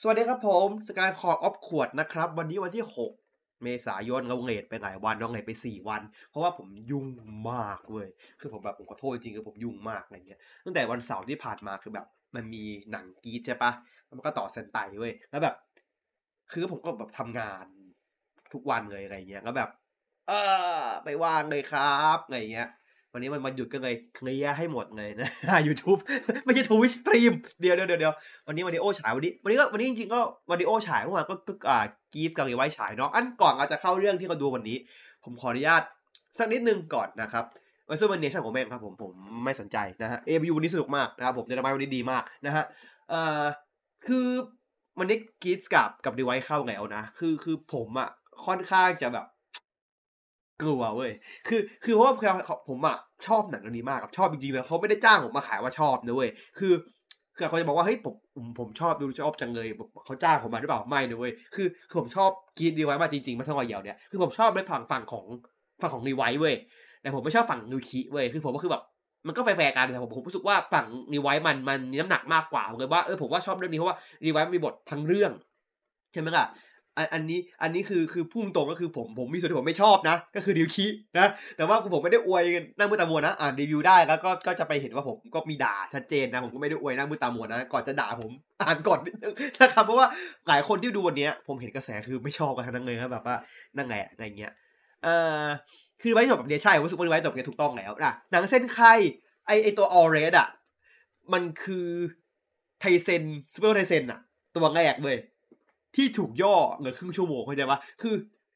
สวัสดีครับผมสกายคอร์ออฟขวดนะครับ วันนี้วันที่ 6 เมษายนเราเลทไปหลายวันเราเลทไป 4 วัน เพราะว่าผมยุ่งมากเว้ยคือผมแบบผมขอโทษจริงๆคือผมยุ่งมากอะไรเงี้ยตั้งแต่วันเสาร์ที่ผ่านมาคือแบบ มันมีหนังกีดใช่ปะแล้วมันก็ต่อเซนไตเว้ยแล้วแบบ คือผมก็แบบทำงานทุกวันเลยอะไรเงี้ยแล้วแบบ เออไปว่างเลยครับอะไรเงี้ย วันนี้มันวันหยุดก็เลยเคลียร์ให้หมดเลยนะ YouTube ไม่ใช่ทวิสตรีมเดี๋ยวเดี๋ยวเดี๋ยววันนี้วันดีโอฉายวันนี้วันนี้ก็วันนี้จริงๆก็วันดีโอฉายเมื่อวานก็ก็อ่ากีฟกับรีไว้ฉายเนาะอันก่อนเราจะเข้าเรื่องที่เราดูวันนี้ ผมขออนุญาตสักนิดนึงก่อนนะครับวันซูเปอร์เนชั่นของแม่งครับผมผมไม่สนใจนะฮะเอฟยูวันนี้สนุกมากนะครับผมเดนมาวันนี้ดีมากนะฮะเอ่อคือวันนี้กีฟกับกับดีไว้เข้าแล้วนะ คือคือผมอะค่อนข้างจะแบบ กลัวเว้ย คือ คือเพราะว่าผมอะชอบหนังเรื่องนี้มากครับ ชอบจริงๆเลยเขาไม่ได้จ้างผมมาขายว่าชอบนะเว้ย คือ คือเขาจะบอกว่า เฮ้ย ผม ผมชอบดูชอบจังเลย เขาจ้างผมมาหรือเปล่า ไม่นะเว้ย คือ คือผมชอบกีดดีไว้มาจริงๆ มาทั้งวันเดียวเนี่ย คือผมชอบในฝั่งฝั่งของฝั่งของรีไวเว้ย แต่ผมไม่ชอบฝั่งนิวคิเว้ย คือผมก็คือแบบมันก็แฟร์ๆกันแต่ผมผมรู้สึกว่าฝั่งรีไวมันมันมีน้ำหนักมากกว่าผมเลยว่าเออผมว่าชอบเรื่องนี้เพราะว่ารีไวมีบททั้งเรื่องใช่ไหมล่ะ อันนี้อันนี้คือคือพุ่งตรงก็คือผมผมมีส่วนที่ผมไม่ชอบนะ ก็คือดิวคินะ แต่ว่าผมไม่ได้อวยนั่งมือตามัวนะ อ่านรีวิวได้แล้วก็ก็จะไปเห็นว่าผมก็มีด่าชัดเจนนะ ผมก็ไม่ได้อวยนั่งมือตามัวนะ ก่อนจะด่าผมอ่านก่อนนะครับเพราะว่าหลายคนที่ดูวันนี้ผมเห็นกระแสคือไม่ชอบกันทั้งนั้นเลยครับแบบว่านั่งไงอะไรเงี้ยเอ่อคือไว้จบแบบนี้ใช่ผมรู้สึกว่าไว้จบเนี่ยถูกต้องแล้วนะหนังเส้นไข่ไอไอตัวออเรสอะมันคือไทเซนซูเปอร์ไทเซนอะ ตัวแรกเลย ที่ถูกย่อเหลือครึ่งชั่วโมงเข้าใจปะคือ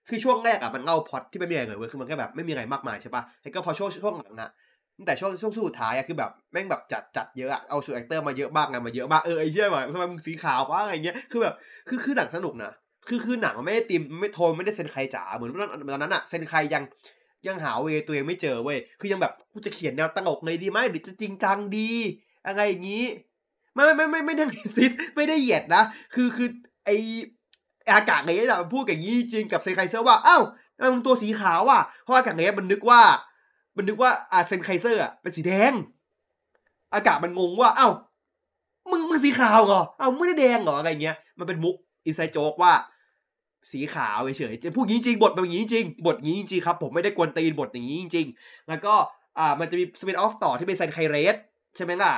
คือช่วงแรกอะมันเล่าพอดที่ไม่มีอะไรเลยเว้ยคือมันแค่แบบไม่มีอะไรมากมายใช่ปะแล้วก็พอช่วงช่วงหลังอะตั้งแต่ช่วงช่วงสุดท้ายอะคือแบบแม่งแบบจัดจัดเยอะอะเอาสูตรแอคเตอร์มาเยอะมากไงมาเยอะมากเออไอ้เชี่ยแบบทำไมมึงสีขาววะอะไรเงี้ยคือแบบคือคือหนังสนุกนะคือคือหนังมันไม่ได้ติมไม่โทนไม่ได้เซนใครจ๋าเหมือนตอนนั้นอะเซนใครยังยังหาเวตัวเองไม่เจอเว้ยคือยังแบบกูจะเขียนแนวตลกไงดีไหมหรือจะจริงจังดี อะไรอย่างนี้ไม่ไม่ไม่ไม่ได้ซิสไม่ได้เหยียดนะคือคือ ไออากาศเงยอะพูดอย่างนี้จริงกับ Zenkaizer ว่าอ้าวมันตัวสีขาวอะเพราะอากาศเงี้ยมันนึกว่า มันนึกว่าอา Zenkaizer อะเป็นสีแดง อากาศมันงงว่าอ้าวมึงมึงสีขาวเหรออ้าวไม่ได้แดงเหรออะไรเงี้ยมันเป็นมุก inside joke ว่า สีขาวเฉยๆพูดงี้จริงบทเป็นอย่างนี้จริงบทนี้จริงครับ ผมไม่ได้กวนตีนบทอย่างนี้จริงแล้วก็อ่ามันจะมีสปินออฟต่อที่เป็นเซนไคเรสใช่ไหมล่ะ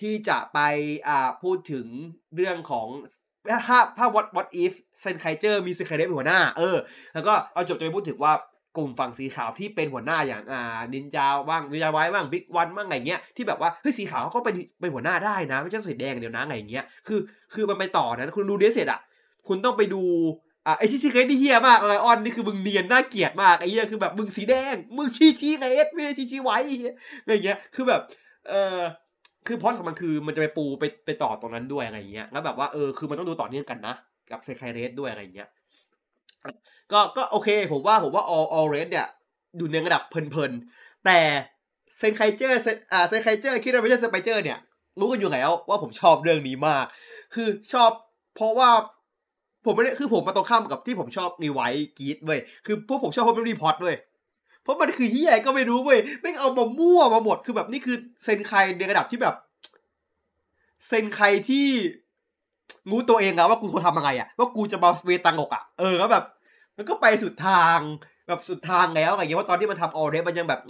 ที่จะไปอ่าพูดถึงเรื่องของ ถ้าถ้า what what if เซนไคเจอร์มีซนไคเดเป็นหัวหน้า เออ แล้วก็เอาจบจะไปพูดถึงว่ากลุ่มฝั่งสีขาวที่เป็นหัวหน้าอย่างอ่านินจาบ้างนินจาไว้บ้างบิ๊กวันบ้างไงเงี้ยที่แบบว่าเฮ้ยสีขาวก็เป็นเป็นหัวหน้าได้นะ ไม่ใช่สีแดงเดียวนะไงเงี้ยคือคือมันไปต่อนะคุณดูเดสเสร็จอะ คุณต้องไปดูอ่าไอชิชิเกตที่เฮียมากอะไรออนนี่คือมึงเนียนน่าเกลียดมากไอเฮียคือแบบมึงสีแดงมึงชีชีเกตไม่ใช่ชีชีไว้อะไรเงี้ยคือแบบเออ คือพอดของมันคือมันจะไปปูไปไปต่อตรงนั้นด้วยอะไรเงี้ย แล้วแบบว่าเออคือมันต้องดูต่อเนื่องกันนะ กับเซคายเรสด้วยอะไรเงี้ย ก็ก็โอเค ผมว่าผมว่าออลออเรสเนี่ยอยู่ในระดับเพลินๆ แต่เซนไคเจอร์เซนอ่าเซนไคเจอร์คิดว่าไม่ใช่สไปเจอร์เนี่ย รู้กันอยู่แล้วว่าผมชอบเรื่องนี้มาก คือชอบเพราะว่าผมไม่ได้คือผมมาตรงข้ามกับที่ผมชอบนีไวกีดเว้ยคือพวกผมชอบเพราะมันรีพอร์ตเว้ย เพราะมันคือที่ใหญ่ก็ไม่รู้เว้ยไม่เอามามั่วมาหมดคือแบบนี่คือเซนไคในระดับที่แบบ เซนไคที่รู้ตัวเองอะว่ากูควรทำยังไงอะว่ากูจะมาเวตังอกอะเออแล้วแบบ มันก็ไปสุดทางแบบสุดทางแล้วอะไรเงี้ยว่าตอนที่มันทำออเรสมันยังแบบ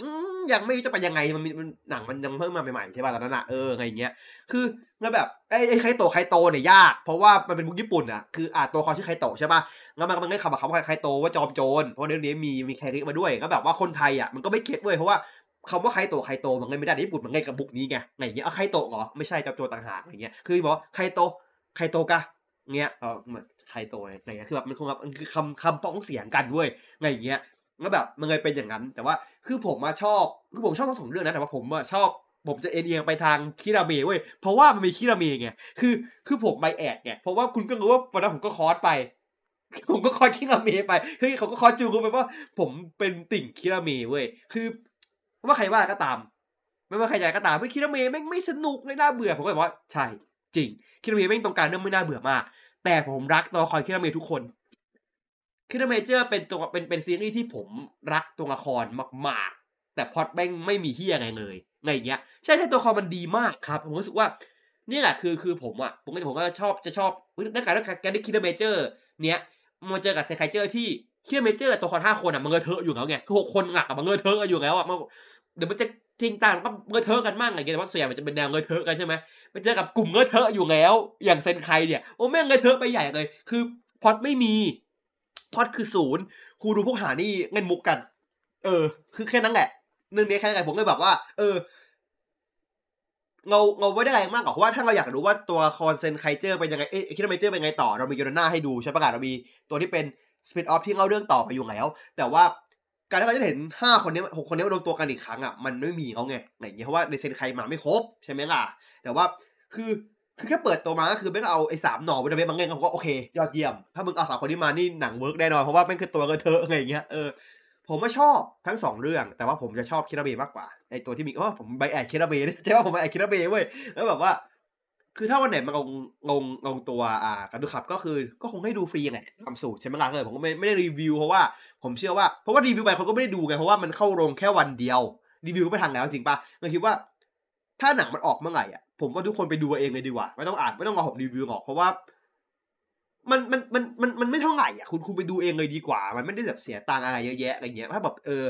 ยังไม่รู้จะไปยังไงมันมันหนังมันยังเพิ่งมาใหม่ๆใช่ป่ะตอนนั้นอะเออไงเงี้ยคือแล้วแบบไอ้ไอ้ไคโตไคโตเนี่ยยาก เพราะว่ามันเป็นมุกญี่ปุ่นอะคืออ่าตัวเขาชื่อไคโตใช่ป่ะ แล้วมันมันได้คำว่าคำว่าไครโตว่าจอมโจรเพราะเรื่องนี้มีมีแคริมาด้วยก็แบบว่าคนไทยอะมันก็ไม่เก็ตเว้ยเพราะว่าคำว่าไครโตไครโตมันไม่ได้ในญี่ปุ่นมันไงกับบุกนี้ไงไงเงี้ยเอาไครโตเหรอไม่ใช่จอมโจรต่างหากอะไรเงี้ยคือบอกไครโตไครโตกะเงี้ยเออเหมือนไคโตอะไรเงี้ยคือแบบมันคงแบบมันคือคำคำป้องเสียงกันเว้ยไงเงี้ยแล้วแบบมันเลยเป็นอย่างนั้น แต่ว่าคือผมมาชอบคือผมชอบทั้งสองเรื่องนะแต่ว่าผมอะชอบผมจะเอ็นเอียงไปทางคิราเมะเว้ยเพราะว่ามันมีคิราเมะไงคือคือผมไป add ไงเพราะว่าคุณก็รู้ว่าวันนั้นผมก็ cos ไป ผมก็ cos คิราเมะไปเฮ้ยเขาก็ cos จูงไปว่า ผมเป็นติ่งคิราเมะเว้ยคือว่าใครว่าก็ตาม ไม่ว่าใครอยากก็ตามไม่คิราเมะแม่งไม่สนุกไม่น่าเบื่อผมก็บอกว่าใช่จริง คิราเมะแม่งตรงการเรื่องไม่น่าเบื่อมาก แต่ผมรักตัวละครคิราเมะทุกคนคิราเมเจอร์เป็นตัวเป็นเป็นซีรีส์ที่ผมรักตัวละครมากๆ แต่พอดแม่งไม่มีเฮียไงเลยไงเงี้ยใช่ใช่ตัวละครมันดีมากครับ ผมรู้สึกว่านี่แหละคือคือผมอะผมก็ผมก็ชอบจะชอบนักการนักการที่คิดเมเจอร์เนี้ย มาเจอกับเซคเจอร์ที่คิดเมเจอร์ตัวคนห้าคนอะมันเงยเทอะอยู่แล้วไงคือหกคนหลักอะมันเงยเทอะกันอยู่แล้วอะมันเดี๋ยวมันจะจริงต่างก็เงยเทอะกันมั่งอะไรเงี้ยแต่ว่าเสียมันจะเป็นแนวเงยเทอะกันใช่ไหมไปเจอกับกลุ่มเงยเทอะอยู่แล้ว อย่างเซนไคเนี่ยโอ้แม่งเงยเทอะไปใหญ่เลย คือพอดไม่มีพอดคือศูนย์ครูดูพวกหานี่เงินมุกกัน เออ คือแค่นั้นแหละเรื่องนี้แค่นั้นแหละผมเลยแบบว่า เออ เราเราไม่ได้อะไรมากหรอกเพราะว่าถ้าเราอยากรู้ว่าตัวคอน Zenkaiger เป็นยังไงเอ๊ะคิดว่าไมเจอร์เป็นยังไงต่อเรามีโยนาให้ดูใช่ปะกันเรามีตัวที่เป็น spin-off ที่เล่าเรื่องต่อไปอยู่แล้ว แต่ว่าการที่เราจะเห็นห้าคนนี้หกคนนี้รวมตัวกันอีกครั้งอะมันไม่มีเขาไงอย่างเงี้ยเพราะว่าในเซนไคมาไม่ครบใช่ไหมล่ะ แต่ว่าคือคือแค่เปิดตัวมาก็คือไม่เอาไอ้สามหน่อวิตามินบางเงี้ยเขาก็โอเคยอดเยี่ยม ถ้ามึงเอาสามคนนี้มานี่หนัง work แน่นอนเพราะว่าแม่งคือตัวกระเทอะอะไรอย่างเงี้ยเออผมก็ชอบทั้งสองเรื่อง แต่ว่าผมจะชอบคิราเบมากกว่า อตัวที่มีอ๋อผมใบแอดคิราเบใช่ว่าผมใบแอดคิราเบเว้ยแล้วแบบว่า คือถ้าวันไหนมันงงงงงตัวอ่ากันดูขับก็คือก็คงให้ดูฟรีไงทำสูตรใช่ไหมล่ะเลยผมก็ไม่ไม่ได้รีวิวเพราะว่าผมเชื่อว่าเพราะว่ารีวิวไปคนก็ไม่ได้ดูไงเพราะว่ามันเข้าโรงแค่วันเดียว รีวิวก็ไม่ทันแล้วจริงปะเราคิดว่า ถ้าหนังมันออกเมื่อไหร่อะผมว่าทุกคนไปดูเองเลยดีกว่าไม่ต้องอ่านไม่ต้องรอผมรีวิวหรอกเพราะว่ามันมันมันมันมันไม่เท่าไหร่อะคุณคุณไปดูเองเลยดีกว่า มันไม่ได้แบบเสียตังอะไรเยอะแยะอะไรเงี้ยถ้าแบบเออ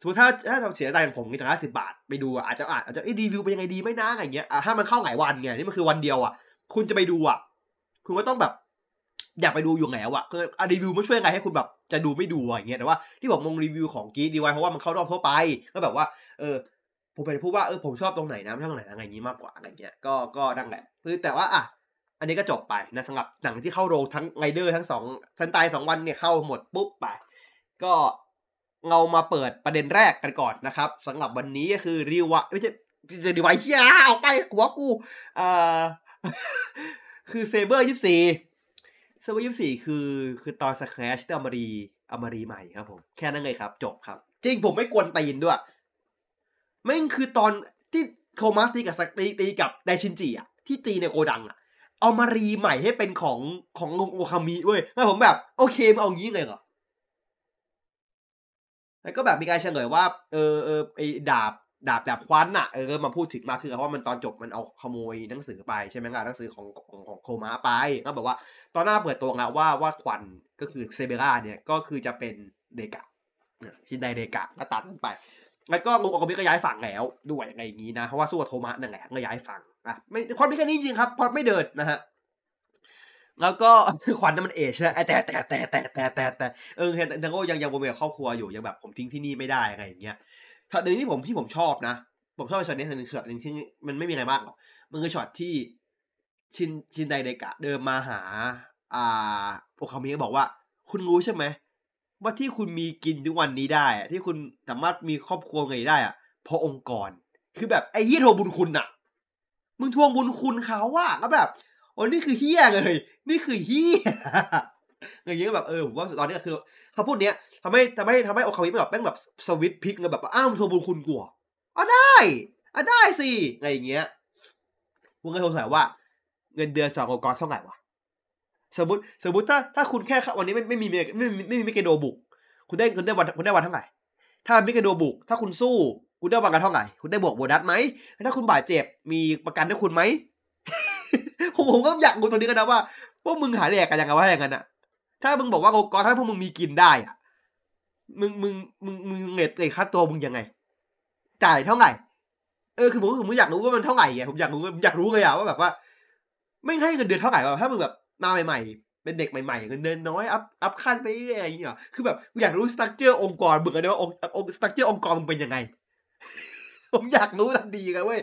สมมติถ้าถ้าเราเสียตังผมจ่าสิบบาท ไปดูอาจจะอาจจะรีวิวเป็นยังไงดีไม่นะอะไรเงี้ยอะถ้ามันเข้าหลายวันไงนี่มันคือวันเดียวอะ คุณจะไปดูอะ คุณก็ต้องแบบ อยากไปดูอยู่แล้วอะคือรีวิวไม่ช่วยไงให้คุณแบบจะดูไม่ดูอะไรเงี้ยแต่ว่าที่บอกมงรีวิวของกีดีไวเพราะว่ามันเข้ารอบทั่วไปก็แบบว่า เออผมไปพูดว่าเออผมชอบตรงไหนนะไม่ชอบตรงไหนอะไรอย่างนี้มากกว่าอะไรเงี้ยก็ก็ดังแหละคือแต่ว่าอะอันนี้ก็จบไปนะสำหรับหนังที่เข้าโรงทั้งไงเดอร์ทั้งสองซันตายสองวันเนี่ยเข้าหมดปุ๊บไป ก็ เรามาเปิดประเด็นแรกกันก่อนนะครับสำหรับวันนี้ก็คือรีวะไม่ใช่จะรีวายเฮียออกไปหัวกูเอ่อคือเซเบอร์ยี่สี่เซเบอร์ยี่สี่คือคือตอนสแครชที่อมารีอมารีใหม่ครับผมแค่นั้นเลยครับ จบครับ จริงผมไม่กวนตีนด้วยไม่คือตอนที่โคมาตีกับสตีตีกับไดชินจิอะที่ตีในโกดังอะเอามารีใหม่ให้เป็นของของโอคามิเว้ยแล้วผมแบบ โอเคมาเอางี้เลยเหรอ แล้วก็แบบมีการเฉลยว่า เออเออไอ้ดาบดาบดาบควันอะเออมาพูดถึงมาคือเพราะว่ามันตอนจบมันเอาขโมยหนังสือไปใช่ไหมล่ะหนังสือของของของโคมาไปก็บอกว่า ตอนหน้าเปิดตัวงะว่าว่าควันก็คือเซเบราเนี่ยก็คือจะเป็นเดกะชินไดเดกะก็ตัดกันไปแล้วก็ลุงอคามิก็ย้ายฝั่งแล้วด้วยอะไรอย่างนี้นะเพราะว่าสู้กับโทมัสนั่นแหละก็ย้ายฝั่งอะไม่ความมีแค่นี้จริงครับพอไม่เดินนะฮะ แล้วก็ขวัญนั้นมันเอชนะแต่แต่แต่แต่แต่แต่แต่เออเฮนดังโกยังยังโมเมลครอบครัวอยู่ยังแบบผมทิ้งที่นี่ไม่ได้อะไรอย่างเงี้ยช็อตหนึ่งที่ผมที่ผมชอบนะ ผมชอบช็อตนี้ช็อตหนึ่งช็อตหนึ่งที่มันไม่มีอะไรมากหรอกมันคือช็อตที่ชินชินไดเดกะเดินมาหา อ่าโอคามิบอกว่า คุณรู้ใช่ไหมว่าที่คุณมีกินทุกวันนี้ได้ที่คุณสามารถมีครอบครัวไงได้อะเพราะองค์กร คือแบบไอ้ยี่โทบุญคุณอะมึงทวงบุญคุณเขาอะก็แบบโอ้นี่คือเฮียเลย นี่คือเฮียอย่างเงี้ยแบบเออผมว่าตอนนี้คือเขาพูดเนี้ยทำให้ทำให้ทำให้โอคามิแบบแม่งแบบสวิตพิกเลยแบบอ้าวทวงบุญคุณกลัวอ๋อได้อะได้สิอะไรอย่างเงี้ยมึงก็สงสัยว่า เงินเดือนสององค์กรเท่าไหร่วะสมมติสมมติถ้าถ้าคุณแค่วันนี้ไม่ไม่มีไม่ไม่ไม่มีมิเกโดบุก คุณได้คุณได้วันคุณได้วันเท่าไหร่ถ้ามิเกโดบุก ถ้าคุณสู้ คุณได้วันกันเท่าไหร่คุณได้บวกโบนัสไหมถ้าคุณบาดเจ็บมีประกันให้คุณไหมผมผมก็อยากรู้ตรงนี้กันนะว่า พวกมึงหาแดกกันยังไงวะอย่างนั้นอะถ้ามึงบอกว่าโกกอถ้าพวกมึงมีกินได้อะมึงมึงมึงมึงเง็ดเลยค่าตัวมึงยังไง จ่ายเท่าไหร่เออคือผมผมอยากรู้ว่ามันเท่าไหร่ไงผมอยากรู้อยากรู้เลยอะว่าแบบว่า ไม่ให้เงินเดือนเท่าไหร่วะถ้ามึงแบบมาใหม่ ๆ เป็นเด็กใหม่ๆเงินเดือนน้อย up up ขึ้นไปเรื่อยๆอย่างเงี้ยคือแบบอยากรู้ structure องค์กรมึงกันว่าองค์ structure องค์กรมึงเป็นยังไง ผมอยากรู้ทันทีกันเว้ย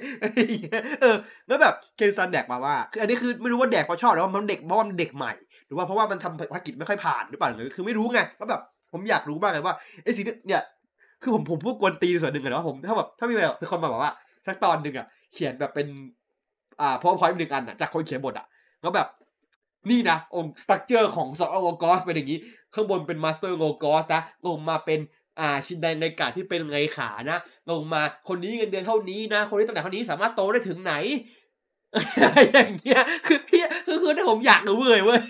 เออแล้วแบบเคนซันแดกมาว่าคืออันนี้คือไม่รู้ว่าแดกเพราะชอบหรือว่ามันเด็กเพราะมันเด็กใหม่ หรือว่าเพราะว่ามันทำภารกิจไม่ค่อยผ่านหรือเปล่าหรือคือไม่รู้ไงก็แบบผมอยากรู้มากเลยว่าไอ้สิ่งเนี่ยคือผมผมพูดกวนตีส่วนหนึ่งนะว่าผมถ้าแบบถ้ามีแบบเป็นคนมาบอกว่า สักตอนหนึ่งอะเขียนแบบเป็นอ่าพอพอยหนึ่งอันอะจากคนเขียนบทอะแล้วแบบนี่นะองค์สตั๊กเจอร์ของสององค์กอสเป็นอย่างนี้ ข้างบนเป็นมาสเตอร์โงกอสนะลงมาเป็น อ่าชินไดในกาที่เป็นไงขานะลงมาคนนี้เงินเดือนเท่านี้นะ คนนี้ตำแหน่งเท่านี้สามารถโตได้ถึงไหนอย่างเงี้ยคือพี่คือคือถ้าผมอยากรู้เลยเว้ย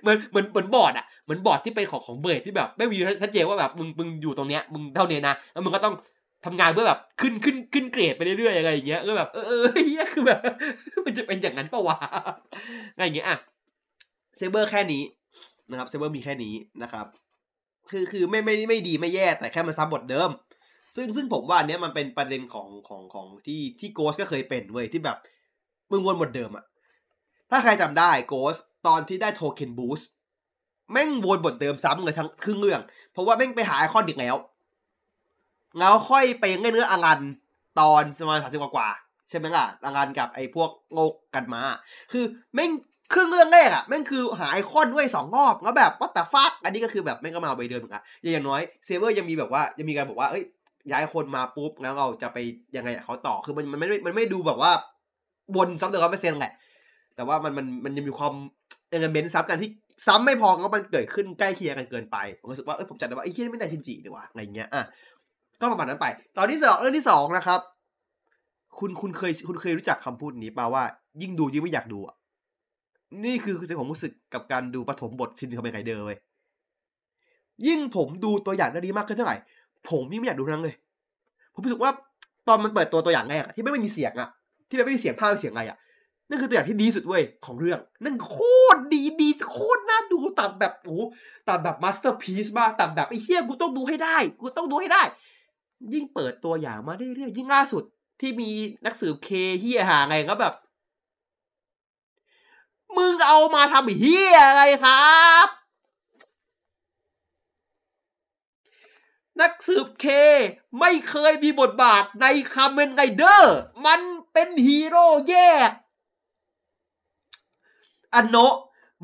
เหมือนเหมือนเหมือนบอร์ดอะเหมือนบอร์ดที่เป็นของของ Blade ที่แบบ ไม่มีชัดเจนว่าแบบมึงมึงอยู่ตรงเนี้ยมึงเท่านี้นะแล้วมึงก็ต้องทำงานเพื่อแบบขึ้นขึ้นขึ้นเกรดไปเรื่อยๆอะไรอย่างเงี้ยก็แบบเออเออเหี้ยคือแบบ มันจะเป็นอย่างนั้นปะวะอะไรอย่างเงี้ยอะ Saber แค่นี้นะครับ Saber มีแค่นี้นะครับ คือคือไม่ไม่ไม่ดีไม่แย่แต่แค่มันซ้ำบทเดิม ซึ่งซึ่งผมว่าอันเนี้ยมันเป็นประเด็นของของของที่ที่ Ghost ก็เคยเป็นเว้ยที่แบบมึงวนบทเดิมอะถ้าใครจำได้ Ghost ตอนที่ได้ Toucon Boost แม่งวนบทเดิมซ้ำเลยทั้งครึ่งเรื่อง เพราะว่าแม่งไปหาไอคอนอีกแล้วแล้วค่อยไปเล่นเนื้ออารันตอนประมาณสามสิบกว่าใช่ไหมล่ะอารันกับไอ้พวกโงกกันมา คือแม่ง ครึ่งเรื่องแรกอะแม่งคือหาไอคอนด้วยสองรอบแล้วแบบ what the fuck อันนี้ก็คือแบบแม่งก็มาไปเดิมเหมือนกันอย่างน้อย Saber ยังมีแบบว่ายังมีการบอกว่าเอ้ยย้ายคนมาปุ๊บแล้วเราจะไปยังไงเขาต่อคือมันมันไม่ได้มันไม่ดูแบบว่าวนซ้ำเดิมร้อยเปอร์เซ็นต์แหละแต่ว่ามันมันมันยังมีความ element ซ้ำกันที่ซ้ำไม่พอแล้วมันเกิดขึ้นใกล้เคียงกันเกินไปผมรู้สึกว่าเอ้ยผมจำได้ว่าไอ้เหี้ยนี่ไม่ได้ชินจิดีว่ะอะไรเงี้ยอะก็ประมาณนั้นไป ตอนที่สองเรื่องที่สองนะครับ คุณคุณเคยคุณเคยรู้จักคำพูดนี้ป่าว่า ยิ่งดูยิ่งไม่อยากดูอะ นี่คือสิ่งผมรู้สึกกับการดูปฐมบท Shin Kamen Rider เว้ยยิ่งผมดูตัวอย่างเรื่องนี้มากขึ้นเท่าไหร่ ผมยิ่งไม่อยากดูทั้งนั้นเลย ผมรู้สึกว่าตอนมันเปิดตัวตัวอย่างแรกที่ไม่มีเสียงอะที่ไม่มีเสียงภาพเสียงอะไรอะนั่นคือตัวอย่างที่ดีสุดเว้ยของเรื่อง นั่นโคตรดีดีโคตรน่าดูตัดแบบโอ้ตัดแบบ masterpiece มากตัดแบบไอ้เหี้ยกูต้องดูให้ได้ กูต้องดูให้ได้ ยิ่งเปิดตัวอย่างมาเรื่อยๆยิ่งล่าสุดที่มีนักสืบเคเหี้ยห่าไรก็แบบ มึงเอามาทำเหี้ยอะไรครับ นักสืบเคไม่เคยมีบทบาทในคาเมนไรเดอร์ มันเป็นฮีโร่แยกอันโนะ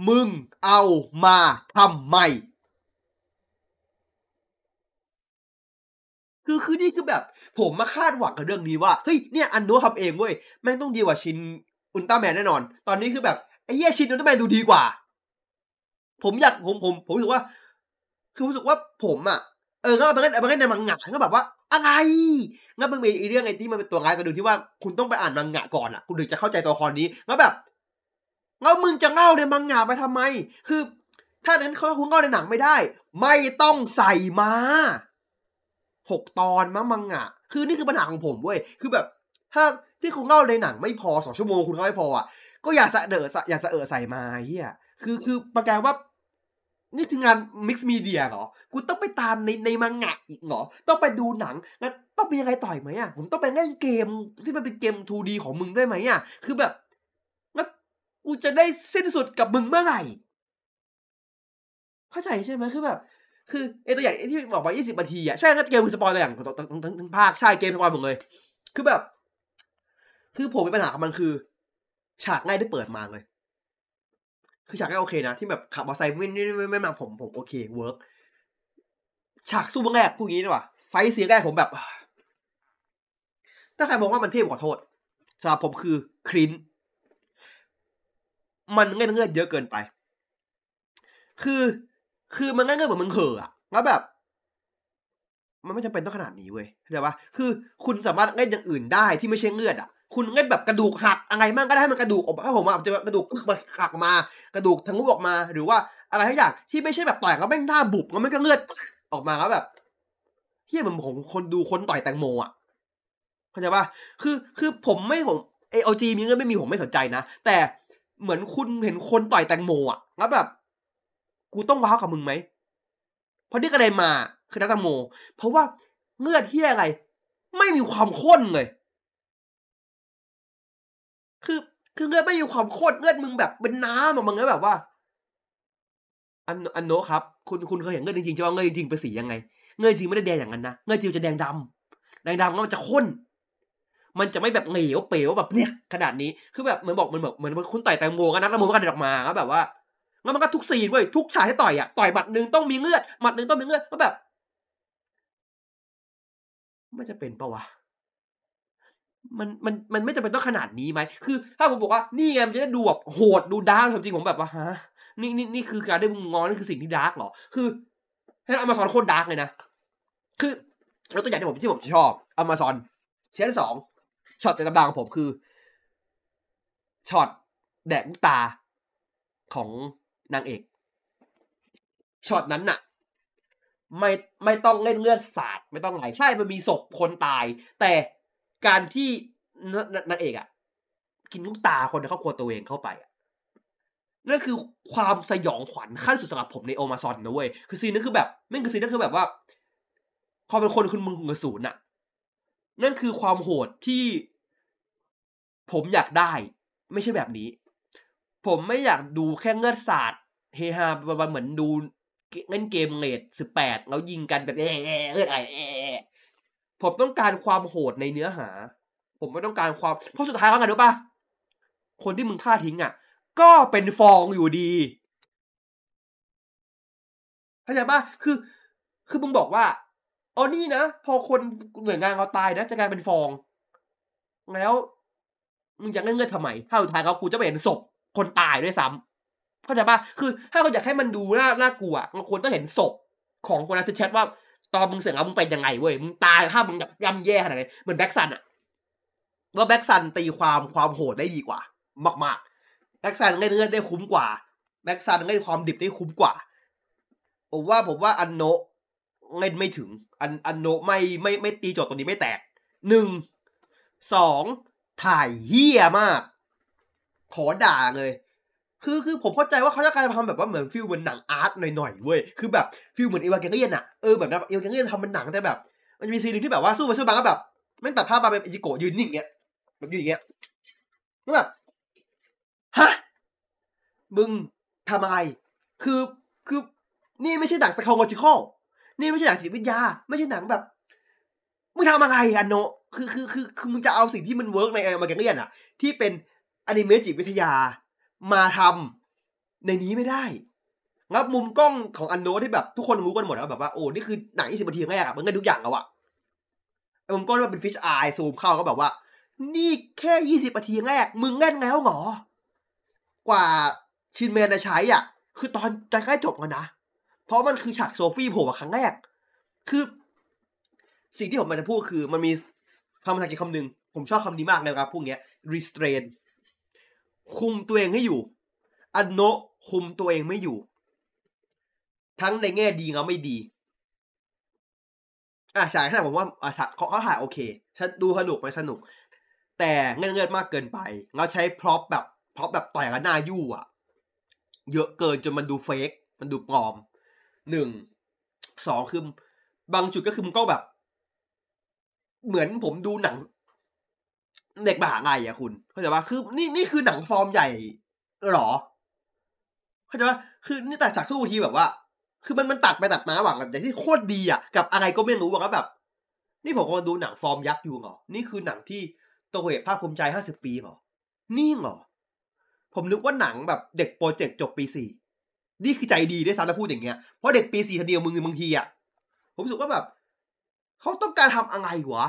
มึงเอามาทำไม คือคือนี่คือแบบ ผมมาคาดหวังกับเรื่องนี้ว่า เฮ้ยเนี่ยอันโนะทำเองเว้ยแม่งต้องดีกว่าชินอุลตร้าแมนแน่นอน ตอนนี้คือแบบ เหี้ยชินอุลตร้าแมนดูดีกว่า ผมอยากผมผมผมรู้สึกว่า คือรู้สึกว่าผมอะเออก็มันก็มันก็ในมังงะก็แบบว่าอะไรงั้นมันมีไอ้เรื่องไอ้ที่มันเป็นตัวร้ายตัวหนึ่งที่ว่าคุณต้องไปอ่านมังงะก่อนอะ คุณถึงจะเข้าใจตัวละครนี้แล้วแบบแล้วมึงจะเล่าในมังงะไปทำไม คือ ถ้านั้นเขาคุณเล่าในหนังไม่ได้ ไม่ต้องใส่มาหกตอนมั้งมังงะ คือนี่คือปัญหาของผมเว้ยคือแบบ ถ้าที่คุณเล่าในหนังไม่พอสองชั่วโมงคุณก็ไม่พออะ ก็อย่าสะเดออย่าสะเออใส่มาเฮียคือคือประกาศว่า นี่คืองานมิกซ์มีเดียเหรอ กูต้องไปตามในในมังงะอีกเหรอ ต้องไปดูหนังแล้วต้องเป็นยังไงต่อยไหมอะ ผมต้องไปเล่นเกมที่มันเป็นเกม 2D ของมึงได้ไหมอะ คือแบบแล้วกูจะได้สิ้นสุดกับมึงเมื่อไหร่ เข้าใจใช่ไหมคือแบบคือไอ้ตัวอย่างที่บอกว่า20นาทีอะใช่ก็เกมคือ spoil ตัวอย่างทั้งทั้งทั้งภาคใช่เกม spoil หมดเลย คือแบบ คือผมมีปัญหากับมันคือ ฉากง่ายได้เปิดมาเลย คือฉากแรกโอเคนะ ที่แบบขับมอเตอร์ไซค์ไม่ไม่ไม่ไม่มาผมผมโอเค work ฉากสู้เบื้องแรกพูดงี้ดีกว่า fight scene แรกผมแบบ ถ้าใครมองว่ามันเทพขอโทษสำหรับผมคือ cringeมันเงื่อนเงื่อนเยอะเกินไป คือ คือมันเงื่อนเงื่อนเหมือนมึงเห่ออะแล้วแบบ มันไม่จำเป็นต้องขนาดนี้เว้ยเข้าใจปะคือคุณสามารถเล่นอย่างอื่นได้ที่ไม่ใช่เลือดอะ คุณเล่นแบบกระดูกหักอะไรมั่งก็ได้ให้มันกระดูกออกมาถ้าผมอะจะกระดูกมันหักมา กระดูกทั้งลูกออกมา หรือว่าอะไรทุกอย่างที่ไม่ใช่แบบต่อยแล้วแม่งหน้าบุบแล้วมันก็เลือดออกมาแล้วแบบเฮียมันของคนดูคนต่อยแตงโมอะเข้าใจปะคือคือผมไม่ผมเอโอจีมีเงินไม่มีผมไม่สนใจนะแต่เหมือนคุณเห็นคนต่อยแตงโมอะแล้วแบบ กูต้องว้าวกับมึงไหมเพราะที่กระเด็นมาคือนักแตงโม เพราะว่าเลือดเฮียอะไร ไม่มีความข้นเลย คือคือเลือดไม่มีความข้นเลือดมึงแบบเป็นน้ำออกมาเงี้ยแบบว่า อันอันโนครับ คุณคุณเคยเห็นเลือดจริงๆใช่ไหมเลือดจริงๆเป็นสียังไงเลือดจริงไม่ได้แดงอย่างนั้นนะเลือดจริงจะแดงดำแดงดำแล้วมันจะข้น มันจะไม่แบบเหลวเป๋วแบบเนี่ยขนาดนี้คือแบบเหมือนบอกเหมือนแบบเหมือนคุณต่อยแตงโมกันนะแตงโมก็กระเด็นออกมาแล้วแบบว่าแล้วมันก็ทุกซีนเว้ยทุกฉากที่ต่อยอะต่อยหมัดหนึ่งต้องมีเลือดหมัดหนึ่งต้องมีเลือดแล้วแบบไม่จะเป็นปะวะ มันมันมันไม่จำเป็นต้องขนาดนี้ไหมคือ ถ้าผมบอกว่านี่ไงมันจะได้ดูแบบโหดดูดาร์กจริงผมแบบว่าฮะนี่นี่นี่คือการได้มุมงอนี่คือสิ่งที่ dark เหรอ คือไอ้ Amazons โคตร dark เลยนะ คือแล้วตัวอย่างที่ผมที่ผมชอบ Amazons season สองช็อตในตำนานของผมคือช็อตแดกลูกตาของนางเอกช็อตนั้นน่ะ ไม่ไม่ต้องเล่นเลือดสาดไม่ต้องไหลใช่มันมีศพคนตาย แต่ การที่นนนางเอกอะกินลูกตาคนในครอบครัวตัวเองเข้าไปนั่นคือความสยองขวัญขั้นสุดสำหรับผมในโอมาซอนนะเว้ยคือซีนนั้นคือแบบไม่งคือซีนนั้นคือแบบว่าความเป็นคนคุณมึงกับศูนย์อะนั่นคือความโหดที่ผมอยากได้ ไม่ใช่แบบนี้ ผมไม่อยากดูแค่เงือดสาดเฮฮาวันเหมือนดูเล่นเกมเลดสิบแปดแล้วยิงกันแบบแอะเลือดไออ ผมต้องการความโหดในเนื้อหา ผมไม่ต้องการความ เพราะสุดท้ายแล้วไงรู้ปะคนที่มึงฆ่าทิ้งอะ ก็เป็นฟองอยู่ดีเข้าใจปะคือ คือมึงบอกว่าอ๋อนี่นะ พอคนหน่วยงานเราตายนะจะกลายเป็นฟอง แล้วมึงจะเล่นเงื่อนทำไมถ้าสุดท้ายเขากูจะไปเห็นศพคนตายด้วยซ้ำเข้าใจปะคือ ถ้าเขาอยากให้มันดูน่าน่ากลัวมันควรต้องเห็นศพของคนนั้นที่แชทว่า ตอนมึงเสร็จแล้วมึงเป็นยังไงเว้ยมึงตายถ้ามึงแบบย่ำแย่ขนาดไหนเหมือน Black Sun อะว่า Black Sun ตีความความโหดได้ดีกว่า มากๆ Black Sun เล่นเลือดได้คุ้มกว่า Black Sun เล่นความดิบได้คุ้มกว่า ผมว่าผมว่าอันโนะเล่นไม่ถึง อันอันโนะไม่ไม่ไม่ตีโจทย์ตรงนี้ไม่แตกหนึ่งสองถ่ายเหี้ยมาก ขอด่าเลย คือคือผมเข้าใจว่าเขาจะการทำแบบว่าเหมือน feel เหมือนหนัง art หน่อยๆเว้ยคือแบบ feel เหมือน Evangelion อะเออแบบ Evangelion ทำเป็นหนังแต่แบบ มันจะมี scene หนึ่งที่แบบว่าสู้ไปสู้มาก็แบบแม่งตัดภาพมาเป็นอิจิโกะยืนนิ่งเงี้ยแบบอยู่อย่างเงี้ยแล้วแบบฮะมึงทำอะไร คือคือนี่ไม่ใช่หนัง psychological นี่ไม่ใช่หนังจิตวิทยา ไม่ใช่หนังแบบมึงทำอะไรอันโนคือคือคือคือมึงจะเอาสิ่งที่มัน work ใน Evangelion อะที่เป็นอนิเมะจิตวิทยา มาทำในนี้ไม่ได้แล้วมุมกล้องของอันโนที่แบบทุกคนรู้กันหมดแล้วแบบว่าโอ้นี่คือหนัง20นาทีแรกอะมันก็ทุกอย่างแล้วอะมุมกล้องมันเป็น fisheye zoom เข้าก็แบบว่า นี่แค่ยี่สิบนาทีแรก มึงแน่นแล้วเหรอกว่าชินเมนจะใช้อะ คือตอนจะใกล้จบแล้วนะ เพราะมันคือฉากโซฟี่โผล่มาครั้งแรก คือ สิ่งที่ผมมันจะพูดคือมันมีคำภาษาอังกฤษคำหนึ่งผมชอบคำนี้มากเลยครับพวกเนี้ย restrain คุมตัวเองให้อยู่ อันโนะคุมตัวเองไม่อยู่ ทั้งในแง่ดีและไม่ดี อะฉากแค่ผมว่าอะฉากเขาเขาถ่ายโอเคฉันดูสนุกไหมสนุก แต่เงินเงินมากเกินไปเราใช้ prop แบบ prop แบบต่อยกันหน้ายู่อะ เยอะเกินจนมันดู fakeมันดูปลอมหนึ่งสองคือบางจุดก็คือมันก็แบบ เหมือนผมดูหนัง เด็กมหาลัยอะคุณเข้าใจปะคือนี่นี่คือหนังฟอร์มใหญ่หรอเข้าใจปะคือนี่แต่ฉากสู้ทีแบบว่า คือมันมันตัดไปตัดมาหวังแบบอย่างที่โคตรดีอะกับอะไรก็ไม่รู้ว่าแบบ นี่ผมกำลังดูหนังฟอร์มยักษ์อยู่เหรอ นี่คือหนังที่ตัวเหตุภาคภูมิใจห้าสิบปีเหรอ นี่เหรอ ผมนึกว่าหนังแบบเด็กโปรเจกต์จบปีสี่นี่คือใจดีด้วยซ้ำถ้าพูดอย่างเงี้ย เพราะเด็กปีสี่ทันเดียวมึงบางทีอะผมรู้สึกว่าแบบเขาต้องการทำอะไรวะ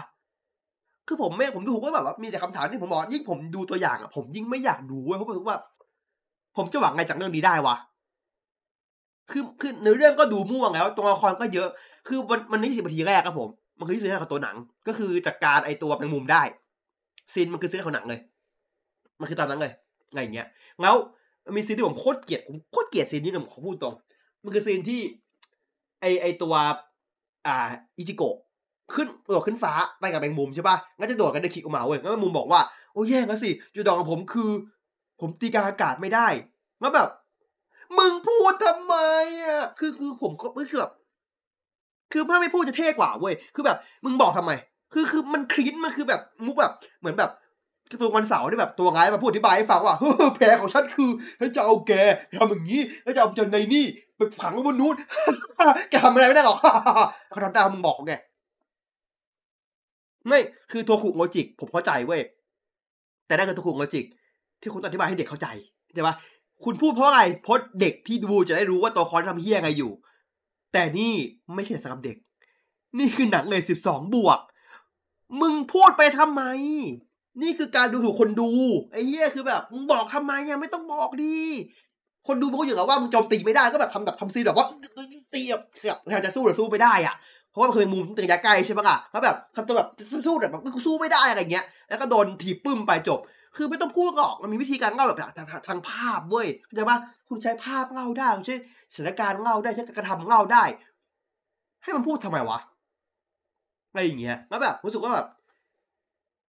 คือผมไม่ผมดูว่าแบบว่ามีแต่คำถามที่ผมบอกยิ่งผมดูตัวอย่างอะผมยิ่งไม่อยากดูเว้ยเพราะผมรู้ว่า ผมจะหวังไงจากเรื่องนี้ได้วะคือคือในเรื่องก็ดูม่วงแล้วตัวละครก็เยอะ คือมันมันนี่สิบนาทีแรกครับผม มันคือยี่สิบนแรกของตัวหนัง ก็คือจัดการไอ้ตัวแมงมุมได้ scene มันคือ scene ของหนังเลย มันคือตามนั้นเลยอะไรอย่างเงี้ยแล้วมี scene ที่ผมโคตรเกลียดผมโคตรเกลียด scene นี้เลยผมขอพูดตรง มันคือ scene ที่ ไอไอตัว อ่า อิจิโกะ ขึ้นโดดขึ้นฟ้าไปกับแมงมุมใช่ป่ะงั้นจะโดดกันเดคิกออกมาเว้ยงั้นแมงมุมบอกว่าโอ้แย่แล้วสิจุดอ่อนของผมคือ ผมตีลังกาอากาศไม่ได้แล้วแบบ มึงพูดทำไมอะคือคือผมก็คือแบบคือถ้าไม่พูดจะเท่กว่าเว้ยคือแบบ มึงบอกทำไม คือคือมันคลินมันคือแบบมุกแบบเหมือนแบบตัววันเสาร์ที่แบบตัวร้ายมาพูดอธิบายให้ฟังว่าแผลของฉันคือฉันจะเอาแกไปทำอย่างนี้แล้วจะเอาจนในนี่ไปฝังไว้บนนู้นแกทำอะไรไม่ได้หรอกเขาทำได้มึงบอกเขา ไม่คือตัวขุโงจิก ผมเข้าใจเว้ยแต่นั่นคือตัวขุโงจิก ที่คุณอธิบายให้เด็กเข้าใจใช่ปะคุณพูดเพราะอะไรเพราะเด็กที่ดูจะได้รู้ว่าตัวคอนทำเฮี้ยไงอยู่ แต่นี่ไม่ใช่สำหรับเด็ก นี่คือหนังเลยสิบสองบวก มึงพูดไปทำไม นี่คือการดูถูกคนดูไอ้เหี้ยคือแบบมึงบอกทำไมยังไม่ต้องบอกดี คนดูมันก็อยู่กับว่ามึงโจมตีไม่ได้ก็แบบทำแบบทำซีนแบบว่าตีแบบแบบจะสู้แต่สู้ไม่ได้อะ เพราะว่ามันเคยมุมตึงยาใกล้ใช่ปะล่ะแล้วแบบทำตัวแบบสู้แต่แบบสู้ไม่ได้อะไรเงี้ย แล้วก็โดนถีบปึ้มไปจบ คือไม่ต้องพูดหรอกมันมีวิธีการเล่าแบบทางทางภาพเว้ยเข้าใจปะคุณใช้ภาพเล่าได้คุณใช้สถานการณ์เล่าได้ใช้การกระทำเล่าได้ ให้มันพูดทำไมวะอะไรอย่างเงี้ยแล้วแบบรู้สึกว่าแบบ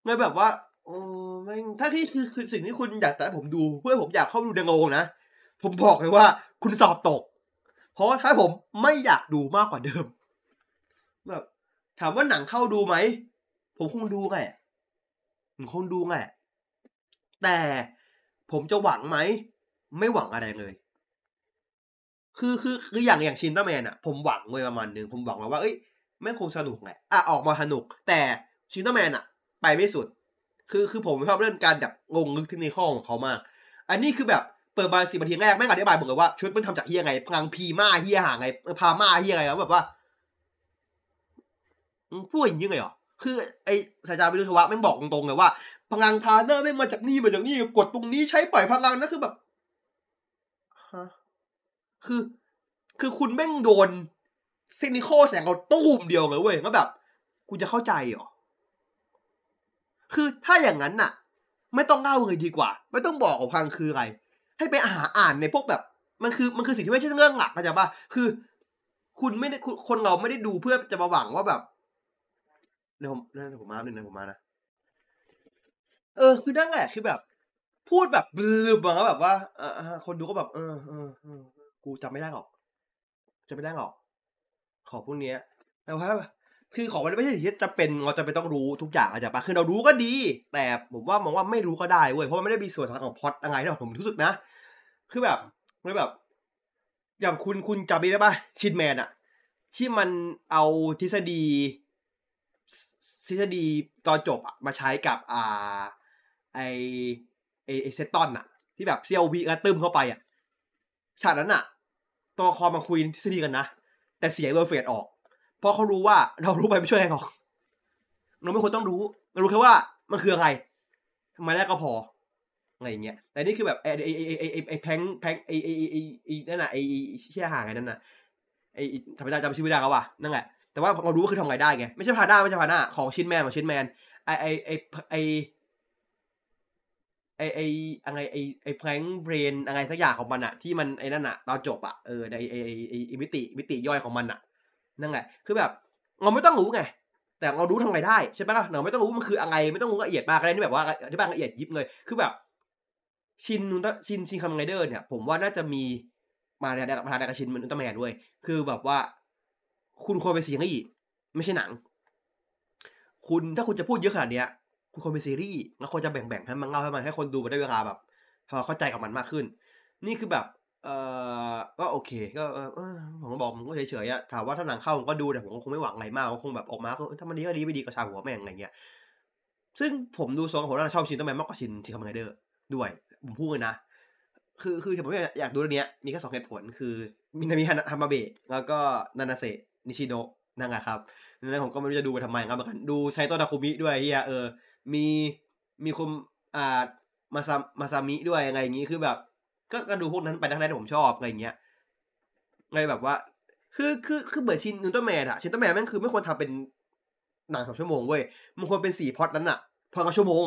เลยแบบว่าโอ้ไม่ถ้าที่คือคือสิ่งที่คุณอยากแต่ผมดูเพื่อผมอยากเข้าดูในโรงนะผมบอกเลยว่า คุณสอบตก เพราะถ้าผมไม่อยากดูมากกว่าเดิม แบบถามว่าหนังเข้าดูไหม ผมคงดูไงผมคงดูไงแต่ผมจะหวังไหม ไม่หวังอะไรเลย คือคือคืออย่างอย่าง Shin Ultraman อะผมหวังเลยประมาณนึง ผมหวังว่าเอ้ยแม่งคงสนุกแหละอะออกมาสนุก แต่ Shin Ultraman อะไปไม่สุด คือคือผมชอบเรื่องการแบบงงลึกเทคนิคของเขามาก อันนี้คือแบบเปิดมาสิบนาทีแรกแม่งอธิบายหมดเลยว่าชุดมันทำจากเหี้ยไรพลังพีมาเหี้ยห่าไรพามาเหี้ยไรแล้วแบบว่า พูดอย่างนี้เลยเหรอคือไอสายจาวิรุศวะแม่บอกตรงๆเลยว่า พลังพาเนอร์แม่มาจากนี่มาจากนี่กดตรงนี้ใช้ปล่อยพลังนั่นคือแบบฮะคือ คือคุณแม่งโดนเซนิโคแสงเอาตู้มเดียวเลยเว้ยแล้วแบบกูจะเข้าใจเหรอคือถ้าอย่างนั้นน่ะ ไม่ต้องเล่าเลยดีกว่า ไม่ต้องบอกว่าพลังคืออะไร ให้ไปหาอ่านในพวกแบบ มันคือมันคือสิ่งที่ไม่ใช่เรื่องหลักเข้าใจปะคือ คุณไม่ได้คนเราไม่ได้ดูเพื่อจะมาหวังว่าแบบ เดี๋ยผมเดี๋ยผมมาหนึ่งนะผมมานะเออ คือนั่นแหละคือแบบ พูดแบบบลืบมาแล้วแบบว่าเออคนดูก็แบบ เออเออเออกูจำไม่ได้หรอกจำไม่ได้หรอก ของพวกเนี้ยแต่ว่าคือของมันไม่ใช่สิ่งที่จะเป็นเราจะเป็นต้องรู้ทุกอย่างอาจจะปะคือเรารู้ก็ดี แต่ผมว่ามองว่าไม่รู้ก็ได้เว้ยเพราะมันไม่ได้มีส่วนทางของพล็อดอะไรที่ผมรู้สึกนะ คือแบบมันแบบ อย่างคุณคุณจำได้ปะชินแมนอะที่มันเอาทฤษฎี ทฤษฎีตอนจบอะมาใช้กับอ่าไอไอไอเซตตอนอะที่แบบเซียววีกระตึมเข้าไปอะฉากนั้นอะตัวคอมาคุยทฤษฎีกันนะ แต่เสียงโดนเฟดออก เพราะเขารู้ว่าเรารู้ไปไม่ช่วยอะไรหรอกเราไม่ควรต้องรู้เรารู้แค่ว่ามันคืออะไรทำไมได้ก็พออะไรเงี้ยแต่นี่คือแบบไอไอไอไอไอไอแพงแพงไอไอไอไอนั่นน่ะไอไอเชี่ยห่างไงนั่นน่ะไอทำไมได้จำชื่อไม่ได้แล้วว่ะนั่นแหละ แต่ว่าเรารู้ว่าคือทำไงได้ไง ไม่ใช่พาด้าไม่ใช่พาด้าของชิ้นแมนของชิ้นแมนไอไอไอไอไอไออะไรไอไอแพลงเบรนอะไรสักอย่างของมันอะที่มันไอนั่นอะตอนจบอะเออในไอไอไอมิติมิติย่อยของมันอะนั่นแหละคือแบบเราไม่ต้องรู้ไง แต่เรารู้ทำไงได้ใช่ไหมล่ะเราไม่ต้องรู้มันคืออะไรไม่ต้องรู้ละเอียดมากอะไรนี่แบบว่าอธิบายละเอียดยิบเลยคือแบบ ชินนุนตชินชินคัมไงเดอร์เนี่ย ผมว่าน่าจะมีมาในมาในกระชินมันอุลตร้าแมนด้วยคือแบบว่า คุณควรไปซีรีส์ไม่ใช่หนัง คุณถ้าคุณจะพูดเยอะขนาดเนี้ย คุณควรไปซีรีส์แล้วควรจะแบ่งๆให้มันเล่าให้มันให้คนดูมันได้เวลาแบบพอเข้าใจกับมันมากขึ้น นี่คือแบบ เออก็โอเคก็ผมก็บอกผมก็เฉยๆอะถามว่าถ้าหนังเข้าผมก็ดูแต่ผมก็คงไม่หวังอะไรมากก็คงแบบออกมาก็ถ้ามันดีก็ดีไม่ดีก็ช่างหัวแม่งอะไรเงี้ยซึ่งผมดูทรงผมน่าจะชอบ Shin Ultraman มากกว่าชิน Shin Kamen Rider ด้วย ผมพูดเลยนะ คือคือผมอยากอยากดูเรื่องเนี้ยมีแค่สองเหตุผลคือมินามิฮาฮามาเบะแล้วก็นานาเซะ นิชิโนะนั่นแหละครับดังนั้นผมก็ไม่รู้จะดูไปทำไมครับเหมือนกันดูไซโตะดาคุมิด้วยเหี้ยเออ มีมีคุมอ่ามาซามาซามิด้วยอะไรอย่างงี้คือแบบ ก็ก็ดูพวกนั้นไปทั้งนั้นผมชอบอะไรอย่างเงี้ยไงแบบว่า คือคือคือเหมือนชินอุลตร้าแมนอะชินอุลตร้าแมนแม่งคือไม่ควรทำเป็นหนังสองชั่วโมงเว้ยมันควรเป็นสี่ part นั้นอะ part ละชั่วโมง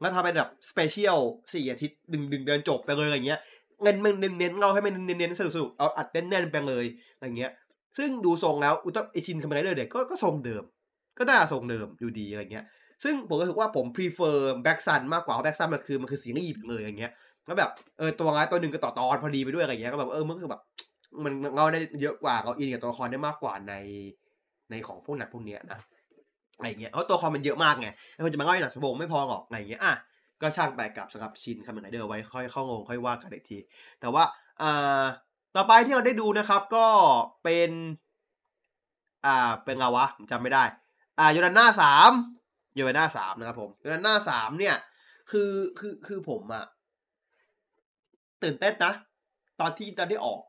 แล้วทำเป็นแบบ special สี่อาทิตย์ดึงดึงเดือนจบไปเลยอะไรเงี้ยเงินมันเน้นเน้นๆเราให้มันเน้นเน้นๆสนุกสนุกเอาอัดแน่นๆไปเลยอะไรเงี้ย ซึ่งดูทรงแล้วอุตไอ้ชินคาเมนไรเดอร์เนี่ยก็ก็ทรงเดิม ก็น่าทรงเดิมอยู่ดีอะไรเงี้ย ซึ่งผมก็รู้สึกว่าผม prefer Black Sun มากกว่า Black Sun มันคือมันคือซีรีส์เลยอย่างเงี้ยแล้วแบบเออตัวร้ายตัวหนึ่งก็ต่อตอนพอดีไปด้วยอะไรเงี้ยก็แบบเออมันคือแบบมันเราได้เยอะกว่าเราอินกับตัวละครได้มากกว่าในในของพวกหนังพวกเนี้ยนะอะไรเงี้ยเพราะตัวละครมันเยอะมากไงแล้วคนจะมาเล่าในหนังชั่วโมงไม่พอหรอกอะไรเงี้ยอะก็ช่างไปกับสำหรับชินคาเมนไรเดอร์ไว้ค่อยเข้างงค่อยว่ากันอีกที แต่ว่าอ่า ต่อไปที่เราได้ดูนะครับก็เป็น อ่าเป็นไงวะผมจำไม่ได้ อ่าโยนาน่าสามโยนาน่าสามนะครับผมโยนาน่าสามเนี่ย คือคือคือผมอะตื่นเต้นนะ ตอนที่ตอนที่ออก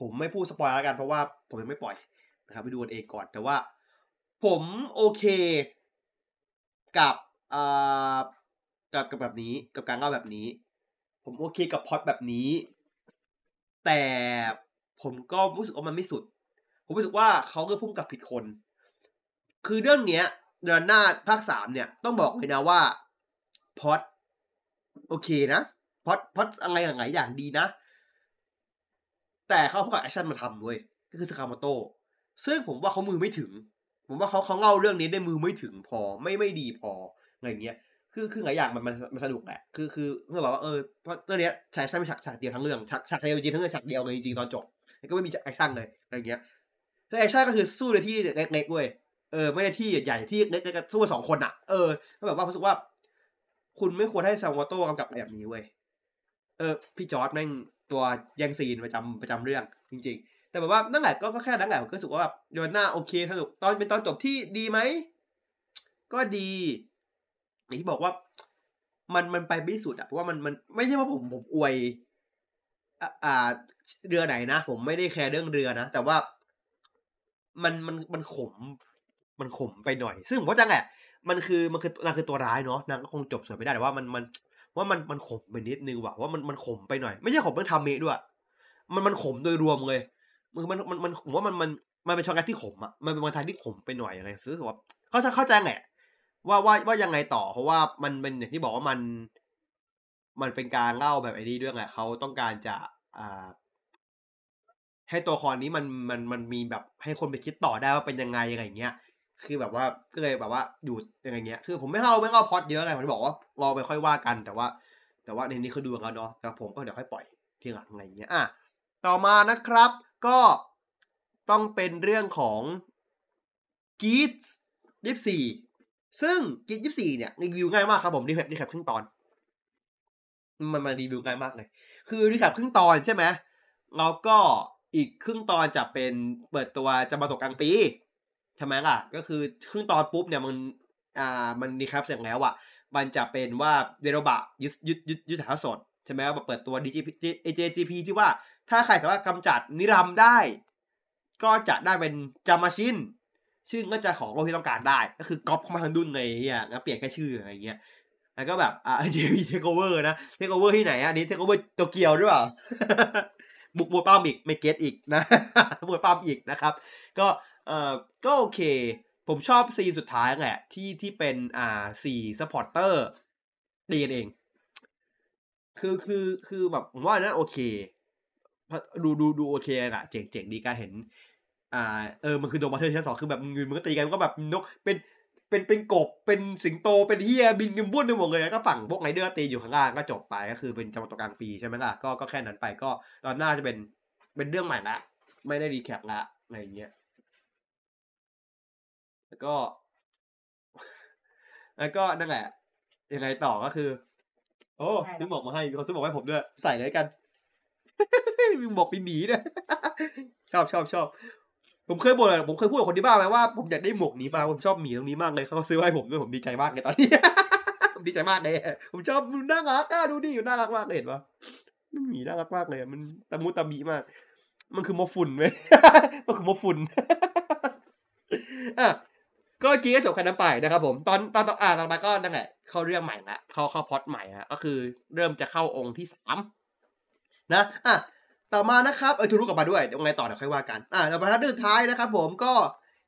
ผมไม่พูดสปอยล์แล้วกันเพราะว่าผมยังไม่ปล่อยนะครับไปดูกันเองก่อนแต่ว่า ผมโอเคกับอ่ากับกับแบบนี้กับการเล่าแบบนี้ ผมโอเคกับพอดแบบนี้ แต่ผมก็รู้สึกว่ามันไม่สุด ผมรู้สึกว่าเขาก็ผู้กำกับผิดคน คือเรื่องเนี้ยโยดอนน่าภาคสามเนี่ยต้องบอกเลยนะว่าพอดโอเคนะ plot plot อะไรหลายๆอย่างดีนะ แต่เขาเอาพวกแอคชั่นมาทำเว้ยก็คือซากาโมโต้ซึ่งผมว่าเขามือไม่ถึง ผมว่าเขาเขาเล่าเรื่องนี้ได้มือไม่ถึงพอไม่ไม่ดีพออะไรเงี้ย คือคือหลายอย่างมันมันมันสนุกแหละคือคือเมื่อบอกว่าเออเพราะเรื่องนี้ยฉากใช่ไม่ฉากฉากเดียวทั้งเรื่องฉากฉากเดียวจริงทั้งเรื่องฉากเดียวเลยจริงตอนจบแล้วก็ไม่มีแอคชั่นเลยอะไรเงี้ยคือแอคชั่นก็คือสู้ในที่เล็กๆเว้ยเออไม่ได้ที่ใหญ่ที่เล็กๆสู้สองคนอะเออแล้วแบบว่ารู้สึกว่า คุณไม่ควรให้ซากาโมโต้กำกับแบบนี้เว้ยเออพี่จอร์ดแม่งตัวแย่งซีนประจำประจำเรื่องจริง ๆ แต่แบบว่านั่นแหละก็ก็แค่นั้นแหละผมก็รู้สึกว่าแบบโยดอนน่าโอเคสนุกตอนเป็นตอนจบที่ดีไหมก็ดี อย่างที่บอกว่า มันมันไปไม่สุดอะเพราะว่ามันมันไม่ใช่ว่าผมผมอวยอ่าเรือไหนนะ ผมไม่ได้แคร์เรื่องเรือนะ แต่ว่ามันมันมันขม มันขมไปหน่อย ซึ่งผมก็จังแหละ มันคือมันคือนางคือตัวร้ายเนาะนางก็คงจบสวยไม่ได้แต่ว่ามันมันว่ามันมันขมไปนิดนึงว่ะว่ามันมันขมไปหน่อย ไม่ใช่ขมเรื่องทำเมด้วย มันมันขมโดยรวมเลยมันมันมันมันผมว่ามันมันมันเป็นช็อกโกแลตที่ขมอะมันเป็นวันทายที่ขมไปหน่อยอะไรซื้อว่าเขาจะเข้าใจแหละ ว่าว่าว่ายังไงต่อ เพราะว่ามันเป็นอย่างที่บอกว่ามัน มันเป็นการเล่าแบบไอ้นี้ด้วยไงเขาต้องการจะอ่าให้ตัวครนี้มันมันมันมีแบบให้คนไปคิดต่อได้ว่าเป็นยังไงอะไรอย่างเงี้ย คือแบบว่าก็เลยแบบว่าอยู่ยังไงเงี้ย คือผมไม่เข้าไม่เข้าพอดเยอะไงผมบอกว่ารอไปค่อยว่ากัน แต่ว่า แต่ว่าในนี้คือดูกันเนาะแต่ผมก็เดี๋ยวค่อยปล่อยทีหลังอะไรอย่างเงี้ยอะต่อมานะครับ ก็ต้องเป็นเรื่องของกีดยี่สี่ ซึ่ง Geats ยี่สี่เนี่ยรีวิวง่ายมากครับผม recap recap ครึ่งตอน มันมารีวิวง่ายมากเลย คือ recap ครึ่งตอนใช่ไหมแล้วก็อีกครึ่งตอนจะเป็นเปิดตัวจามาโตะกรังด์ปรีซ์ใช่ไหมล่ะ ก็คือครึ่งตอนปุ๊บเนี่ยมันอ่ามัน recap เสร็จแล้วอะมันจะเป็นว่าเบโรบะยึดยึดยึดยึดถ่ายสดใช่ไหมว่าเปิดตัว DGP อ่า JGP ที่ว่าถ้าใครสามารถกำจัดนิรัมได้ ก็จะได้เป็นจามาชิน ซึ่งก็จะของโลกที่ต้องการได้ ก็คือก๊อปเข้ามาทั้งดุ้นเลยอะงั้นเปลี่ยนแค่ชื่ออะไรเงี้ยแล้วก็แบบอ่า JP Takeover นะ Takeover ที่ไหนอะอันนี้ Takeover โตเกียวหรือเปล่าบุกมวยปล้ำอีกไม่ get อีกนะมวยปล้ำอีกนะครับ ก็เอ่อก็โอเค ผมชอบซีนสุดท้ายแหละ ที่ที่เป็นอ่าสี่ supporter ตีกันเอง คือคือคือแบบผมว่านั้นโอเคดูดูดูโอเคอะเจ๋งเจ๋งดีการเห็น อ่าเออมันคือโดมาเธอร์ชั้นสองคือแบบเงินมันก็ตีกันก็แบบนกเป็นเป็นเป็นกบเป็นสิงโตเป็นเฮียบินกันวุ่นไปหมดเลยก็ฝั่งพวกไรเดอร์ตีอยู่ข้างล่างก็จบไปก็คือเป็นจังหวัดกลางปีใช่ไหมล่ะก็ก็แค่นั้นไปก็ตอนหน้าจะเป็นเป็นเรื่องใหม่ละไม่ได้รีแคปละอะไรอย่างเงี้ยแล้วก็ แล้วก็นั่นแหละยังไงต่อก็คือ โอ้ซื้อหมวกมาให้มีคนซื้อหมวกให้ผมด้วย ใส่เลยกันมีหมวกปีหมีด้วยชอบชอบชอบ ผมเคยบ่นผมเคยพูดกับคนที่บ้านไว้ว่าผมอยากได้หมวกนี้มาผมชอบหมีตรงนี้มากเลยเขาซื้อให้ผมด้วยผมดีใจมากเลยตอนนี้ ผมดีใจมากเลย ผมชอบมันน่ารักอะดูดิอยู่น่ารักมากเลยเห็นปะมันหมีน่ารักมากเลยมันตะมุตะมีมาก มันคือโมฟุนเว้ยมันคือโมฟุนอะก็กินก็จบแค่นั้นไปนะครับผมตอนตอนตอนอ่านต่อนมาก็นั่นแหละเข้าเรื่องใหม่ละเข้าเข้าพอดใหม่ฮะก็คือเริ่มจะเข้าองค์ที่สามนะอะ ต่อมานะครับเออทูรุกลับมาด้วยเดี๋ยวไงต่อเดี๋ยวค่อยว่ากันอะต่อมาท่านสุดท้ายนะครับ ผมก็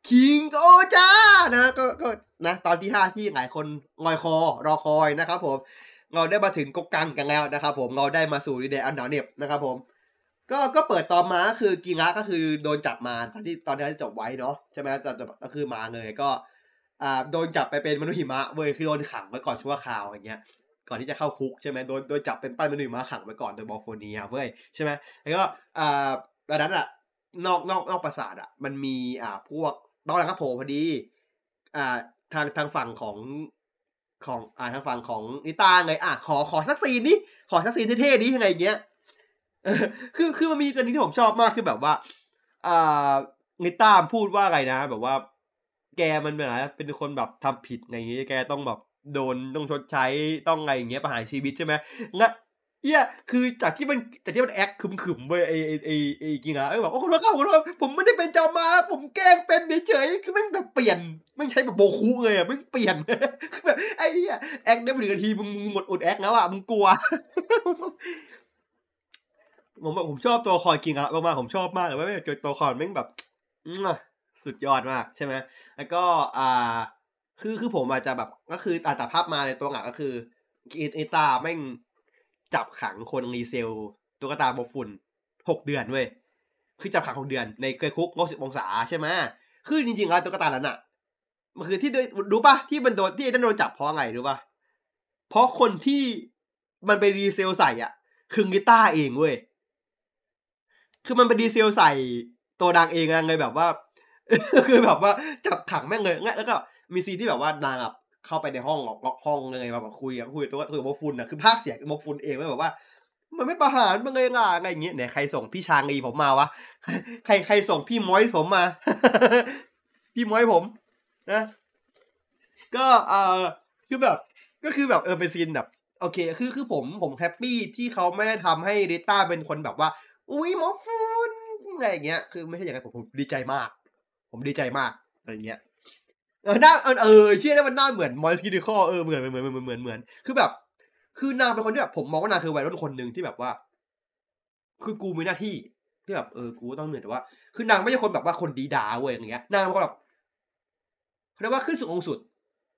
คิงโอจ้านะก็ก็นะตอนที่ห้าที่หลายคนงอยคอรอคอยนะครับผมเราได้มาถึงกกังกันแล้วนะครับผมเราได้มาสู่ดีเดอันหนาวเหน็บนะครับผมก็ก็เปิดตอนมาคือกิงะก็คือโดนจับมาตอนที่ตอนที่จบไว้เนาะใช่ไหมแต่ก็คือมาเลยก็อ่าโดนจับไปเป็นมนุษย์หิมะเว้ยคือโดนขังไว้ก่อนชั่วคราวอย่างเงี้ย ก่อนที่จะเข้าคุกใช่ไหมโดนโดนจับเป็นปั้นมนุษย์หิมะขังไว้ก่อนโดยบอลโฟเนียเว้ยใช่ไหมแล้วก็อ่านั้นอะนอกนอกนอกปราสาทอะมันมีอ่าพวกตอนหลังก็โผล่พอดีอ่าทางทางฝั่งของของอ่าทางฝั่งของนิตาเลยอะขอขอสักซีนนี้ขอสักซีนเท่ๆนี้ยังไงเงี้ยคือคือมันมีตัวนี้ที่ผมชอบมากคือแบบว่าอ่านิตาพูดว่าไรนะ แบบว่า แกมันเป็นอะไรเป็นคนแบบทำผิดอย่างเงี้ยแกต้องแบบ โดนต้องชดใช้ต้องอะไรอย่างเงี้ยประหารชีวิตใช่ไหมงั้นเฮียคือจากที่มันจากที่มันแอคขึมๆเว้ยไอไอไอไอกิงอะไอแบบโอ้คุณว่าครับคุณว่าผมไม่ได้เป็นจามา ผมแกล้งเป็นเฉยๆคือแม่งแบบเปลี่ยนไม่งใช่แบบโบคุเลยอะแม่งเปลี่ยนคือแบบไอ้เหี้ยแอคได้ไม่ถึงนาทีมึงมึงหมดอดแอคแล้วอะมึงกลัวผมผมชอบตัวละครกิงอะมากๆผมชอบมากเลยว่าตัวละครแม่งแบบสุดยอดมากใช่ไหมแล้วก็อ่า คือคือผมอาจจะแบบก็คืออาแต่ภาพมาในตัวหลักก็คืออิอิตาแม่งจับขังคนรีเซลตุ๊กตาโบฟุนหกเดือนเว้ยคือจับขังของเดือนในเคยคุกงบสิบองศาใช่ไหมคือจริงๆแล้วตุ๊กตานั้นอะมันคือที่รู้ปะที่มันโดนที่ไอ้นั่นโดนจับเพราะไงรู้ปะเพราะคนที่มันไปรีเซลใส่อะ คือกีตาร์เองเว้ยคือมันไป resale ใส่ตัวดังเองอะเลยแบบว่า คือแบบว่าจับขังแม่งเลยงั้นแล้วก็ มีซีนที่แบบว่านางแบบเข้าไปในห้องล็อกห้องเลยแบบคุยกับคุยตัวตัวมอฟฟุนอะคือพากย์เสียงมอฟฟุนเองเลยแบบว่า มันไม่ประหารมันเลยอะอะไรอย่างเงี้ยเนี่ยใครส่งพี่ชางอีผมมาวะใครใครส่งพี่ม้อยผมมา พี่ม้อยผมนะก็เออคือแบบ ก็คือแบบเออเป็นซีนแบบโอเค คือคือผมผม happy ที่เขาไม่ได้ทำให้ริต้าเป็นคนแบบว่า อุ้ยมอฟูนอะไรอย่างเงี้ย คือไม่ใช่อย่างนั้นผมผมดีใจมาก ผมดีใจมากอะไรเงี้ย เออหน้าเออเออเชื่อได้มันหน้าเหมือนมอยส์กิดิคอเออเหมือนเหมือนเหมือนเหมือนเหมือนคือแบบ คือนางเป็นคนที่แบบผมมองว่านางคือวัยรุ่นคนหนึ่งที่แบบว่า คือกูมีหน้าที่ที่แบบเออกูต้องเหนื่อยแต่ว่า คือนางไม่ใช่คนแบบว่าคนดีดาเว้ยอย่างเงี้ยนางเป็นคนแบบเขาเรียกว่าขึ้นสุดองสุด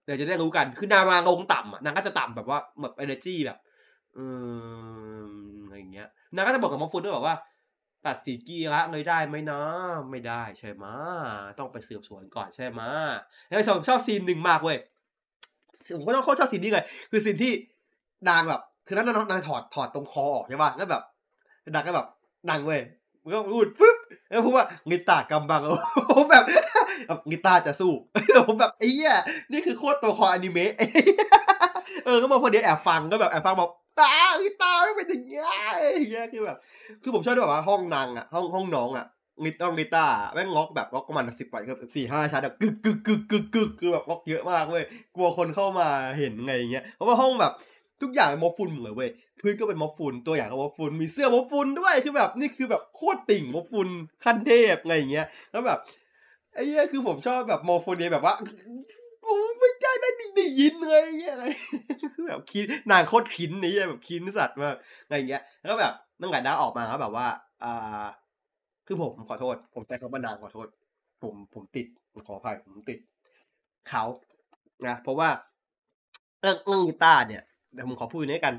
เดี๋ยวจะได้รู้กัน คือนางมาลงต่ำอะนางก็จะต่ำแบบว่าแบบเอเนจีแบบเอออะไรเงี้ยนางก็จะบอกกับมอฟฟุนด้วยแบบว่า ตัดสีกีละเลยได้ไหมนะ ไม่ได้ใช่ไหมต้องไปสืบสวนก่อนใช่ไหมแล้วชอบชอบซีนหนึ่งมากเว้ยผมก็ต้องโคตรชอบซีนนี้เลย คือซีนที่นางแบบ คือนั้นนางนางถอดถอดตรงคอออกใช่ป่ะแล้วแบบนางก็แบบนางเว้ยมันก็พูดฟึ๊บแล้วพูดว่างิตากำบังผมแบบงิตาจะสู้ผมแบบไอ้เหี้ยนี่คือโคตรตัวคออนิเมะเออก็มาพอดีแอบฟังก็แบบแอบฟังบอก ริต้าไม่เป็นอย่างเงี้ยอย่างเงี้ยคือแบบ คือผมชอบด้วยแบบว่าห้องนางอะห้องห้องน้องอะงิตต้องงิต้าแม่งล็อกแบบล็อกประมาณสิบกว่าคือสี่ห้าชั้นแบบกึกกึกกึกกึกกึกคือแบบล็อกเยอะมากเว้ยกลัวคนเข้ามาเห็นไงอย่างเงี้ยเพราะว่าห้องแบบทุกอย่างเป็นมอฟฟุนหมดเลยเว้ยพื้นก็เป็นมอฟฟุนตัวอย่างก็มอฟฟุนมีเสื้อมอฟฟุนด้วยคือแบบนี่คือแบบโคตรติ่งมอฟฟุนขั้นเทพไงอย่างเงี้ยแล้วแบบไอ้เนี้ยคือผมชอบแบบมอฟฟุนเนี่ยแบบว่า กูไม่ใช่ได้ได้ยินเลยไอ้เงี้ยอะไรคือแบบคิดนางโคตรคินนี่แบบคินสัตว์มากอะไรเงี้ย แล้วแบบตั้งแต่ด้าออกมาก็แบบว่าอ่าคือผมขอโทษ ผมใช้คำว่านางขอโทษ ผมผมติดผมขออภัยผมติดเขานะเพราะว่าเรื่องเรื่องกีตาร์เนี่ยเดี๋ยวผมขอพูดนี้กัน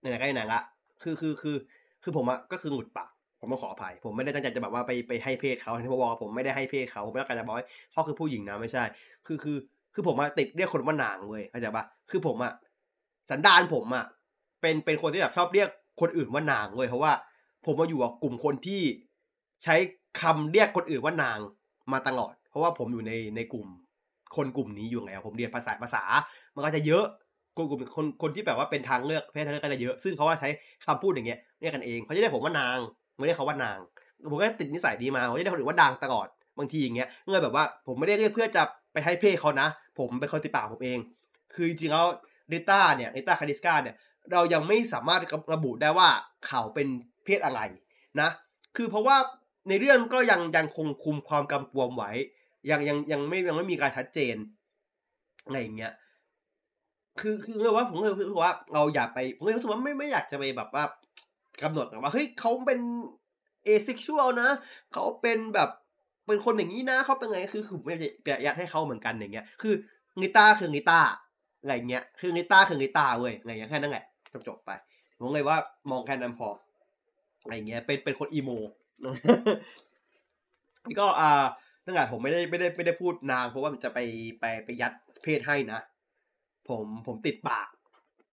ในไหนๆก็ไหนๆละคือคือคือ คือผมอะก็คือหงุดปากผมต้องขออภัย ผมไม่ได้ตั้งใจจะแบบว่าไปไปให้เพศเขาที่ผมบอกผมไม่ได้ให้เพศเขาผมไม่ต้องการจะบอกว่าเขาคือผู้หญิงนะไม่ใช่ คือคือ คือผมอะติดเรียกคนว่านางเว้ยเข้าใจปะคือผมอะสันดานผมอะเป็นเป็นคนที่แบบชอบเรียกคนอื่นว่านางเว้ยเพราะว่า ผมมาอยู่กับกลุ่มคนที่ใช้คำเรียกคนอื่นว่านางมาตลอด เพราะว่าผมอยู่ในในกลุ่ม คนกลุ่มนี้อยู่ไงผมเรียนภาษาภาษา มันก็จะเยอะกลุ่มกลุ่มคนคนที่แบบว่าเป็นทางเลือกเพศทางเลือกก็จะเยอะซึ่งเขาว่าใช้คำพูดอย่างเงี้ยเรียกกันเองเขาจะเรียกผมว่านางไม่ได้เขาว่านาง ผมก็ติดนิสัยดีมาผมจะเรียกคนอื่นว่าดังตลอดบางทีอย่างเงี้ยเงยแบบว่าผมไม่ได้เรียกเพื่อจะไปให้เพศเขานะ ผมเป็นคนติดปากผมเอง คือจริงๆแล้วริต้าเนี่ยริต้าคาดิสกาเนี่ยเรายังไม่สามารถระบุได้ว่าเขาเป็นเพศอะไรนะ คือเพราะว่าในเรื่องก็ยังยังคงคุมความกำกวมไว้ ยังยังยังไม่ยังไม่มีการชัดเจนอะไรอย่างเงี้ยคือคือเลยว่าผมเลยรู้สึกว่าเราอย่าไปผมเลยรู้สึกว่าไม่ไม่อยากจะไปแบบว่ากำหนดว่าเฮ้ยเขาเป็นเอซ็กชวลนะเขาเป็นแบบ เป็นคนอย่างนี้นะเขาเป็นไงคือคือไม่อยากให้เขาเหมือนกันอย่างเงี้ย คือนิต้าคือนิต้าอะไรเงี้ย คือนิต้าคือนิต้าเว้ยอะไรเงี้ยแค่นั้นแหละจบจบไปผมเลยว่ามองแค่นั้นพออะไรเงี้ยเป็นเป็นคนอีโมนี่ก็อ่าตั้งแต่ผมไม่ได้ไม่ได้ไม่ได้พูดนางเพราะว่ามันจะไปไปไปยัดเพศให้นะผมผมติดปาก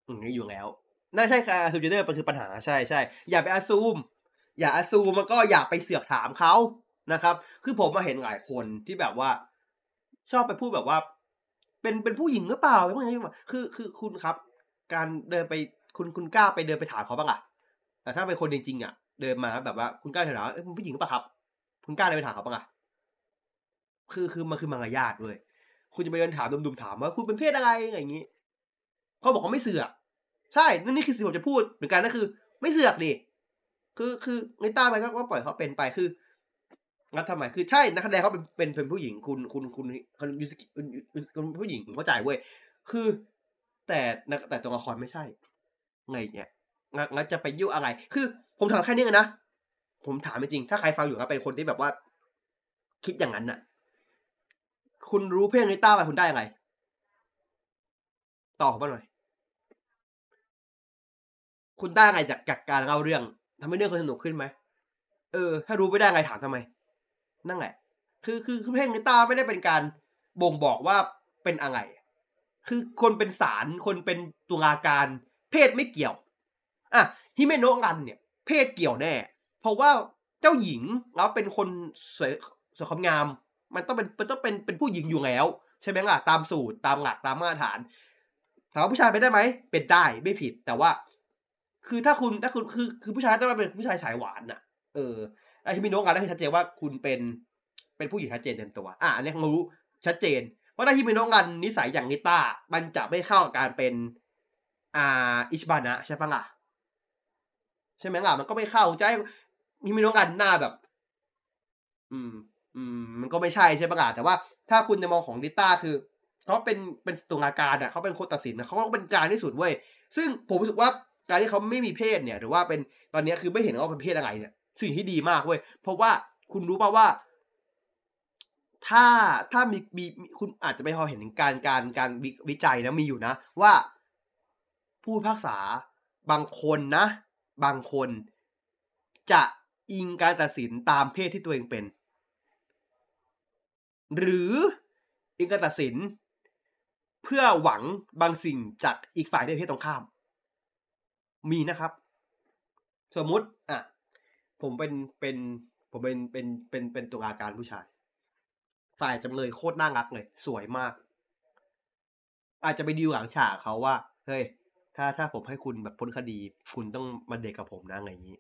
อย่างนี้อยู่แล้วน่าใช่ค่ะซูเจเนอร์มันคือปัญหาใช่ใช่อย่าไปอาซูม อย่าอาซูมมันก็อย่าไปเสือกถามเขา นะครับ คือผมมาเห็นหลายคนที่แบบว่า ชอบไปพูดแบบว่า เป็นเป็นผู้หญิงหรือเปล่าเป็นผู้หญิงคือคือคุณครับ การเดินไปคุณคุณกล้าไปเดินไปถามเขาบ้างอะแต่ถ้าเป็นคนจริงๆอะเดินมาแบบว่าคุณกล้าถามว่าเอ้ยผู้หญิงหรือเปล่าครับ คุณกล้าเดินไปถามเขาบ้างอะคือคือมันคือมารยาทด้ยคุณจะไปเดินถามดุมๆถามว่าคุณเป็นเพศอะไรอะไรอย่างนี้เขาบอกว่าไม่เสือกใช่นั่นนี่คือสิ่งผมจะพูดเหมือนกันนั่นคือ ไม่เสือกดิคือคือในต้าไปก็ก็ปล่อยเขาเป็นไปคือ งั้นทำไมคือใช่นักแสดงเขาเป็นเป็นเป็นผู้หญิงคุณคุณคุณคุณยูสกิคุณผู้หญิงผมเข้าใจเว้ยคือ แต่แต่ตัวละครไม่ใช่ ไงเนี่ยงั้นจะไปยุ่งอะไร คือ ผมถามแค่นี้นะผมถามจริงถ้าใครฟังอยู่ครับเป็นคนที่แบบว่า คิดอย่างนั้นน่ะ คุณรู้เพลงนิต้าไปคุณได้ยังไงตอบมาหน่อย คุณได้ไงจากจากการเล่าเรื่องทำให้เรื่องคนสนุกขึ้นไหมเออ ถ้ารู้ไม่ได้ไงถามทำไม นั่นแหละ คือคือคือเพลงกีตาร์ไม่ได้เป็นการบ่งบอกว่าเป็นอะไร คือคนเป็นสารคนเป็นตุลาการ เพศไม่เกี่ยวอะฮิเมโนะงันเนี่ย เพศเกี่ยวแน่ เพราะว่าเจ้าหญิงแล้วเป็นคนสวยสวยความงาม มันต้องเป็นมันต้องเป็นเป็นผู้หญิงอยู่แล้ว ใช่ไหมล่ะตามสูตรตามหลักตามมาตรฐานถามว่าผู้ชายเป็นได้ไหมเป็นได้ไม่ผิดแต่ว่า คือถ้าคุณถ้าคุณคือคือผู้ชายต้องเป็นผู้ชายสายหวานน่ะ เออ ไอ้ที่มีโน้ตงานนั่นคือชัดเจนว่าคุณเป็นเป็นผู้หญิงชัดเจนเต็มตัว อะอันนี้รู้ชัดเจน เพราะถ้าที่มีโน้ตงานนิสัยอย่างนิต้า มันจะไม่เข้ากับการเป็นอ่าอิชบานะใช่ปะล่ะใช่ไหมล่ะมันก็ไม่เข้าใจมีมีโน้ตงานหน้าแบบ อืม อืม มันก็ไม่ใช่ใช่ปะล่ะแต่ว่าถ้าคุณจะมองของนิต้าคือเขาเป็นเป็นตุลาการอะเขาเป็นคนตัดสินนะเขาก็เป็นกลารที่สุดเว้ยซึ่งผมรู้สึกว่าการที่เขาไม่มีเพศเนี่ย หรือว่าเป็นตอนนี้คือไม่เห็นว่าเป็นเพศอะไรเนี่ย สิ่งที่ดีมากเว้ย เพราะว่าคุณรู้ป่าว่า ถ้าถ้ามีมีคุณอาจจะไม่พอเห็นการการการวิวิจัยนะมีอยู่นะ ว่าผู้พิพากษาบางคนนะ บางคนจะอิงการตัดสินตามเพศที่ตัวเองเป็น หรืออิงการตัดสิน เพื่อหวังบางสิ่งจากอีกฝ่ายในเพศตรงข้าม มีนะครับ สมมุติอะ ผมเป็นเป็นผมเป็นเป็นเป็นเป็นตุลาการผู้ชาย ฝ่ายจำเลยโคตรน่ารักเลย สวยมาก อาจจะไปดีลหลังฉากเขาว่า เฮ้ย ถ้าถ้าผมให้คุณแบบพ้นคดี คุณต้องมาเด็กกับผมนะอะไรอย่างนี้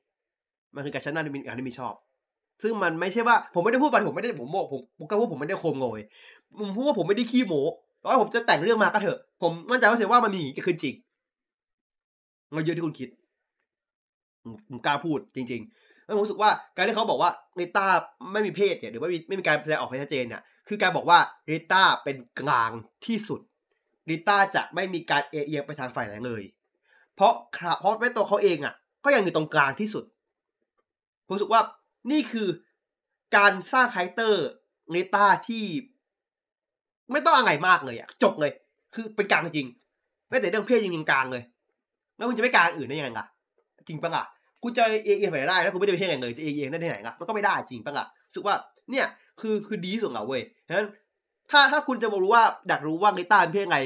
มันคือการชนะในการที่มีชอบ ซึ่งมันไม่ใช่ว่า ผมไม่ได้พูดไปผมไม่ได้ผมโมผมผมก็พูดผมไม่ได้โคมโงยผมพูดว่าผมไม่ได้ขี้โม้อให้ผมจะแต่งเรื่องมาก็เถอะ ผมมั่นใจว่าเสียว่ามันมีอย่างนี้คือจริงมันเยอะที่คุณคิดผมกล้าพูดจริง ๆ แล้วผมรู้สึกว่าการที่เขาบอกว่าริต้าไม่มีเพศเนี่ยหรือว่าไม่มีไม่มีการแสดงออกให้ชัดเจนเนี่ยคือการบอกว่าริต้าเป็นกลางที่สุดริต้าจะไม่มีการเอียงไปทางฝ่ายไหนเลย เพราะเพราะแม้ตัวเขาเองอะ ก็ยังอยู่ตรงกลางที่สุดผมรู้สึกว่านี่คือการสร้าง character ริต้าที่ไม่ต้องอะไรมากเลยอะจบเลย คือเป็นกลางจริงแม้แต่เรื่องเพศยังยังกลางเลย แล้วคุณจะไม่กลางอื่นได้ยังไงล่ะ จริงปะล่ะ คุณจะเอียงไปไหนได้แล้วคุณไม่ได้ไปเพศอะไรเลยจะเอียงได้ที่ไหนล่ะมันก็ไม่ได้จริงปะล่ะรู้สึกว่าเนี่ยคือคือดีที่สุดแล้วเว้ยฉะนั้นถ้าถ้าคุณจะมารู้ว่าอยากรู้ว่าริต้าเป็นเพศไง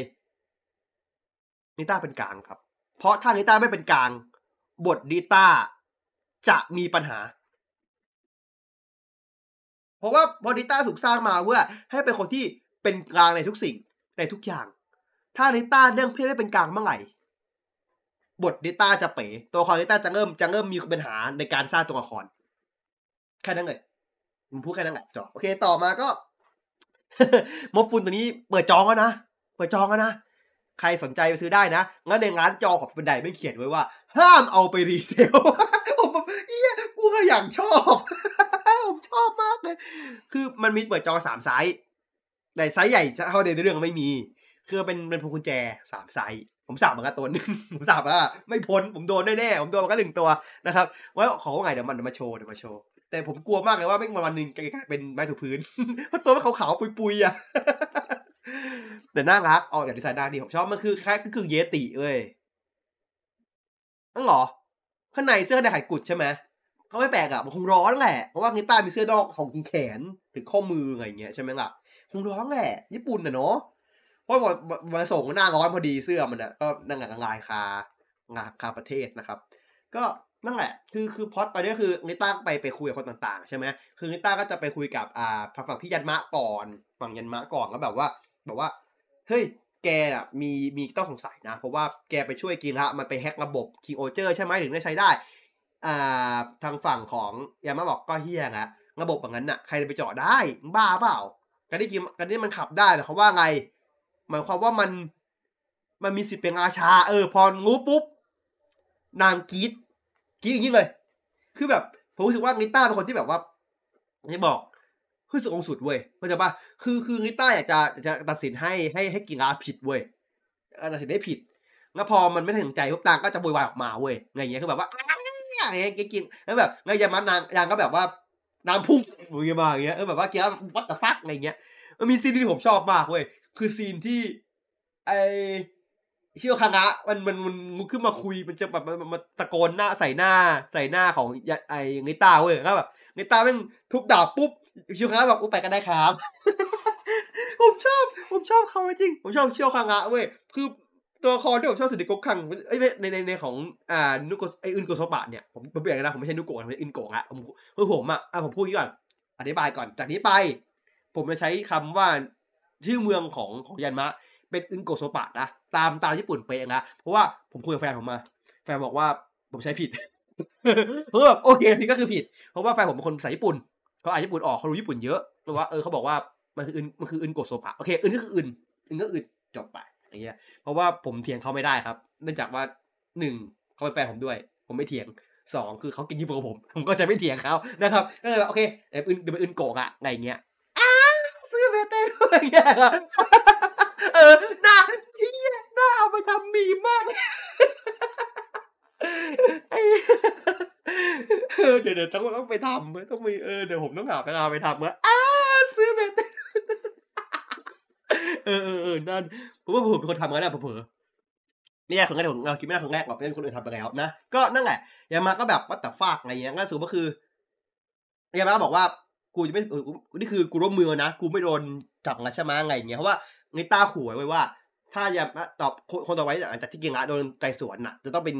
ริต้าเป็นกลางครับ เพราะถ้าริต้าไม่เป็นกลาง บทนิต้าจะมีปัญหา เพราะว่าพอนิต้าถูกสร้างมาเพื่อให้เป็นคนที่เป็นกลางในทุกสิ่งในทุกอย่าง ถ้านิต้าเรื่องเพศไม่เป็นกลางเมื่อไหร่ บทนิต้าจะเป๋ ตัวละครนิต้าจะเริ่มจะเริ่มมีปัญหาในการสร้างตัวละครแค่นั้นเลยผมพูดแค่นั้นแหละจบโอเคต่อมาก็มบฟุนตัวนี้เปิดจองแล้วนะ เปิดจองแล้วนะ ใครสนใจไปซื้อได้นะ งั้นในร้านจองของบันไดไม่เขียนไว้ว่า ห้ามเอาไป resale ผมแบบเฮียกูก็อย่างชอบ ผมชอบมากเลย คือมันมีเปิดจองสามไซส์แต่ไซส์ใหญ่เท่าในเรื่องไม่มี คือเป็นเป็นพวงกุญแจสามไซส์ ผมสับมันก็ตัวหนึ่งผมสับว่าไม่พ้นผมโดนแน่ๆผมโดนมันก็หนึ่งตัวนะครับว่าขอว่าไงเดี๋ยวมันเดี๋ยวมาโชว์เดี๋ยวมาโชว์แต่ผมกลัวมากเลยว่าไม่งวันหนึ่งกลายเป็นไม้ถูพื้นเพราะตัวมันขาวๆปุยๆอะแต่น่ารักออกแบบดีไซน์น่าดีผมชอบมันคือคล้ายก็คือเยติเอ้ยนั่นเหรอข้างในเสื้อในขัดกุดใช่ไหมก็ไม่แปลกอะมันคงร้อนแหละเพราะว่านิต้ามีเสื้อดอกของแขนถึงข้อมืออะไรเงี้ยใช่ไหมล่ะคงร้อนแหละญี่ปุ่นน่ะเนาะ เพราะว่ามาส่งหน้าร้อนพอดีเสื้อมันอะก็นั่งกับลายคางาคาประเทศนะครับ ก็นั่นแหละ คือคือพอดตอนนี้คือนิต้าไปไปคุยกับคนต่างๆ ใช่ไหมคือนิต้าก็จะไปคุยกับอ่าฝั่งพี่ยันมะก่อนฝั่งยันมะก่อนแล้วแบบว่าแบบว่าเฮ้ยแกอะมีมีต้องสงสัยนะ เพราะว่าแกไปช่วยกินละมันไปแฮกระบบคิงโอเจอร์ใช่ไหมถึงได้ใช้ได้อ่าทางฝั่งของยามะบอกก็เฮี้ยนะระบบแบบนั้นน่ะใครจะไปเจาะได้บ้าเปล่าการที่กินการที่มันขับได้แต่เขาว่าไง หมายความว่ามันมันมีสิทธิ์เป็นราชา เออ พอรู้ปุ๊บ นางกีดกีดอย่างนี้เลย คือแบบ ผมรู้สึกว่านิต้าเป็นคนที่แบบว่าที่บอกรู้สึกองสุดเว้ยเข้าใจปะคือคือนิต้าอยากจะจะตัดสินให้ให้ให้กิราผิดเว้ยตัดสินให้ผิดแล้วพอมันไม่ถึงใจพวกนางก็จะโวยวายออกมาเว้ยไงเงี้ยคือแบบว่าอะไรเงี้ยกินแล้วแบบไงยามันางนางก็แบบว่านางพุ่งอย่างเงี้ยมาอย่างเงี้ยเออแบบว่าเกียร์วัตฟักอะไรเงี้ยมันมีซีนที่ผมชอบมากเว้ย คือซีนที่ ไอเชี่ยวคางะมันมันมันมันขึ้นมาคุยมันจะแบบมันมันตะโกนหน้าใส่หน้าใส่หน้าของไอ้ไงตาเว้ยแล้วแบบไงตาแม่งทุบดาบปุ๊บเชี่ยวคางะแบบอุ้ไปกันได้ครับ ผมชอบ ผมชอบเขาจริง ผมชอบเชี่ยวคางะเว้ยคือตัวละครที่ผมชอบสุดในก๊กคังเอ้ในในในของอ่านุโกไออึนโกโซบะเนี่ยผมผมเปลี่ยนนนะผมไม่ใช่นุโกะนะผมเป็นอึนโกะละผมคือผมอะอะผมพูดกี้ก่อน อธิบายก่อนจากนี้ไป ผมจะใช้คำว่า ชื่อเมืองของของยันมะ เป็นอึนโกโซบะนะตามตามญี่ปุ่นเป๊ะนะเพราะว่าผมคุยกับแฟนผมมา แฟนบอกว่าผมใช้ผิดผมก็แบบโอเคผิดก็คือผิด เพราะว่าแฟนผมเป็นคนภาษาญี่ปุ่นเขาอ่านญี่ปุ่นออกเขารู้ญี่ปุ่นเยอะเพราะว่าเออเขาบอกว่ามันคืออึนมันคืออึนโกโซบะโอเคอึนก็คืออึนอึนก็อึนจบไปอย่างเงี้ย เพราะว่าผมเถียงเขาไม่ได้ครับ เนื่องจากว่าหนึ่งเขาเป็นแฟนผมด้วย ผมไม่เถียงสองคือเขาเก่งญี่ปุ่นกว่าผม ผมก็จะไม่เถียงเขานะครับก็เลยแบบโอเคเดี๋ยวอึนเดี๋ยวเป็นอึนโกะอะอะไรงเงี้ย ซื้อเบเต้ด้วยอย่างเงี้ยครับเออหน้าเฮียหน้าเอาไปทำมีมากเออเดี๋ยวเดี๋ยวต้องต้องไปทำเว้ยต้องมีเออเดี๋ยวผมต้องหาเวลาไปทำเว้ยอ้าซื้อเบเต้เออเออเออนั่นผมว่าผมเป็นคนทำกันนะเผลอนี่แหละครั้งแรกผมเราคิดไม่ได้ครั้งแรกหรอกเป็นคนอื่นทำไปแล้วนะก็นั่นแหละยามาก็แบบวัดแต่ฟากอะไรเงี้ยงั้นสูก็คือยามากบอกว่า กูจะไม่นี่คือกูร่วมมือนะ กูไม่โดนจับนะใช่ไหมไรอย่างเงี้ยเพราะว่าไงต้าขู่ไว้ว่า ถ้าอย่าตอบคนต่อไปหลังจากที่เกียงะโดนไต่สวนน่ะ จะต้องเป็น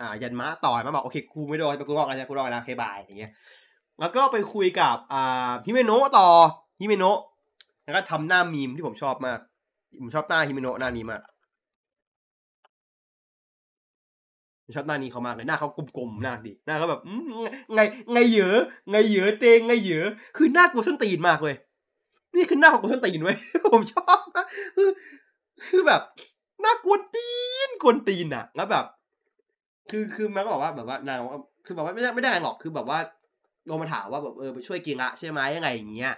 อ่ายันมะต่อยมาบอกโอเคกูไม่โดนไปกูรอดกันนะกูรอดนะเคบายอย่างเงี้ย แล้วก็ไปคุยกับอ่าฮิเมโนะต่อฮิเมโนะแล้วก็ทำหน้ามีมที่ผมชอบมากผมชอบหน้าฮิเมโนะหน้านี้มาก ชอบหน้านี้เขามากเลยหน้าเขากลมๆหน้าดีหน้าเขาแบบไงไงเหยอไงเหยอเตงไงเหยอคือหน้ากลัวส้นตีนมากเลยนี่คือหน้าของกลัวส้นตีนเว้ยผมชอบคือคือแบบหน้ากวนตีนกวนตีนอะแล้วแบบ คือคือมันก็บอกว่าแบบว่านางคือแบบว่าไม่ได้ไม่ได้หรอกคือแบบว่าลงมาถามว่าแบบเออไปช่วยกิงอะใช่ไหมยังไงอย่างเงี้ย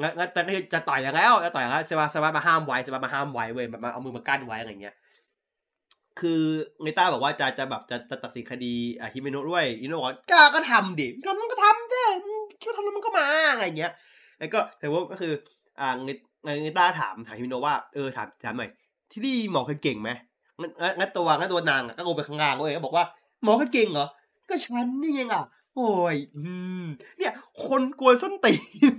งั้นแต่ก็จะต่อยอย่างแล้วจะต่อยแล้วเซบาเซบามาห้ามไว้เซบามาห้ามไว้เว้ยแบบมาเอามือมากั้นไว้อะไรเงี้ย คือเนต้าบอกว่าจะจะแบบจะจะตัดสินคดีอะฮิเมโนะด้วยฮิเมโนะบอกว่ากล้าก็ทำดิทำมันก็ทำสิคิดว่าทำแล้วมันก็มาอะไรเงี้ย แล้วก็แต่ว่าก็คือ อ่าเนเนต้าถามถามฮิเมโนะว่าเออถามถามหน่อยที่นี่หมอเคยเก่งไหมงั้นงั้นตัวงั้นตัวนางก็ลงไปข้างล่างเว้ยก็บอกว่าหมอก็เก่งเหรอก็ฉันนี่ไงอะโอ้ยอืมเนี่ย คนกลัวส้นตีน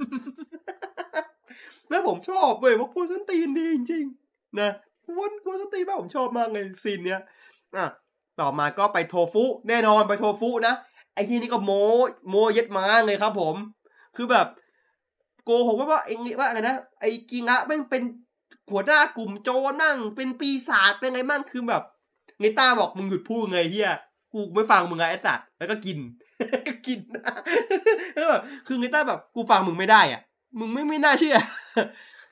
แล้วผมชอบเว้ยเพราะกลัวส้นตีนดีจริงๆนะ คนกลัวส้นตีมากผมชอบมากเลยซีนเนี้ยอะต่อมาก็ไปโทฟุ แน่นอนไปโทฟุนะไอ้ที่นี่ก็โมโมเย็ดม้าเลยครับ ผม คือแบบ โกหกว่าว่าไอ้นี่ว่าอะไรนะไอ้กิงะแม่งเป็นหัวหน้ากลุ่มโจรนั่ง เป็นปีศาจเป็นไงมั่งคือแบบไงต้าบอกมึงหยุดพูดไงเฮียกูไม่ฟังมึงไงไอ้สัตว์แล้วก็กิน ก็กินแล้วแบบคือไงต้าแบบกูฟังมึงไม่ได้อะ มึงไม่ไม่น่าเชื่อ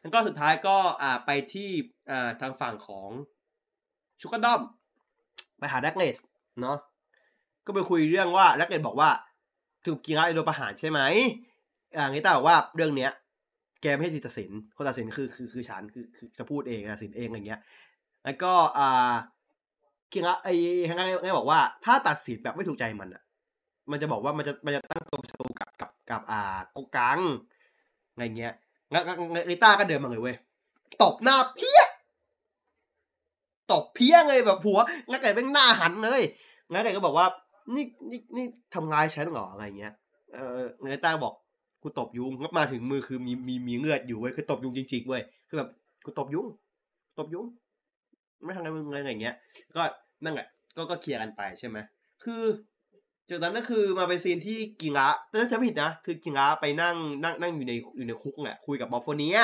แล้วก็สุดท้ายก็อ่าไปที่อ่าทางฝั่งของชุกดอมไปหาแดกเลสเนาะก็ไปคุยเรื่องว่าแดกเลสบอกว่าถูกกิงะโดประหารใช่ไหมอ่าไงต้าบอกว่าเรื่องเนี้ย แกไม่ให้ตัดสินคนตัดสินคือคือคือฉันคือคือจะพูดเองตัดสินเองอะไรเงี้ย แล้วก็อ่ากียงะไอ้ฮังไงบอกว่า ถ้าตัดสินแบบไม่ถูกใจมันอะ มันจะบอกว่ามันจะมันจะตั้งตัวป็นศัตรูกับกับกับอ่ากกกังอะไรเงี้ย งั้นงั้นงั้นลิต้าก็เดินมาเลยเว้ยตบหน้าเพี้ยตบเพี้ยเลยแบบผัวงั้นไก่เป็นหน้าหันเลยงั้นไก่ก็บอกว่า นี่นี่นี่ทำร้ายฉันเหรออะไรเงี้ยเออลิต้าบอกกูตบยุงแล้วมาถึงมือคือมีมีมีเงือดอยู่เว้ยคือตบยุงจริงๆเว้ยคือแบบกูตบยุงตบยุงไม่ทำอะไรมึงอะไรเงี้ย ก็นั่นแหละก็ก็เคลียร์กันไปใช่ไหมคือ จากนั้นก็คือมาเป็นซีนที่กิระถ้าจำไม่ผิดนะ คือกิระไปนั่งนั่งนั่งอยู่ในอยู่ในคุกอะคุยกับมอร์โฟเนีย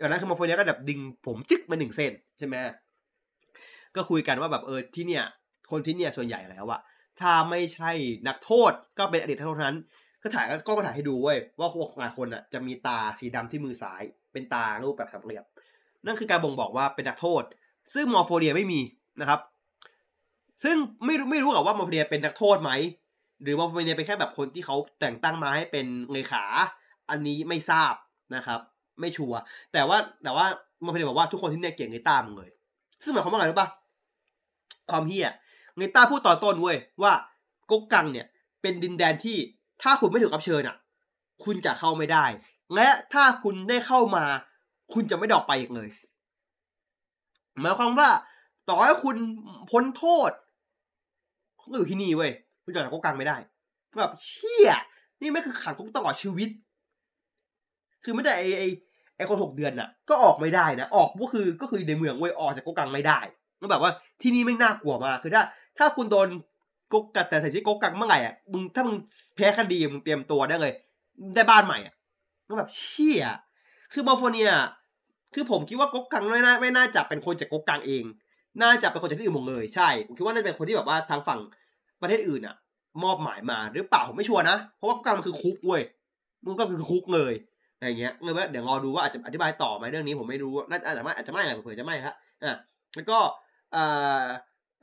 จากนั้นคือมอร์โฟเนียก็แบบดึงผมจึ๊กมาหนึ่งเส้นใช่ไหมก็คุยกันว่าแบบเออที่เนี่ย คนที่เนี่ยส่วนใหญ่แล้วอะถ้าไม่ใช่นักโทษก็เป็นอดีตนักโทษนั้นก็ถ่ายก็มาถ่ายให้ดูเว้ยว่าหลายคนอะจะมีตราสีดำที่มือซ้าย เป็นตรารูปแบบสามเหลี่ยมนั่นคือการบ่งบอกว่าเป็นนักโทษ ซึ่งมอร์โฟเนียไม่มีนะครับ ซึ่งไม่รู้ไม่รู้หรอว่ามอร์โฟเนียเป็นนักโทษไหม หรือมอร์โฟเนียเป็นแค่แบบคนที่เขาแต่งตั้งมาให้เป็นเลขา อันนี้ไม่ทราบนะครับ ไม่ชัวร์แต่ว่าแต่ว่ามอร์โฟเนียบอกว่าทุกคนที่เนี่ยเก่งในต้ามึงเลย ซึ่งหมายความว่าไงรู้ปะความเหี้ยริต้าพูดต่อต้นเว้ยว่าก๊กกังเนี่ย เป็นดินแดนที่ถ้าคุณไม่ถูกรับเชิญอะ คุณจะเข้าไม่ได้ และถ้าคุณได้เข้ามา คุณจะไม่ดอกไปอีกเลยหมายความว่าต่อให้คุณพ้นโทษ ก็อยู่ที่นี่เว้ยคุณจะออกจากคุกกังไม่ได้แบบเชี่ยนี่ไม่คือขังคุกตลอดชีวิต คือไม่ได้ไอไอไอคนหกเดือนน่ะ ก็ออกไม่ได้นะออกก็คือก็คือในเมืองเว้ยออกจากคุกกังไม่ได้แล้วแบบว่าที่นี่ไม่น่ากลัวมากคือถ้า ถ้าคุณโดนกุกกัดแต่ใส่ที่กุกกังเมื่อไหร่อะมึงถ้ามึงแพ้คดีมึงเตรียมตัวได้เลยได้บ้านใหม่อะก็แบบเชี่ยคือมาโฟเนียคือผมคิดว่าก๊กกังไม่น่าไม่น่าจะเป็นคนจากก๊กกังเอง น่าจะเป็นคนจากที่อื่นหมดเลยใช่ผมคิดว่าน่าจะเป็นคนที่แบบว่าทางฝั่งประเทศอื่นอะมอบหมายมาหรือเปล่าผมไม่ชัวร์นะ เพราะว่าก๊กกังมันคือคุกเว้ยมันก็คือคุกเลยอะไรเงี้ยเงี้ยเดี๋ยวรอดูว่าอาจจะอธิบายต่อไหมเรื่องนี้ผมไม่รู้น่าอาจจะไม่อาจจะไม่อะไรเผื่อจะไม่ครับอะแล้วก็เอ่อ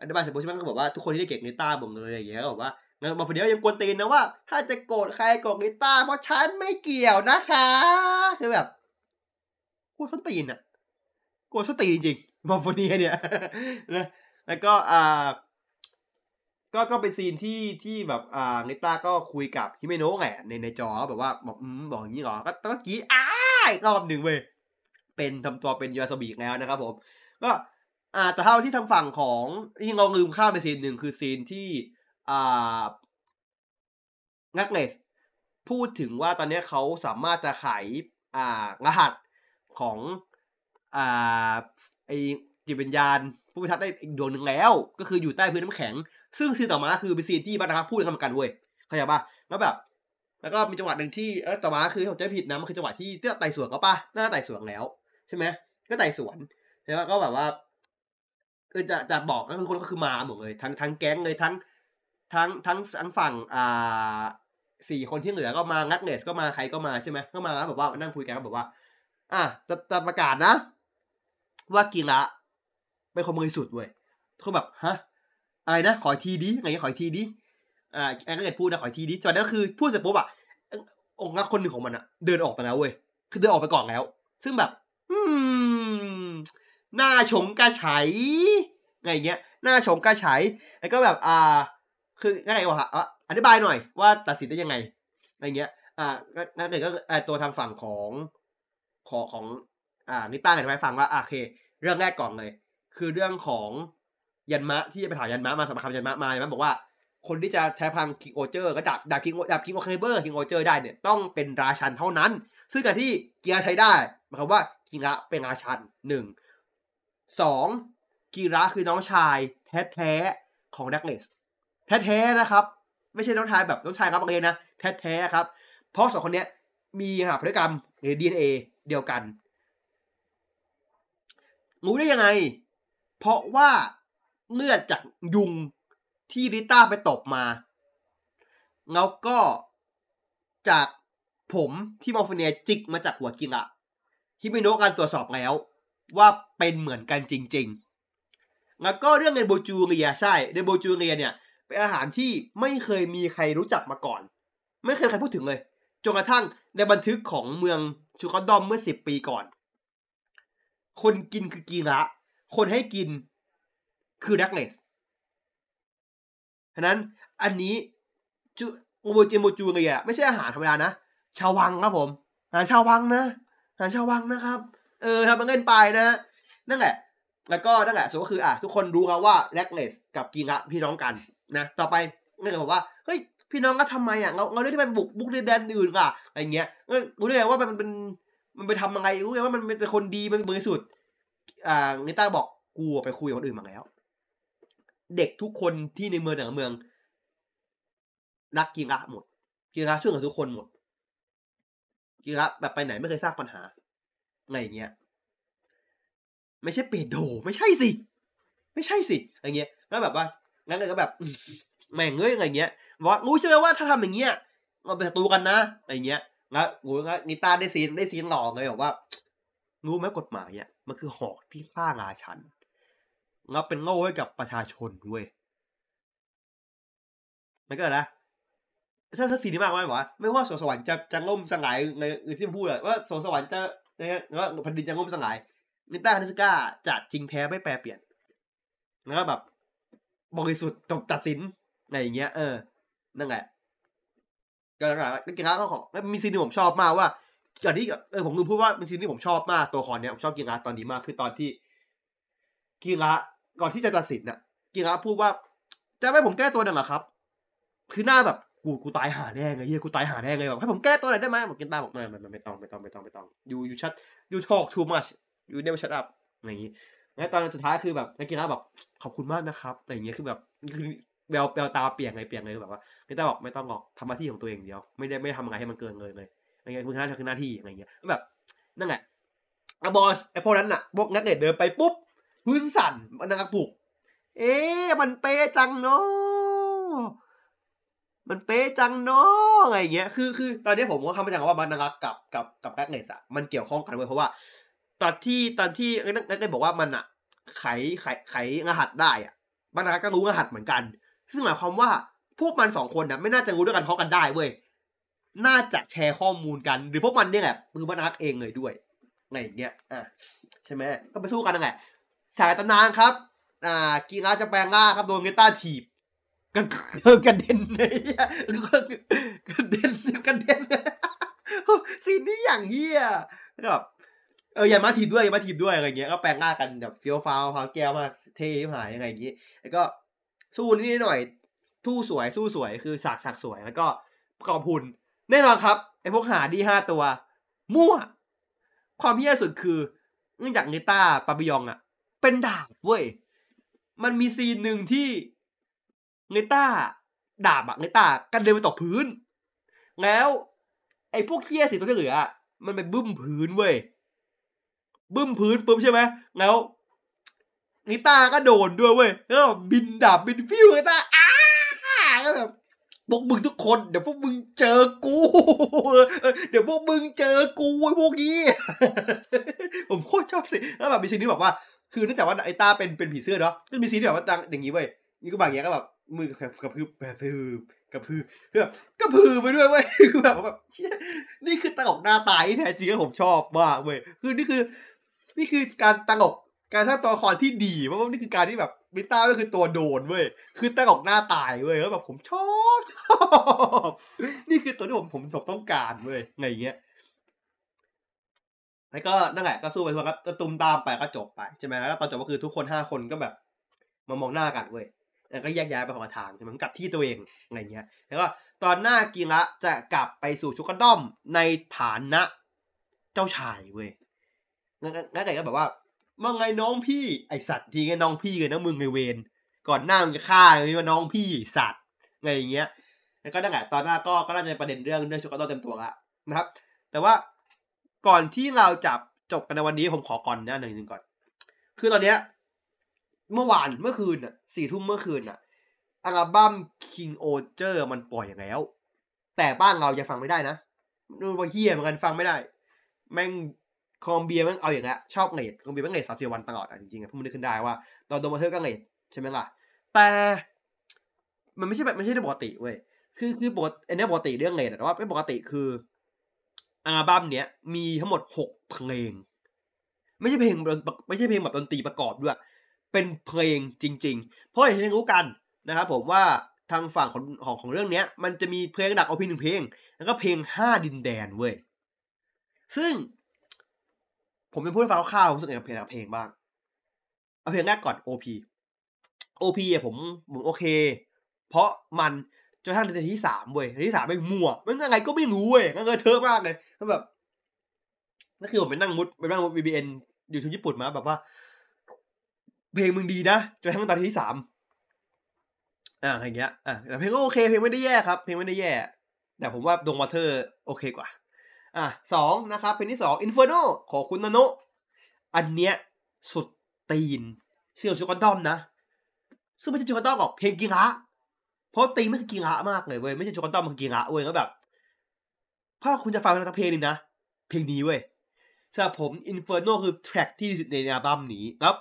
อธิบายเสร็จปุ๊บใช่ไหมก็บอกว่าทุกคนที่ได้เก่งนิต้าหมดเลยอย่างเงี้ยก็บอกว่างั้นมาฟเดียวยังกวนตีนนะว่า ถ้าจะโกรธใครโกรธนิต้าเพราะฉันไม่เกี่ยวนะคะคือแบบกวนส้นตีนอะกลัวสตีนจริง มอร์โฟเนียเนี่ยนะแล้วก็อ่าก็ก็เป็นซีนที่ที่แบบอ่าเนต้าก็คุยกับฮิเมโนะแหละในในจอแบบว่าบอกอืมบอกอย่างนี้เหรอก็ก็กรี้อ้ารอบหนึ่งเว้ยเป็นทำตัวเป็นยาสบีกแล้วนะครับผม ก็อ่าแต่เท่าที่ทางฝั่งของที่เราลืมข้ามไปซีนหนึ่งคือซีนที่อ่างักเลสพูดถึงว่าตอนนี้เขาสามารถจะไขอ่ารหัสของอ่า ไอจิตวิญญาณผู้พิทักษ์ได้อีกดวงหนึ่งแล้ว ก็คืออยู่ใต้พื้นน้ำแข็ง ซึ่งซีนต่อมาคือเป็นซีนที่บรรดาพูดกันเหมือนกันเว้ยเข้าใจปะแล้วแบบ แล้วก็มีจังหวะหนึ่งที่เออต่อมาคือผมจะผิดนะมันคือจังหวะที่เตื้อไต่สวนเขาปะหน่าไต่สวนแล้ว ใช่ไหมก็ไต่สวนแล้วก็แบบว่าคือจะจะบอกก็คือคนก็คือมาหมดเลยทั้งทั้งแก๊งเลยทั้งทั้งทั้งทั้งฝั่งอ่าสี่คนที่เหลือก็มางัดเนสก็มาใครก็มาใช่ไหมก็มาแล้วแบบว่านั่งคุยกันก็แบบว่า อะจะจะประกาศนะ ว่ากีระเป็นคนบริสุทธิ์เว้ยเขาแบบฮะอะไรนะขอทีดิไงขอทีดิอ่าแอนก็เกิดพูดนะขอทีดิจนนั้นคือพูดเสร็จปุ๊บอะองค์รักคนหนึ่งของมันอะ เดินออกไปแล้วเว้ยคือเดินออกไปก่อนแล้ว ซึ่งแบบ อืมหน้าชงกระฉไงอย่างเงี้ยหน้าชงกระไฉแล้วก็แบบอ่า คือไงวะอะอธิบายหน่อยว่าตัดสินได้ยังไงอะไรเงี้ย อ่างั้นเกิดก็เอ่อตัวทางฝั่งของของของ อ่าริต้าอธิบายให้ฟังว่าโอเค เรื่องแรกก่อนเลย คือเรื่องของยันมะที่จะไปถามยันมะมาสำคำยันมะมายันมะบอกว่า คนที่จะใช้พลังคิงโอเจอร์ก็ดาบดาบคิงดาบคิงโอเคเบอร์คิงโอเจอร์ได้เนี่ยต้องเป็นราชันเท่านั้น ซึ่งการที่กิระใช้ได้หมายความว่ากิระเป็นราชันหนึ่งสองกิระคือน้องชายแท้ๆของดักเลสแท้ๆนะครับ ไม่ใช่น้องชายแบบน้องชายครับเองนะแท้ๆครับ เพราะสองคนเนี้ยมีหาพฤติกรรมหรือ DNA เดียวกัน รู้ได้ยังไง เพราะว่าเลือดจากยุงที่ริต้าไปตบมา แล้วก็จากผมที่มอฟเนียจิกมาจากหัวกินอะที่ม่โนการตรวจสอบแล้ว ว่าเป็นเหมือนกันจริง ๆ แล้วก็เรื่องเรนโบจูเรียใช่เรนโบจูเรียเนี่ยเป็นอาหารที่ไม่เคยมีใครรู้จักมาก่อน ไม่เคยใครพูดถึงเลยจนกระทั่งในบันทึกของเมืองชูคอดอมเมื่อสิบปีก่อน คนกินคือกีระ คนให้กินคือดักเลสฉะนั้นอันนี้จูโมโบจิโมจูเรียไม่ใช่อาหารธรรมดานะ ชาววังครับผมอาหารชาววังนะอาหารชาววังนะครับ เออทำเป็นเงินไปนะนั่นแหละ แล้วก็นั่นแหละส่วนก็คืออะทุกคนรู้แล้วว่าแลกเลสกับกีระพี่น้องกันนะต่อไปนั่นก็บอกว่าเฮ้ยพี่น้องก็ทำไมอะเราเราเรื่องที่มันบุกบุกเดนอื่นอะอะไรเงี้ยเออรู้ได้ไงว่ามันเป็น มันไปทำยังไงรู้ไงว่ามันเป็นคนดีมันบริสุทธิ์อ่านิต้าบอกกูไปคุยกับคนอื่นมาแล้ว เด็กทุกคนที่ในเมืองแต่ละเมือง รักกีระหมดกีระช่วยเหลือทุกคนหมดกีระแบบไปไหนไม่เคยสร้างปัญหาอะไรอย่างเงี้ย ไม่ใช่เปโดไม่ใช่สิ ไม่ใช่สิอะไรเงี้ยแล้วแบบว่างั้นเลยก็แบบแม่งเอ้ยอะไรเงี้ยว่ารู้ใช่ไหมว่าถ้าทำอย่างเงี้ยเราเป็นศัตรูกันนะอะไรเงี้ย แล้วโอ้ยงั้นนิต้าได้ซีนได้ซีนหลอกเลยบอกว่า รู้ไหมกฎหมายเนี่ยมันคือหอกที่ฆ่าราชันแล้วเป็นโง่ให้กับประชาชนเว้ยมันก็นะถ้าถ้าซีนี้มากไหมว่าไม่ว่าสวนสวรรค์จะจะล่มสลายในที่พูดอะว่าสวนสวรรค์จะว่าแผ่นดินจะล่มสลายริต้าคานิสก้าจะจริงแท้ไม่แปรเปลี่ยนแล้วก็แบบบริสุทธิ์จบตัดสินอะไรอย่างเงี้ยเออนั่นแหละ ก็นั่นแหละนะกิระก็ของมีซีนที่ผมชอบมากว่าก่อนที่เออผมลืมพูดว่าเป็นซีนที่ผมชอบมากตัวตอนเนี้ยผมชอบกิระตอนนี้มากคือตอนที่กีฬาก่อนที่จะตัดสินน่ะกิระพูดว่าจะให้ผมแก้ตัวหน่อยเหรอครับ คือหน้าแบบกูกูตายหาแน่ไงเฮียกูตายหาแน่ไงแบบให้ผมแก้ตัวหน่อยได้ไหมบอกกินตาบอกไม่ไม่ไม่ต้องไม่ต้องไม่ต้องไม่ต้องอยู่อยู่ชัดอยู่ทอกทูมัชยูเนวชัดอัพอะไรอย่างงี้แล้วตอนสุดท้ายคือแบบนักกีฬาแบบขอบคุณมากนะครับอะไรอย่างเงี้ยคือแบบคือ แววแววตาเปลี่ยนไงเปลี่ยนเลยแบบว่ากินตาบอกไม่ต้องหรอกทำหน้าที่ของตัวเองเดียว ไม่ได้ไม่ทำอะไรให้มันเกินเลยเลยอะไรเงี้ยคือหน้าที่คือหน้าที่อะไรเงี้ยแบบนั่นแหละอะบอสไอพวกนั้นน่ะพวกนักเตะเดินไปปุ๊บพื้นสั่นมันนักปลุกเอ๊ะมันเป๊ะจังเนาะมันเป๊ะจังเนาะอะไรเงี้ยคือคือตอนนี้ผมก็คำมาจากว่ามันนักกับกับกับแบกเนสอะมันเกี่ยวข้องกันเว้ยเพราะว่าตอนที่ตอนที่นักนักบอกว่ามันอะไขไขไขรหัสได้อะมันนักก็รู้รหัสเหมือนกัน ซึ่งหมายความว่าพวกมันสองคนน่ะไม่น่าจะรู้ด้วยกันเพราะกันได้เว้ย น่าจะแชร์ข้อมูลกัน หรือพวกมันเนี่ยแหละคือมันนักเองเลยด้วยอะไรอย่างเงี้ย อะใช่ไหมก็ไปสู้กันนั่นแหละสายตำนานครับ อ่า กีราจะแปลงร่างครับโดนเกต้าถีบกันกระเด็นเลยกระเด็นกระเด็นซีนนี้อย่างเฮียแล้วแบบเอออย่ามาถีบด้วยอย่ามาถีบด้วยอะไรเงี้ยก็แปลงร่างกันแบบเฟี้ยวฟ้าวพาวแก้วมากเท่หายยังไงอย่างงี้ แล้วก็ สู้นิดหน่อยสู้สวยสู้สวยคือฉากฉากสวยแล้วก็ขอบคุณแน่นอนครับไอพวกหาดีห้าตัว มั่ว ความเฮี้ยสุดคือเนื่องจากเนต้าปาบิยองอะเป็นดาบเว้ยมันมีซีนหนึ่งที่เนต้าดาบอะเนต้ากันเดินไปตกพื้น แล้วไอ้พวกเคี้ยสีตัวที่เหลือมันไปบึ้มพื้นเว้ยบึ้มพื้นปุ๊บใช่ไหมแล้ว นิต้าก็โดนด้วยเว้ยแล้วก็บินดาบบินฟิวนิต้าอ้าก็แบบพวกมึงทุกคนเดี๋ยวพวกมึงเจอกู เดี๋ยวพวกมึงเจอกูไอ้พวกนี้ผมโคตรชอบสิแล้วแบบมีซีนที่แบบว่า คือเนื่องจากว่าไอ้ต้าเป็นเป็นผีเสื้อเนาะก็มีซีนที่แบบว่าตังอย่างนี้เว้ยนี่ก็บางอย่างก็แบบมือกระกระพือกระพือกระพือแบบกระพือไปด้วยเว้ยคือแบบว่าแบบนี่คือตลกหน้าตายแท้จริงที่ผมชอบมากเว้ยคือนี่คือ นี่คือการตลก การสร้างตัวละครที่ดีเพราะว่านี่คือการที่แบบมิต้าก็คือตัวโดนเว้ยคือตลกหน้าตายเว้ยแล้วแบบผมชอบชอบนี่คือตัวที่ผมผมผมต้องการเว้ยไงอย่างเงี้ยแล้วก็นั่นแหละก็สู้ไปทุกคนก็ตุ้มตามไปก็จบไปใช่ไหมแล้วตอนจบก็คือทุกคนห้าคนก็แบบ มามองหน้ากันเว้ยแล้วก็แยกย้ายไปคนละทางใช่ไหมมันกลับที่ตัวเองอะไรเงี้ย แล้วก็ตอนหน้ากีระจะกลับไปสู่ชุกกด้อมในฐานะ เจ้าชายเว้ยงั้นงั้นแต่ก็แบบว่า ว่าไงน้องพี่ไอสัตว์ทีไงน้องพี่เลยนะมึงไงเวนก่อนหน้ามึงจะฆ่าเลยว่าน้องพี่สัตว์ไงอย่างเงี้ยแล้วก็นั่นแหละตอนหน้าก็ก็น่าจะเป็นประเด็นเรื่องเรื่องชุกกระด้อเต็มตัวละนะครับ แต่ว่าก่อนที่เราจะจบกันในวันนี้ผมขอก่อนน้าหนึ่งหนึ่งก่อน คือตอนเนี้ยเมื่อวานเมื่อคืนอะสี่ทุ่มเมื่อคืนอะอัลบั้ม King Oger มันปล่อยอย่างแล้ว แต่บ้านเรายังฟังไม่ได้นะดูว่าเฮียเหมือนกันฟังไม่ได้ แม่ง คอมเบียแม่งเอาอย่างเงี้ยชอบเลทคอมเบียแม่งเลทสามสิบวันตลอดอะจริงๆอะพูดไม่ได้ขึ้นได้ว่าตอนโดมาเธอก็เลทใช่ไหมล่ะ แต่มันไม่ใช่แบบไม่ใช่เรื่องปกติเว้ยคือคือปกติอันนี้ปกติเรื่องเลทแต่ว่าไม่ปกติคืออัลบั้มเนี้ยมีทั้งหมดหกเพลง ไม่ใช่เพลงไม่ใช่เพลงแบบดนตรีประกอบด้วย เป็นเพลงจริง ๆ เพราะอย่างที่รู้กันนะครับผมว่าทางฝั่งของของของเรื่องเนี้ย มันจะมีเพลงดักเอาเพลงหนึ่งเพลง แล้วก็เพลงห้าดินแดนเว้ยซึ่ง ผมเป็นผู้ฟังคร่าวผมรู้สึกไงกับเพลงกับเพลงบ้าง เอาเพลงแรกก่อน OP OP อะผมผมโอเค เพราะมันจนกระทั่งในที่สามเว้ยในที่สามไม่มั่วมันยังไงก็ไม่รู้เว้ยมันเงยเธอะมากเลยแล้วแบบนั่นคือผมไปนั่งมุดไปนั่งมุด VBN อยู่ที่ญี่ปุ่นมาแบบว่า เพลงมึงดีนะจนกระทั่งตอนที่สามอ่าอย่างเงี้ยอ่าแต่เพลงก็โอเคเพลงไม่ได้แย่ครับ เพลงไม่ได้แย่ แต่ผมว่าดงวอเตอร์โอเคกว่า อะสองนะครับเพลงที่สองอินฟ r ร์โนของคุณนาโนอันเนี้ยสุดตีนเชื่อชูกันดอมนะ ซึ่งไม่ใช่ชูกันดอมหรอกเพลงกิระเพราะตีนไม่คือกิระมากเลยเว้ยไม่ใช่ชูกันดอมมันคือกิระเว้ยแล้วแบบถ้าคุณจะฟังเพลงทั้งเพลงนึงนะ เพลงนี้เว้ยสำหรับผม Inferno คือ track ที่ดีสุดในอัลบั้มนี้แล้ว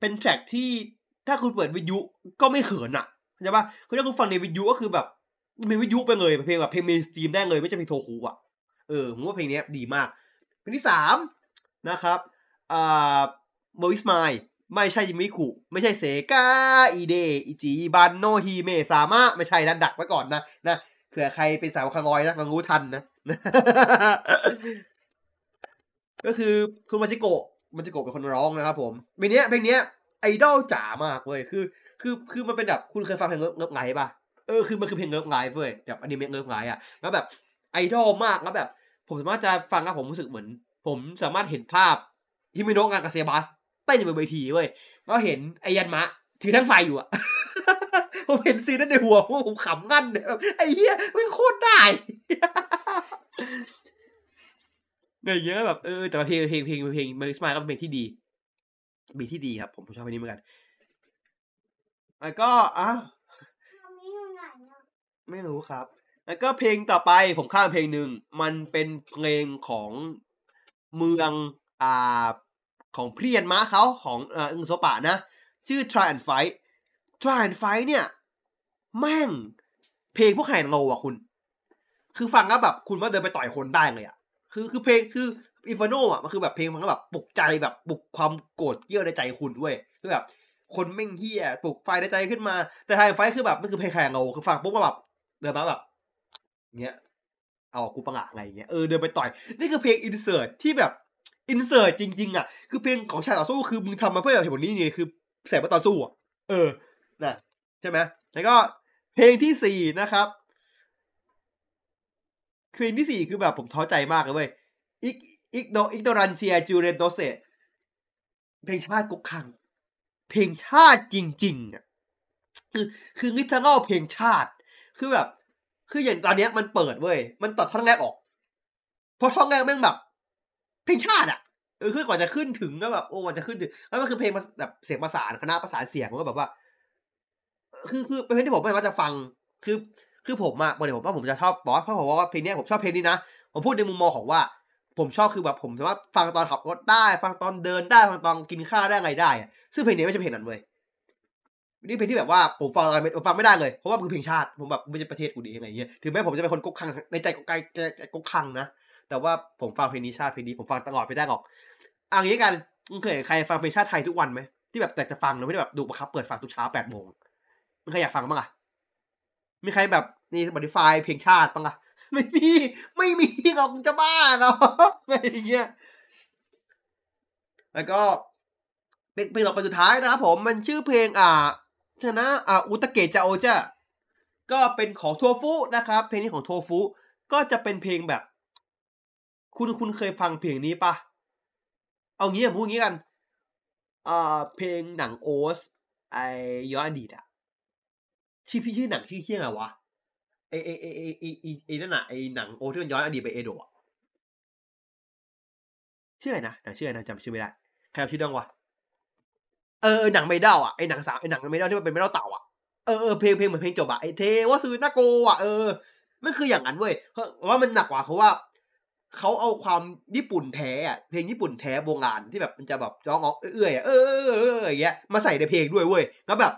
เป็น track ที่ถ้าคุณเปิดวิทยุก็ไม่เขินอะเข้าใจปะคือถ้าคุณฟังในวิทยุก็คือแบบเป็นวิทยุไปเลยเพลงแบบเพลง mainstream ได้เลยไม่ใช่เพลงโทคูอะ เออผมว่าเพลงนี้ดีมาก เพลงที่สามนะครับอ่า World is Mine ไม่ใช่มิกุไม่ใช่世界で一番の姫様ไม่ใช่นะดักไว้ก่อนนะนะเผื่อใครเป็นสาวคางอยนะลองรู้ทันนะ ก็คือคุณมาจิโกะมาจิโกะเป็นคนร้องนะครับผมเพลงนี้เพลงนี้ไอดอลจ๋ามากเว้ยคือ คือคือมันเป็นแบบคุณเคยฟังเพลงเงิบเงิบไงป่ะเออคือมันคือเพลงเงิบไงเว้ยแบบอนิเมะเงิบไงอะแล้วแบบ ไอดอลมากแล้วแบบ ผมสามารถจะฟังแล้วผมรู้สึกเหมือน ผมสามารถเห็นภาพฮิมิโนะงานกับเซบาสเต้นอยู่บนเวทีเว้ยแล้วเห็นไอยันมะ ถือทั้งไฟอยู่อะผมเห็นซีนนั้นในหัวผมผมขำงันเนี่ยแบบไอ้เหี้ยไม่งโคตรได้ไงเงี้ยแบบเออแต่ว่าเพลงเพลงเพลงเพลงเมอร์สมายก็เป็นเพลงที่ดีเพลงที่ดีครับ ผมชอบเพลงนี้เหมือนกันแล้วก็อ้าวทำนี้อยู่ไหนอะไม่รู้ครับ แล้วก็เพลงต่อไปผมข้ามเพลงหนึ่งมันเป็นเพลงของเมืองอ่าของเพียนม้าเขาของอ่ออึงโซปะนะ ชื่อ Try and Fight Try and Fight เนี่ย แม่ง เพลงพวกแข่งโลอะคุณ คือฟังแล้วแบบคุณว่าเดินไปต่อยคนได้เลยอะ คือคือเพลงคืออินฟโนอะมันคือแบบเพลงมันก็แบบปลุกใจแบบปลุกความโกรธเกรี้ยวในใจคุณด้วยคือแบบคนแม่งเฮียปลุกไฟในใจขึ้นมา แต่ไทยไฟคือแบบมันคือเพลงแข่งโลคือฟังปุ๊บก็แบบเดินมาแบบ เงี้ย เอากูปังอะอะไรเงี้ย เออเดินไปต่อย นี่คือเพลงอินเสิร์ตที่แบบอินเสิร์ตจริง ๆ อะ คือเพลงของชายต่อสู้คือมึงทำมาเพื่อเหตุผลนี้นี่คือแสบมาต่อสู้อะ เออนะใช่ไหมแล้วก็เพลงที่สี่นะครับเพลงที่สี่คือแบบผมท้อใจมากเลยเว้ยอิกอิกโดอิกโดรันเซียจูเรนโดเซเพลงชาติกุกคัง เพลงชาติจริง ๆ อะ คือคือนิทานอลเพลงชาติ คือแบบ คืออย่างตอนเนี้ยมันเปิดเว้ย มันตัดท่อนแรกออก เพราะท่อนแรกแม่งแบบ เพลงชาติอะเออคือกว่าจะขึ้นถึงก็แบบโอ้กว่าจะขึ้นถึงแล้วมันคือเพลงแบบเสียงประสานคณะประสานเสียงมันก็แบบว่า คือคือเป็นเพลงที่ผมไม่ว่าจะฟัง คือคือผมอะวันนี้ผมว่าผมจะชอบบอกว่าเพราะผมว่าเพลงนี้ผมชอบเพลงนี้นะผมพูดในมุมมองของว่า ผมชอบคือแบบผมสามารถฟังตอนขับรถได้ ฟังตอนเดินได้ฟังตอนกินข้าวได้อะไรได้อะซึ่งเพลงนี้ไม่ใช่เพลงนั้นเว้ย นี่เพลงที่แบบว่าผมฟังอะไรไม่ผมฟังไม่ได้เลยเพราะว่ามันคือเพลงชาติผมแบบไม่ใช่ประเทศกูดีอะไรเงี้ยถึงแม้ผมจะเป็นคนกกคังในใจกกไกกกคังนะแต่ว่าผมฟังเพลงนี้ชาติเพลงนี้ผมฟังตลอดไม่ได้หรอกเอันนี้กันมึงเคยเห็นใครฟังเพลงชาติไทยทุกวันไหมที่แบบแต่จะฟังแล้วไม่ได้แบบดูบังคับเปิดฟังทุกเช้าแปดโมงมึงใครอยากฟังบ้างอะมีใครแบบนี่ Spotify เพลงชาติบ้างอะไม่มีไม่มีหรอกจะบ้าเหรออะไรอย่างเงี้ยแล้วก็เพลงเพลงต่อไปสุดท้ายนะครับผมมันชื่อเพลงอ่า ชนะอ่าอุตเกะจาโอจ้าก็เป็นของโทฟุนะครับ เพลงนี้ของโทฟุก็จะเป็นเพลงแบบ คุณคุณเคยฟังเพลงนี้ปะเอางี้ผมพูดงี้กันอ่าเพลงหนังโอสไอย้อนอดีตอะชื่อพี่ชื่อหนังชื่อเที่ยงอะไรวะไอไอไอไอไอไอนั่นน่ะไอหนังโอที่มันย้อนอดีตไปเอโดะชื่ออะไรนะหนังชื่ออะไรนะจำชื่อไม่ได้ใครจำชื่อได้บ้างวะ เออหนังไม่ด้าอะไอหนังสามไอหนังไม่ด้าที่มันเป็นไม่ด้าเต่าอะเออเออเพลงเพลงเหมือนเพลงจบอะไอเทวะซือนาโกอะเออมันคืออย่างนั้นเว้ยเพราะว่ามันหนักกว่าเขาะว่าเขาเอาความญี่ปุ่นแท้อะเพลงญี่ปุ่นแท้โบราณที่แบบมันจะแบบร้องออกเอื้อยเออเออเอออย่างเงี้ยมาใส่ในเพลงด้วยเว้ยแล้วแบบ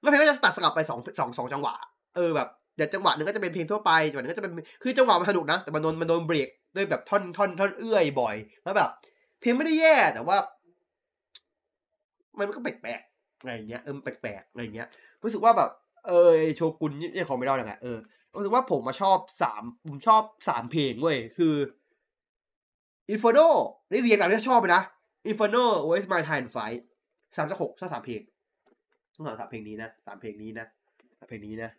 แล้วเพลงก็จะตัดสลับไปสองสองสองจังหวะ เออแบบเดี๋ยวจังหวะหนึ่งก็จะเป็นเพลงทั่วไปจังหวะหนึงก็จะเป็นคือจังหวะมันสนุกนะแต่มันโดนมันโดนเบรกด้วยแบบท่อนท่อนท่อนเอื้อยบ่อยแล้วแบบ เพลงไม่ได้แย่แต่ว่า มันก็แปลกๆอะไรเงี้ยเออมันแปลกๆอะไรเงี้ยรู้สึกว่าแบบเออโชกุนนี่ของไม่ได้ยังไงเออรู้สึกว่าผมมาชอบสามผมชอบสามเพลงเว้ยคือ Inferno นี่เรียงตามที่ชอบไปนะ Inferno Waste My Time and Fight สามจากหกชอบสามเพลงต้องสามเพลงนี้นะสามเพลงนี้นะสามเพลงนี้นะ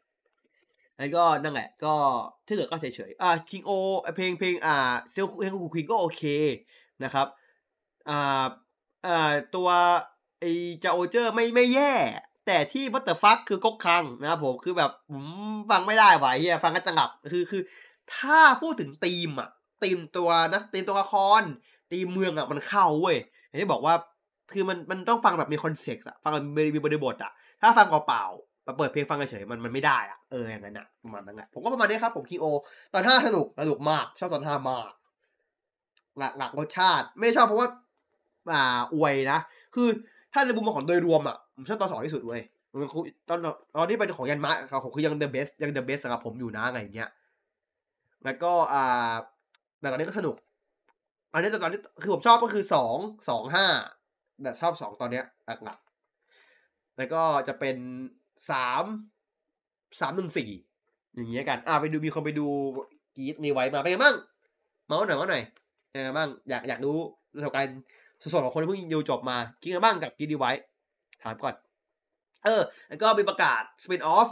แล้วก็นั่นแหละ ก็ที่เหลือก็เฉยๆอ่า King O เพลงเพลงอ่าเซลเพลงคูควีก็โอเคนะครับอ่าอ่าตัว ไอจาโอเจอร์ไม่ไม่แย่ แต่ที่วัตเตอร์ฟักคือกกคังนะครับผมคือแบบผมฟังไม่ได้ไหวเฮียฟังกันจังหับคือคือ ถ้าพูดถึงธีมอะธีมตัวนะธีมตัวละครธีมเมืองอะมันเข้าเว้ยอย่างที่บอกว่าคือมันมันต้องฟังแบบมีคอนเซ็ปต์อะฟังแบบมีบริบทอะถ้าฟังเปล่าๆเปิดเพลงฟังเฉยมันมันไม่ได้อะเอออย่างนั้นอะประมาณนั้นแหละผมก็ประมาณนี้ครับ ผมคิงโอ ตอนห้าสนุกสนุกมากชอบตอนห้ามากหลักหลักรสชาติ ไม่ได้ชอบเพราะว่า อ่าอวยนะ คือ ถ้าในมุมมองของโดยรวมอะผมชอบตอนสองที่สุดเว้ยมันคือตอนตอนที่เป็นของยันมะของคือยังเดอะเบสยังเดอะเบสสำหรับผมอยู่นะอะไรเงี้ยแล้วก็อ่าแต่ตอนนี้ก็สนุก อันนี้แต่ตอนนี้คือผมชอบก็คือสองสองห้าแต่ชอบสองตอนเนี้ยหลักๆแล้วก็จะเป็นสามสามหนึ่งสี่อย่างเงี้ยกัน อ่าไปดูมีคนไปดูกีดนี่ไว้มาเป็นไงบ้าง เมาส์หน่อยเมาส์หน่อยเป็นไงบ้างอยากอยากรู้ประสบการณ์ สดๆของคนที่เพิ่งดูจบมาคิดไงบ้างกับกรีดดีไว้ถามก่อน เออ แล้วก็มีประกาศสปินออฟ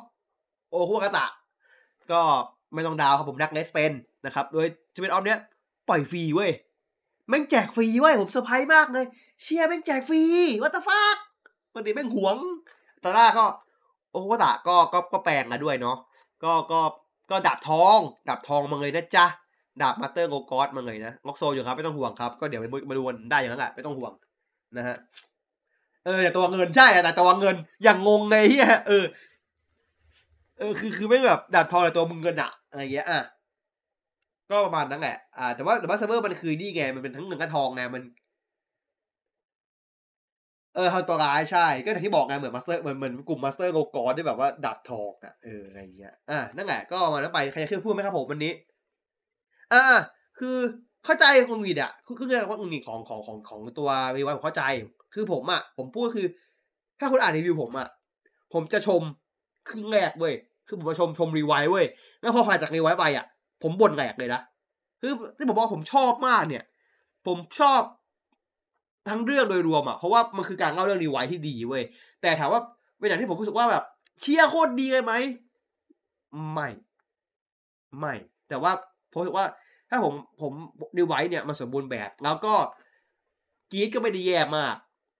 โอคุกาตะ ก็ไม่ต้องดาวครับผมนักเลสเปนนะครับ โดยสปินออฟเนี้ยปล่อยฟรีเว้ยแม่งแจกฟรีเว้ยผมเซอร์ไพรส์มากเลย เชียร์แม่งแจกฟรีวัตฟักปกติแม่งหวงตอนแรกก็ โอคุกาตะก็ก็ก็แปลงมาด้วยเนาะก็ก็ก็ดาบทองดาบทองมาเลยนะจ๊ะ ดาบมาสเตอร์โกกอสมาเลยนะงอกโซอยู่ครับไม่ต้องห่วงครับก็เดี๋ยวมาดูนได้อย่างนั้นแหละไม่ต้องห่วงนะฮะเออแต่ตัวเงินใช่แต่ตัวเงินอย่างงงไงเฮียเออเออคือคือไม่แบบดาบทองแต่ตัวมึงเงินอะอะไรเงี้ยอะก็ประมาณนั้นแหละอ่าแต่ว่าแต่ว่าเซิร์ฟเวอร์มันคือนี่ไงมันเป็นทั้งเงินกับทองไงมัน เออตัวร้ายใช่ ก็อย่างที่บอกไงเหมือนมาสเตอร์เหมือนเหมือนกลุ่มมาสเตอร์โกกอที่แบบว่าดาบทองอะเอออะไรเงี้ยอะนั่นแหละก็มาแล้วไปใครจะขึ้นพูดไหมครับผมวันนี้ อ่าคือเข้าใจคุณวีดอะคือคือเรื่องว่าคุณวีดของของของของตัววีวผมเข้าใจ คือผมอะผมพูดคือ ถ้าคุณอ่านรีวิวผมอะผมจะชมครึ่งแรกเว้ยคือผมจะชมชมรีไวซ์เว้ยแล้วพอผ่านจากรีไวซ์ไปอะ ผมบ่นแหลกเลยนะคือที่ผมบอกผมชอบมากเนี่ย ผมชอบทั้งเรื่องโดยรวมอะเพราะว่ามันคือการเล่าเรื่องรีไวซ์ที่ดีเว้ยแต่ถามว่าเป็นอย่างที่ผมรู้สึกว่าแบบ เชี่ยโคตรดีเลยไหมไม่ ไม่ แต่ว่า ผมรู้สึกว่าถ้าผมผมดีไวท์เนี่ยมันสมบูรณ์แบบ แล้วก็กรีดก็ไม่ได้แย่มาก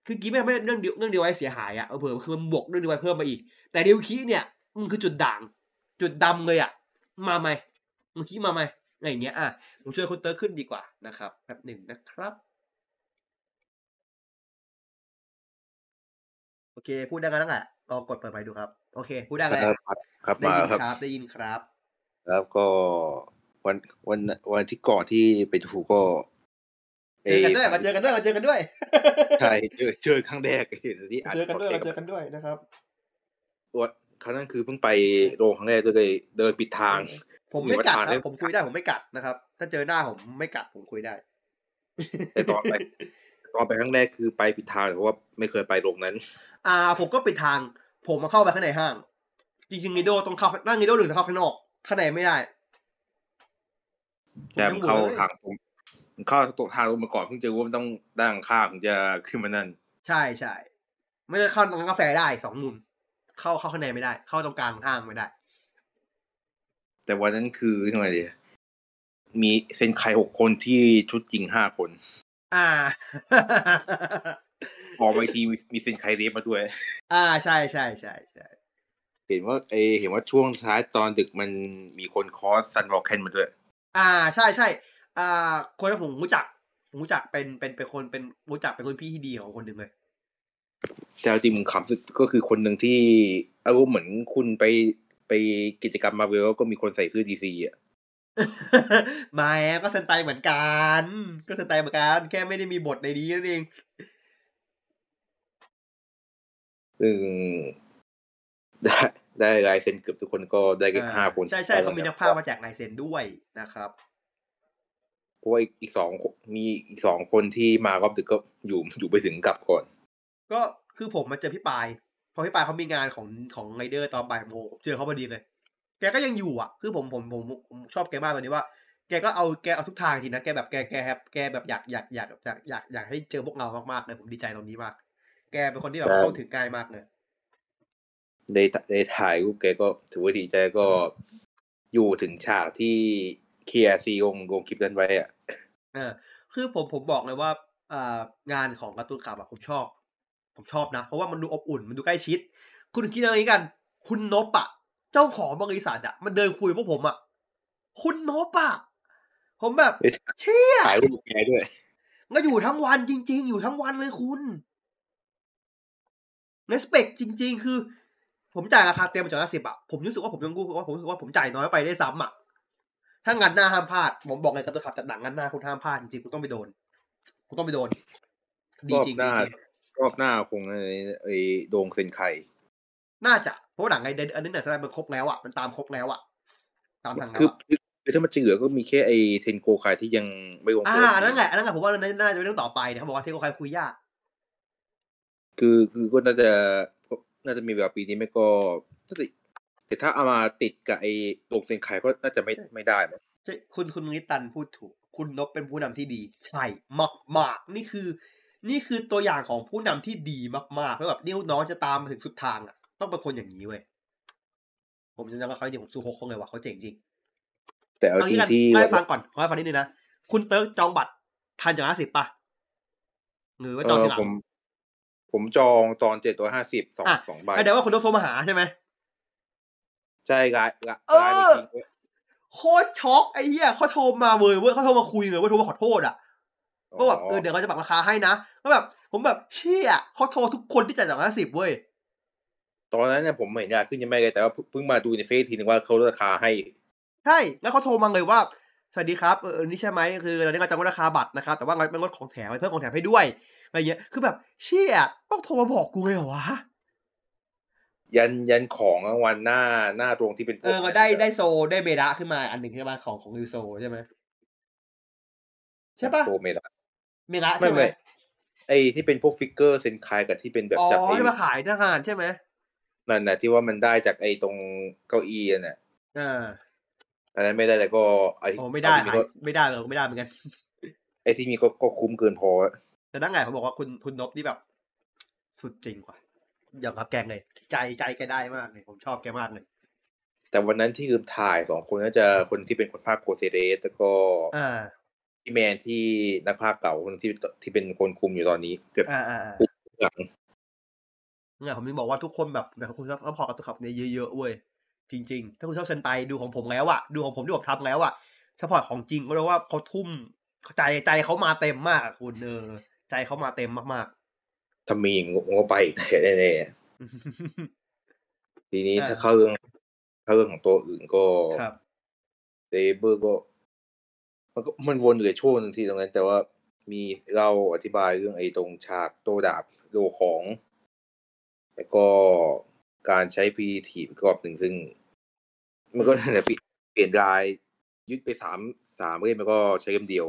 คือกรีดไม่ทำให้เรื่องเรื่องดีไวท์เสียหายอะ่ะเออเผื่อคือมันบวกเรื่องดีไวท์เพิ่มมาอีก แต่ดิวคีเนี่ยมันคือจุดด่าง จุดดำเลยอะ่ะมาไหมมันคีมาไหมอะไรอย่างเงี้ยอะผมช่วยคุณเตอร์ขึ้นดีกว่านะครับแป๊บหนึ่งนะครับโอเค พูดได้กันแล้วแหละลองกดเปิดไปดูครับ โอเค พูดได้แล้วครับครับได้มายินครับครับได้ยินครับแล้วก็ วันวันวันที่ก่อนที่ไปถูก็เจอกันด้วยมาเจอกันด้วยมาเจอกันด้วยใช่เจอเจอครั้งแรกเห็นที่อัดเจอกันด้วยพมาดแคสต์เจอกันด้วยนะครับตัวครั้งนั้นคือเพิ่งไปโรงครั้งแรกก็เลยเดินปิดทาง ผมไม่กัดมีวัฒนานะได้ผมคุยได้ผมไม่กัดนะครับ ถ้าเจอหน้าผมไม่กัดผมคุยได้แต่ตอนไปตอนไปครั้งแรกคือไปปิดทางเพราะว่าไม่เคยไปโรงนั้น อ่า ผมก็ปิดทาง ผมมาเข้าไปข้างในห้าง จริงๆงิโดต้องเข้านั่งงิโดหรือเข้าข้างนอกข้างในไม่ได้ แต่มันเข้าผมยังทางตรงมันเข้าตรงทางตรงมาก่อนเพิ่งเจอว่ามันต้องด้านข้างถึงจะขึ้นมานั่น ใช่ใช่ไม่ได้เข้าร้านกาแฟได้สองมุม เข้าเข้าข้างในไม่ได้ เข้าตรงกลางห้างไม่ได้ แต่วันนั้นคือยังไงดีมีเซนไคหกคนที่ชุดจริงห้าคน อ่าออกไปทีมีมีเซนไคเรฟมาด้วย อ่าใช่ใช่ใช่ใช่เห็นว่าเออเห็นว่าช่วงท้ายตอนดึกมันมีคนคอสซันวอลเคนมาด้วย อ่าใช่ใช่อ่าคนที่ผมรู้จักผมรู้จักเป็นเป็นเป็นคนเป็นรู้จักเป็นคนพี่ที่ดีของคนหนึ่งเลยแต่เอาจริงมึงขำสุดก็คือคนหนึ่งที่อารมณ์เหมือนคุณไปไปกิจกรรมมาเวลก็มีคนใส่เสื้อดีซีอะไมาก็เซนไตเหมือนกัน ก็เซนไตเหมือนกัน แค่ไม่ได้มีบทในนี้นั่นเองซึ่ง ได้ได้ลายเซ็นเกือบทุกคนก็ได้แค่ห้าคนใช่ใช่เขามีนักภาพมาแจกลายเซ็นด้วยนะครับเพราะว่าอีกอีกสองคนมีอีกสองคนที่มารอบดึกก็อยู่อยู่ไปถึงกลับก่อน ก็คือผมมาเจอพี่ปายเพราะพี่ปายเขามีงานของของไรเดอร์ตอนบ่ายโมงผมเจอเขาพอดีเลย แกก็ยังอยู่อะ คือผมผมผมผมชอบแกมากตอนนี้ว่าแกก็เอาแกเอาทุกทางจริงนะแกแบบแกแกแฮปแกแบบอยากอยากอยากอยากอยากอยากให้เจอพวกเรามากๆเลยผมดีใจตรงนี้มาก แกเป็นคนที่แบบครับเข้าถึงง่ายมากเลย ได้ได้ถ่ายรูปแกก็ถือว่าดีใจก็อยู่ถึงฉากที่เคลียร์ซีองลงคลิปนั้นไว้อะเออคือผมผมบอกเลยว่าอ่างานของการ์ตูนขับอะผมชอบ ผมชอบนะ เพราะว่ามันดูอบอุ่นมันดูใกล้ชิด คุณคิดอะไรกัน คุณนบอะเจ้าของบริษัทอะมันเดินคุยกับพวกผมอะคุณนบอะผมแบบเอ้ยเชี่ยถ่ายรูปแกด้วยก็อยู่ทั้งวันจริง ๆ อยู่ทั้งวันเลยคุณเ s สเปกจริง ๆ คือ ผมจ่ายราคาเต็มมาจากละสิบอะผมรู้สึกว่าผมยังรู้สึกว่าผมรู้สึกว่าผมจ่ายน้อยไปได้ซ้ำอะถ้างานหน้าห้ามพลาด ผมบอกเลยการ์ตูนขับจัดหนังงานหน้าคุณห้ามพลาดจริงๆคุณต้องไปโดน คุณต้องไปโดน ดีรอบจริงหดีน้าจริงรอบหน้าคงไอ้ไอ้โดงเซนไคน่าจะเพราะว่าหนังไอเดนอันนี้เนี่ยแสดงมันครบแล้วอะมันตามครบแล้วอะ ตามทางแล้วคืออะคือคือถ้ามันจะเหลือก็มีแค่ไอ้เทนโกไคที่ยังไม่ลงอ่าตัวอันนั้นไงอันนั้นไงผมว่าอันนั้นน่าจะเป็นเรื่องต่อไปนะเขาบอกว่าเทโกไคคุยยาก คือคือก็น่าจะ น่าจะมีแบบปีนี้ไม่ก็น่าจะแต่ถ้าเอามาติดกับไอ้โดงเซนไคก็น่าจะไม่ไม่ได้มั้งใช่คุณคุณนิตันพูดถูก คุณนบเป็นผู้นำที่ดี ใช่มากมากๆนี่คือ นี่คือตัวอย่างของผู้นำที่ดีมากๆแล้วแบบนี่น้องจะตามมาถึงสุดทางอะ ต้องเป็นคนอย่างนี้เว้ยผมจำได้ว่าเขาจริงผมซูโฮกเขาเลยว่าเขาเจ๋งจริง แต่เอาเอาจริงี้งกันที่เล่าให้ฟังก่อนขอให้ฟังนิดนึงนะคุณเติร์กจองบัตรทันจากห้าสิบป่ะหรือว่าเอจองอทีหลัง ผมผมจองตอนเจ็ดร้อยห้าสิบสองอะสองใบแสดงว่าคุณต้องโทรมาหาใช่ไหมใช่รายรายเออรายเป็นจริงด้วยโคตรช็อกไอ้เหี้ยเขาโทรมาเว้ยเว้ยเขาโทรมาคุยเลยเว้ยโทรมาขอโทษอะว่าแบบเออเดี๋ยวเขาจะปรับราคาให้นะแล้วแบบ ผมแบบเชี่ยเขาโทรทุกคนที่จ่ายจากห้าสิบเว้ยตอนนั้นเนี่ยผมเห็นอยากขึ้นยังไม่เลยแต่ว่าเพิ่งมาดูในเฟซทีนึงว่าเขาลดราคาให้ใช่แล้วเขาโทรมาเลยว่าสวัสดีครับเออเออนี่ใช่ไหมคือตอนนี้เราจะลดราคาบัตรนะครับแต่ว่าเราเป็นลดของแถมเพิ่มของแถมให้ด้วย อะไรเงี้ย คือแบบเชี่ยต้องโทรมาบอกกูเลยเหรอวะ ยันยันของรางวัลหน้าหน้าตรงที่เป็นพวเอกอมาได้ได้โซได้เบดะขึ้นมาอันหนึ่งใช่ไหมของของยูโซใช่ไหมใช่ปะโซเมดะเมดะไม่ใช่ไหมไม่ไอที่เป็นพวกฟิกเกอร์เซนคายกับที่เป็นแบบอ๋อจับไอ้ที่มาขายทหารใช่ไหมนั่นน่ะที่ว่ามันได้จากไอ้ตรงเก้าอี้น่ะอ่าอันนั้นไม่ได้แต่ก็ไอ้โอ้ไม่ได้อ้ที่มีขายก็ไม่ได้เลยไม่ได้เหมือนกันไอ้ที่มีก็ก็คุ้มเกินพอ แต่นั่งไงเขาบอกว่าคุณคุณนบนี่แบบ สุดจริงว่ะยอมรับแกงเลย ใจใจแกได้มากเลยผมชอบแกมากเลย แต่วันนั้นที่ลืมถ่ายสองคนน่าจะคนที่เป็นคนภาคโกเซเรสแล้วก็อ่าพี่แมนที่นักภาคเก่าคนที่ที่เป็นคนคุมอยู่ตอนนี้เกือบอ่าอ่าอ่าหลังเนี่ยผมถึงบอกว่าทุกคนแบบแบบคุณชอบพอกับตัวขับเนี่ยเยอะๆเว้ยจริง ๆ ถ้าคุณชอบเซนไตดูของผมแล้วอะดูของผมที่ผมทำแล้วอะสปอร์ตของจริงก็เรียกว่าเขาทุ่มใจใจเขามาเต็มมากอะคุณเออ ใจเขามาเต็มมากถ้ามีงงก็ไปอีกแน่ๆๆทีนี้อ่าถ้าเข้าเรื่องเข้าเรื่องของตัวอื่นก็ครับเซเบอร์ก็มันก็มันวนเหลือช่วงหนึ่งที่ตรงนั้น แต่ว่ามีเราอธิบายเรื่องไอ้ตรงฉากโตดาบโลของ แล้วก็การใช้พีทีอีกรอบหนึ่งซึ่ง มันก็นั่นแหละเปลี่ยนเปลี่ยนลายยึดไปสามสามเล่มแล้วก็ใช้เล่มเดียว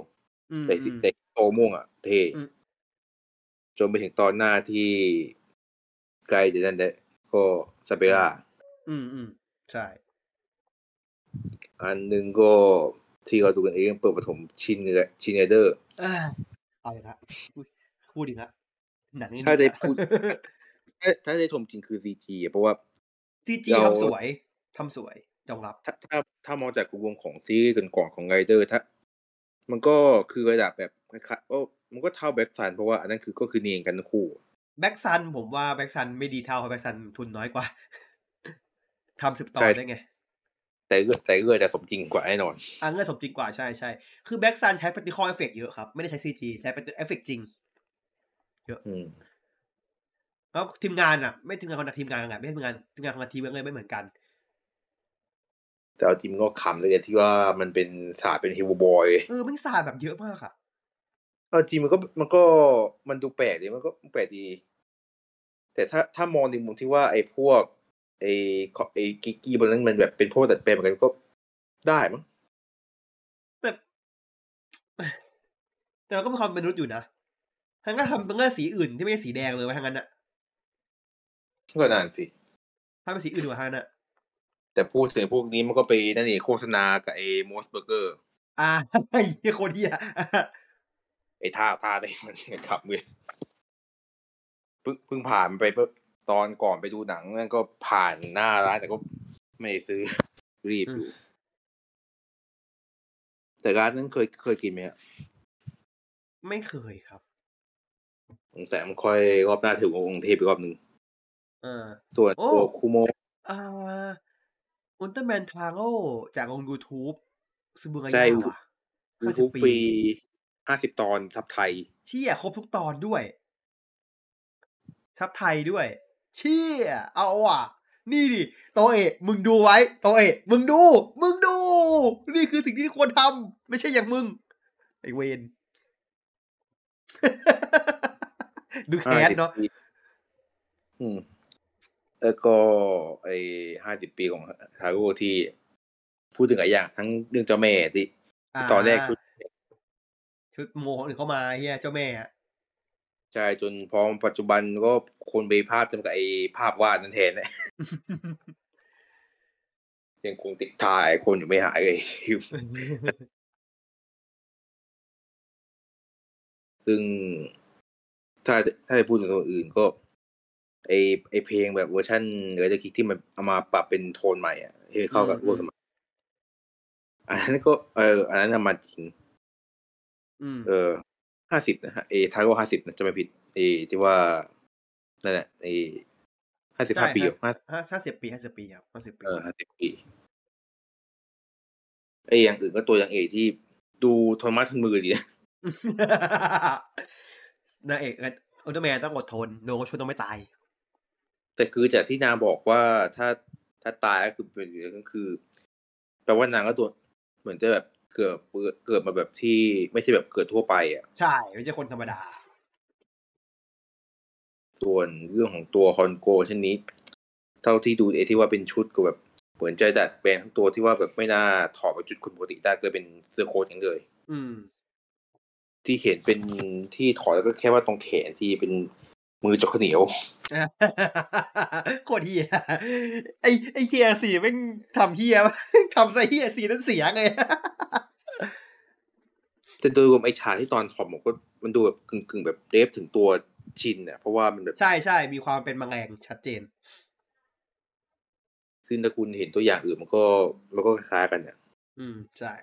อืมแต่สิอืมแต่โตม่วงอะเท่อืม จนไปถึงตอนหน้าที่ไกลเดยวนั่นแหละก็สเปร่าอืมอืมใช่ อันหนึ่งก็ที่เราดูกันเองเปิดปฐมชินเนอชินเนเดอร์อ่าเอาเลยครับอุ๊ยพูดอีกแล้วหนังนี่ถ้าได้พูดถ้าถ้าได้ชมจริงคือซีจีเพราะว่าซีจีเราทำสวยทำสวยยอมรับ ถ้าถ้าถ้ามองจากวงของซีรีส์ก่อนๆของไรเดอร์ถ้า มันก็คือระดับแบบคล้ายๆโอ้มันก็เท่าแบล็กซันเพราะว่าอันนั้นคือก็คือเนียนกันทั้งคู่แบล็กซันผมว่าแบล็กซันไม่ดีเท่าเพราะแบล็กซันทุนน้อยกว่าทำสิบตอนใช่ได้ไง แต่เลือดแต่เลือดจะสมจริงกว่าแน่นอนอะเงื่อนสมจริงกว่าใช่ใช่คือแบ็กซันใช้ practical effect เยอะครับ ไม่ได้ใช้ CG ใช้ practical effect จริงอืมแล้วทีมงานอะ ไม่ทีมงานคนละทีมงานกันไม่ใช่ทีมงานทีมงานคนละทีมเลยไม่เหมือนกัน แต่เอาจริงมันก็ขำเลยเนี่ยที่ว่ามันเป็นศาสตร์เป็นฮิวบอยเออมันสาดแบบเยอะมากอะเอาจริงมันก็มันก็มันดูแปลกดีมันก็แปลกดี แต่ถ้าถ้ามองในมุมที่ว่าไอ้พวกไอ้ขอไอ้กิกกี้บนนั้นมันแบบเป็นพวกดัดแปลงเหมือนกันก็ได้มั้งแต่แต่มันก็มีความเป็นมนุษย์อยู่นะทั้งก็ทำเป็นเงื่อนสีอื่นที่ไม่ใช่สีแดงเลยว่าทั้งนั้นอะก็นานสิถ้าเป็นสีอื่นดีกว่าทั้งนั้นอะ แต่พูดถึงพวกนี้มันก็ไปนั่นนี่โฆษณากับไอ้มอสเบอร์เกอร์ อ่าไอ้เหี้ยโคตรเหี้ยไอ้ท่าท่าได้มันขับเลยเพิ่งเพิ่งผ่านไปเพิ่งตอนก่อนไปดูหนังนั่นก็ผ่านหน้าร้านแต่ก็ไม่ได้ซื้อรีบอยู่แต่ร้านนั้นเคยเคยกินไหมอะไม่เคยครับสงสัยมันค่อยรอบหน้าถึงกรุงเทพอีกรอบหนึ่งเออส่วนโอ้ตัวคูโมอ่า อุลตร้าแมนทาโร่จากลง YouTube ซึบุงาใช่ยะว่ะยู50ทูบปีฟรีห้าสิบตอนซับไทย เชี่ยครบทุกตอนด้วย ซับไทยด้วย เชี่ยเอาว่ะ นี่ดิโตเอะมึงดูไว้ โตเอะมึงดู มึงดู นี่คือสิ่งที่ควรทำไม่ใช่อย่างมึง ไอเวน ดูแคสเนาะ50ปีอืม แล้วก็ไอ้ห้าสิบปีของทาโร่ที่พูดถึงหลายอย่างทั้งเรื่องเจ้าแม่ที่ตอนแรกชุด ชุดโมของอื่นเข้ามาเฮียเจ้าแม่อะใช่จนพอปัจจุบันก็คนไปภาพจำกับไอ้ภาพวาดนั้นแทนเนี่ยยังคงติดถ่ายคนอยู่ไม่หายเลยซึ่งถ้าถ้าจะพูดถึงส่วนอื่นก็ ไอไอเพลงแบบเวอร์ชันเนื้อจะคิกที่มันเอามาปรับเป็นโทนใหม่อะให้เข้ากับอืมร่วมสมัยอันนั้นก็เออ อันนั้นนะมาจริงอืมเออห้าสิบนะฮะเอทาโร่ห้าสิบนะจะไม่ผิดเอที่ว่านั่นแหละเอห้าสิบห้าปีห้าห้าห้าสิบปีห้าสิบปีครับห้าสิบปีเออห้าสิบปีไออย่างอื่นก็ตัวอย่างเอกที่ดูทนไม้ทนมือดีนะนางเอกอุลตร้าแมนต้องอดทนโดนเขาชนต้องไม่ตาย แต่คือจากที่นางบอกว่าถ้าถ้าตายก็คือเป็นก็คือแปลว่านางก็ตัวเหมือนจะแบบเกิดเกิดมาแบบที่ไม่ใช่แบบเกิดทั่วไป อะ ใช่ไม่ใช่คนธรรมดา ส่วนเรื่องของตัวฮอนโกเช่นนี้ เท่าที่ดูเอที่ว่าเป็นชุดก็แบบเหมือนจะดัดแปลงทั้งตัวที่ว่าแบบไม่น่าถอดเป็นชุดคนปกติได้ก็เป็นเสื้อโค้ทอย่างเดียวเลย อืม ที่เห็นเป็นที่ถอดแล้วก็แค่ว่าตรงแขนที่เป็น มือจกข้าวเหนียวโคตรเฮียไอไอเฮียสีแม่งทำเฮียทำใส่เฮียสีนั้นเสียไงแต่โดยรวมไอฉากที่ตอนถอดหมวกก็มันดูแบบกึ่งกึ่งๆแบบเดฟถึงตัวชินเนี่ยเพราะว่ามันแบบใช่ใช่มีความเป็นมังแรงชัดเจน ซึ่งถ้าคุณเห็นตัวอย่างอื่นมันก็มันก็คล้ายๆกันเนี่ย อืมใช่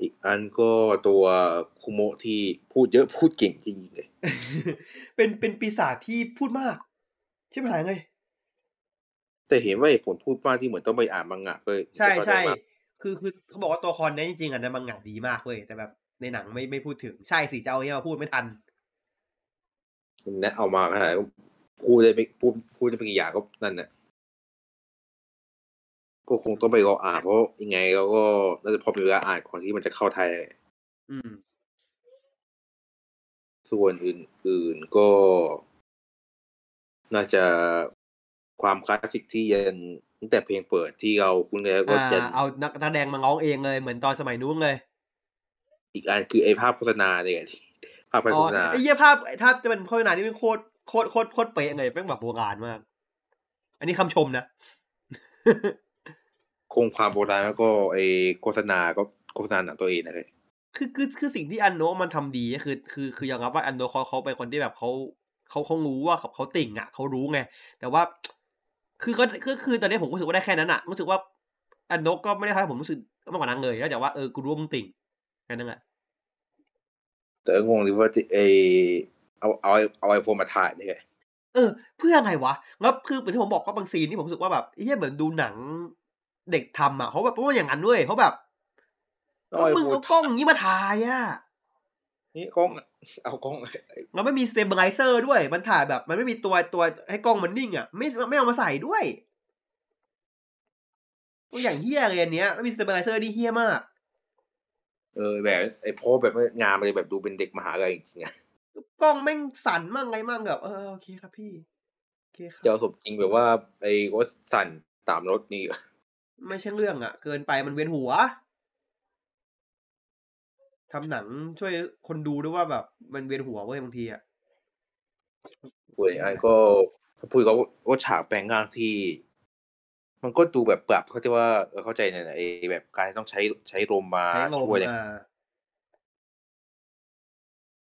อีกอันก็ตัวคุโมะที่พูดเยอะพูดเก่งจริงๆเลย เป็นเป็นปีศาจที่พูดมาก ใช่ไหมไงแต่เห็นว่าเหตุผลพูดมากที่เหมือนต้องไปอ่านมังงะก็ใช่ก็เข้าจใช่มากคือคือเขาบอกว่าตัวคอนเนี้ยจริงๆอะในมังงะดีมากเว้ยแต่แบบในหนังไม่ไม่พูดถึงใช่สิจะเอาเนี้ยมาพูดไม่ทันมันแนะเอามาขนาดนั้นก็พูดได้ไม่พูดพูดได้ไม่กี่อย่างก็นั่นแหละก็คงต้องไปรออ่านเพราะยังไงเราก็น่าจะพอมีเวลาอ่านก่อนที่มันจะเข้าไทย อืม ส่วนอื่น ๆก็ น่าจะความคลาสสิกที่ยันตั้งแต่เพลงเปิดที่เราคุ้นเลยแล้วก็อ่ายันเอานักนักแสดงมาร้องเองเลยเหมือนตอนสมัยนู้นเลย อีกอันคือไอ้ภาพโฆษณาเนี่ยที่ภาพอ๋โฆอษณาไอ้เหี้ยภาพถ้าจะเป็นโฆษณานี่เป็นโคตรโคตรโคตรโคตรเป๊ะเลยแม่งแบบโบราณมาก อันนี้คำชมนะคงความโบราณแล้วก็ไอ้โฆษณาก็โฆษณาหนังตัวเองนะเลย คือคือคือสิ่งที่อันโนะมันทำดีก็คือคือคือยอมรับว่าอันโนะเขาเขาเป็นคนที่แบบเขาเขาเขารู้ว่าเขาเขาติ่งอะเขารู้ไง แต่ว่า คือก็คือคือตอนนี้ผมรู้สึกว่าได้แค่นั้นอะรู้สึกว่าอันโนะก็ไม่ได้ทำให้ผมรู้สึกมากกว่านั้นเลยนอกจากว่าเออกูรู้ว่ามึงติ่งแค่นั้นแหละแต่ก็งงดีว่าที่ไอ้เอาเอาเอาไอโฟนมาถ่ายเนี่ยเออ เพื่อไงวะแล้วคือเหมือนที่ผมบอกว่าบาง scene ที่ผมรู้สึกว่าแบบไอ้เหี้ยเหมือนดูหนังเด็กทำอะเขาแบบเพราะว่าอย่างนั้นด้วยเขาแบบ เอาไอมึงโฟนเอากล้องอย่างนี้มาถ่ายอะนี่กล้องเอากล้องมันไม่มี stabilizer ด้วย มันถ่ายแบบ มันไม่มีตัวตัวให้กล้องมันนิ่งอะ ไม่ไม่เอามาใส่ด้วยตัวอย่างเหี้ยเลยอันเนี้ยไม่มี stabilizer นี่เหี้ยมาก เออแบบไอ้โพสแบบงานมันเลยแบบดูเป็นเด็กมหาลัยจริงๆอะกล้องแม่งสั่นมั่งไงมั่งแบบเออโอเคครับพี่โอเคครับจะเอาสมจริงแบบว่าไอ้รถสั่นตามรถนี่ไม่ใช่เรื่องอะ เกินไปมันเวียนหัว ทำหนังช่วยคนดูด้วยว่าแบบมันเวียนหัวเว้ยบางทีอะเว้ยอันก็พูดก็ว่าฉากแปลงร่างที่ มันก็ดูแบบปรับเขาใจว่าเออเข้าใจในไอ้แบบการต้องใช้ใช้ลมมาใช้ลมช่วยเนี่ยอ่า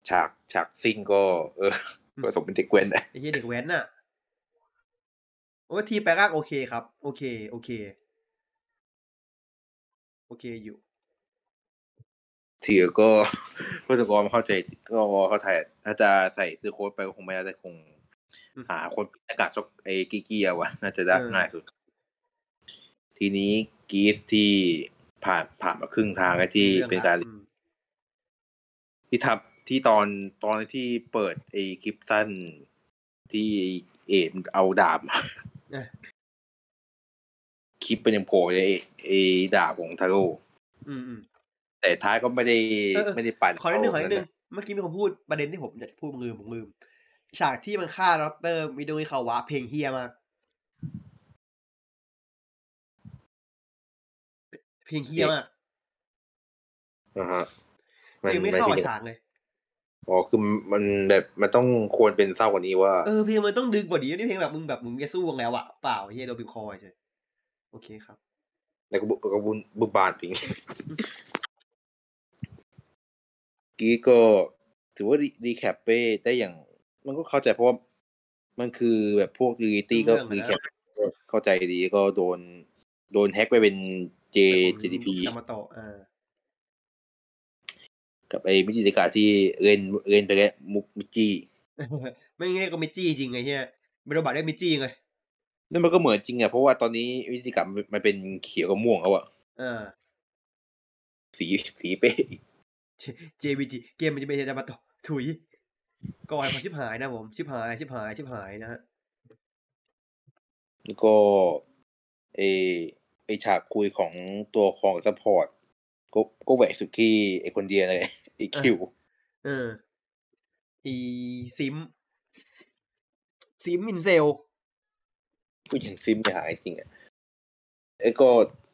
ฉากฉากซิ่งก็ เออผสมเป็นเด็กเว้นนะไอ้เหี้ยเด็กแว้นน่ะโอ้ยทีแปลงร่างโอเคครับ โอเค โอเค โอเคอยู่เทียก็ก็จะกรเข้าใจก็เข้าใจถ้าจะใส่ซื้อโค้ดไปก็คงไม่ได้คงอืมหาคนปิดหน้ากากซอกไอ้กีเกียวะน่าจะได้เออง่ายสุด ทีนี้กีสที่ผ่านผ่านมาครึ่งทางแล้วที่รื่องเป็นการอืมที่ทับที่ตอนตอนที่เปิดไอ้คลิปสั้นที่เอ็มเอาดาบมาเอ้ยคลิปเป็นยังโผล่เลยไอ้ไอ้ดาบของทาโร่อืมอืม แต่ท้ายก็ไม่ได้เออเออไม่ได้ปั่นขอนิดนึงขอเท่านิดนึงเมื่อกี้มีคนพูดประเด็นที่ผมอยากจะพูดผมลืมผมลืมฉากที่มันฆ่าดรมิโดริคาวะเพลงเฮียมากเพลงเฮียมากนะฮะเพลงไม่เข้ากับใช่ฉากเลยอ๋อคือมันแบบมันต้องควรเป็นเศร้ากว่านี้ว่า เออเพลงมันต้องดึงกว่านี้นี่เพลงแบบมึงแบบมึงจะสู้กันแล้วอะเปล่าเฮียโดนบีบคอเฉยโอเคครับแต่ก็บุก็บุญบุญบานจริง กี้ก็ถือว่ารีแคปไปได้อย่าง มันก็เข้าใจเพราะว่ามันคือแบบพวกรีตี้ก็เรื่องอะนะรีแคปเข้าใจดีก็โดน โดนแฮ็กไปเป็น J JTP ยามาโตะอ่ากับไอ้มิจิเดกาที่เล่นเล่นไปแล้วมุกมิจิไม่งั้นก็มิจี้จริงไงเฮียเบโรบัตได้มิจี้เลยนั่นมันก็เหมือนจริงอะเพราะว่าตอนนี้มิจิเดกามันเป็นเขียวกับม่วงแล้วอะอ่าสีสีเป๊ะ JVG เกมมันจะเป็นยามาโตะถุยก่อนผมชิบหายนะผมชิบหายชิบหายชิบหายนะฮะแล้วก็ไอไอฉากคุยของตัวของซัพพอร์ตก็ก็แหวกสุดที่ไอคนเดียวเลยไอคิว เออ อีซิม ซิมอินเซลผู้หญิงซิมจะหายจริงอะไอ้ก็